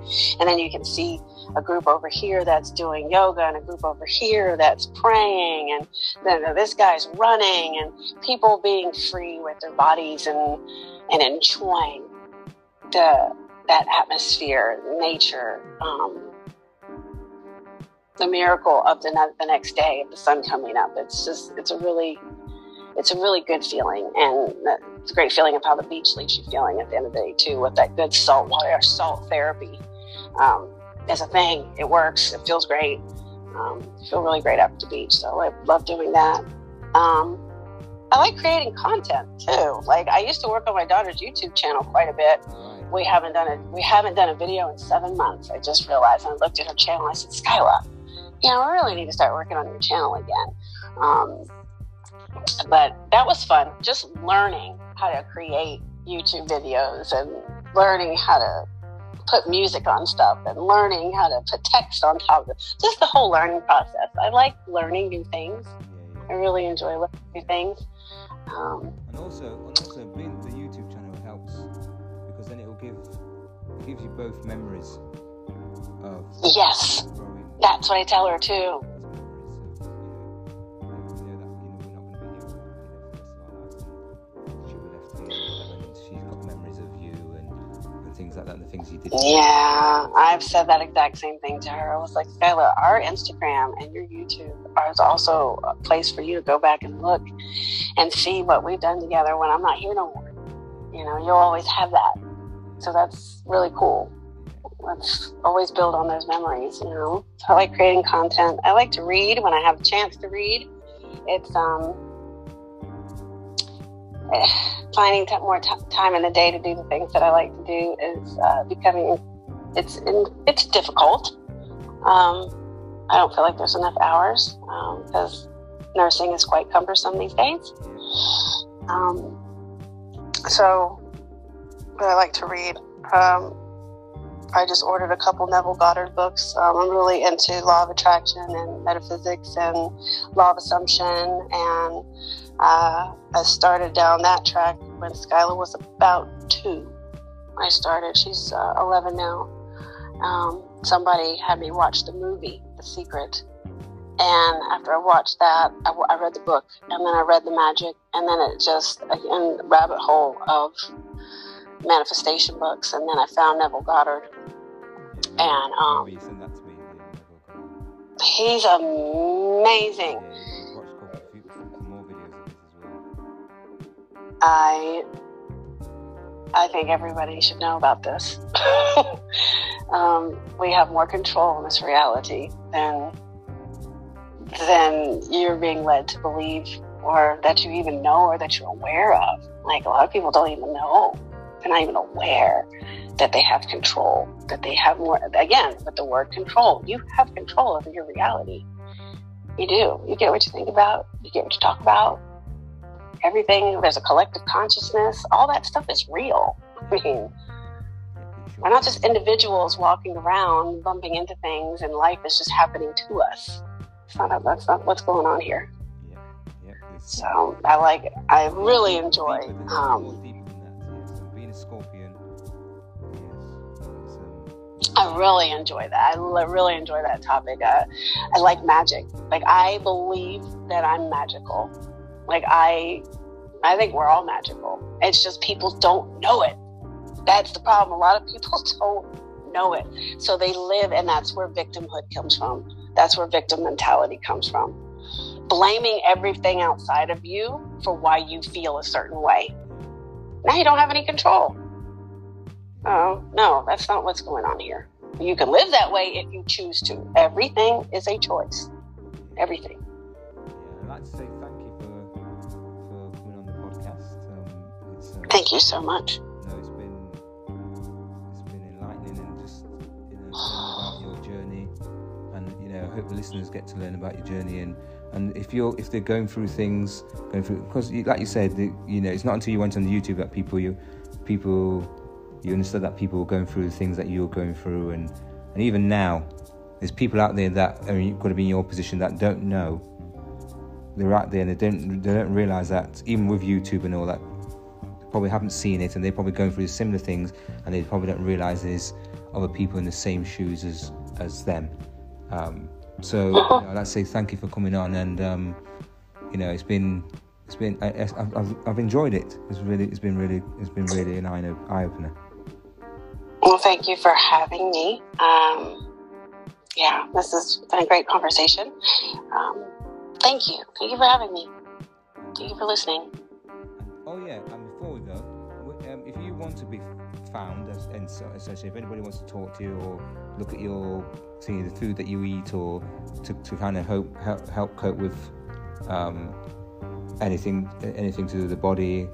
and then you can see a group over here that's doing yoga, and a group over here that's praying, and then this guy's running, and people being free with their bodies and and enjoying the that atmosphere, nature. Um, the miracle of the, the next day of the sun coming up. It's just, it's a really, it's a really good feeling. And it's a great feeling of how the beach leaves you feeling at the end of the day, too, with that good salt water, salt therapy. Um, is a thing. It works. It feels great. Um, I feel really great after the beach. So I love doing that. Um, I like creating content too. Like I used to work on my daughter's YouTube channel quite a bit. We haven't done a we haven't done a video in seven months. I just realized. And I looked at her channel. I said, Skyla, you know, I really need to start working on your channel again. Um, but that was fun, just learning how to create YouTube videos and learning how to put music on stuff and learning how to put text on top of it. Just the whole learning process. I like learning new things. I really enjoy learning new things. Um, and also, and also being the YouTube channel helps because then it will give it gives you both memories of yes. That's what I tell her too. That and the things you did. Yeah, I've said that exact same thing to her. I was like, Skyla, our Instagram and your YouTube is also a place for you to go back and look and see what we've done together when I'm not here no more. You know, you'll always have that. So that's really cool let's always build on those memories, you know. So I like creating content. I like to read when I have a chance to read. It's um finding t- more t- time in the day to do the things that I like to do is uh, becoming it's it's difficult. Um, I don't feel like there's enough hours because um, nursing is quite cumbersome these days. Um, so, but I like to read. Um, I just ordered a couple Neville Goddard books. Um, I'm really into law of attraction and metaphysics and law of assumption. And uh, I started down that track when Skyla was about two. I started. She's uh, 11 now. Um, somebody had me watch the movie, The Secret. And after I watched that, I, I read the book, and then I read the magic, and then it just, again, rabbit hole of manifestation books, and then I found Neville Goddard. And um, he's amazing. I I think everybody should know about this. um, we have more control in this reality than than you're being led to believe, or that you even know, or that you're aware of. Like a lot of people don't even know they're not even aware that they have control, that they have more, again, with the word control, you have control over your reality. You do. You get what you think about, you get what you talk about. Everything, there's a collective consciousness, all that stuff is real. I mean, we're not just individuals walking around bumping into things and life is just happening to us. It's not, that's not what's going on here. So I like, I really enjoy um, Scorpion. Yes. I really enjoy that. I really enjoy that topic. Uh, I like magic. Like I believe that I'm magical. Like I, I think we're all magical. It's just people don't know it. That's the problem. A lot of people don't know it, so they live, and that's where victimhood comes from. That's where victim mentality comes from. Blaming everything outside of you for why you feel a certain way now you don't have any control. Oh, no, that's not what's going on here. you can live that way if you choose to. Everything is a choice. Everything. Yeah, Thank you so much. No, it's been it's been enlightening and just you know about your journey, and you know I hope the listeners get to learn about your journey and. And if you're if they're going through things, going through because like you said, the, you know it's not until you went on YouTube that people you people you understood that people were going through the things that you're going through, and and even now, there's people out there that are going to be in your position that don't know. They're out there and they don't they don't realize that even with YouTube and all that, probably haven't seen it and they're probably going through similar things and they probably don't realize there's other people in the same shoes as as them um, so you know, I'd like to say thank you for coming on and um, you know it's been it's been I, I- I've, I've enjoyed it it's really it's been really it's been really an eye, eye opener Well, thank you for having me. Um, yeah, this has been a great conversation. Um, thank you. Thank you for having me. Thank you for listening. oh yeah and so, essentially if anybody wants to talk to you or look at your see the food that you eat or to, to kind of help, help help cope with um, anything anything to do with the body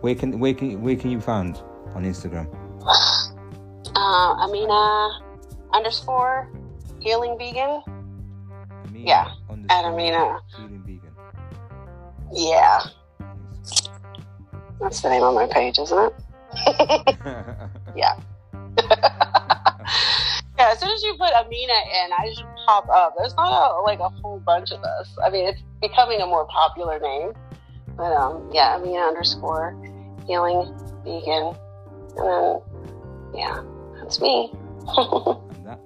where can where can where can you found on Instagram Uh, Amina underscore healing vegan. Amina Yeah, at Amina. Healing vegan Yeah, that's the name of my page, isn't it? Yeah. Yeah, as soon as you put Amina in, I just pop up. There's not a, like a whole bunch of us. I mean, it's becoming a more popular name. But um, yeah, Amina underscore healing vegan. And then, yeah, that's me. and that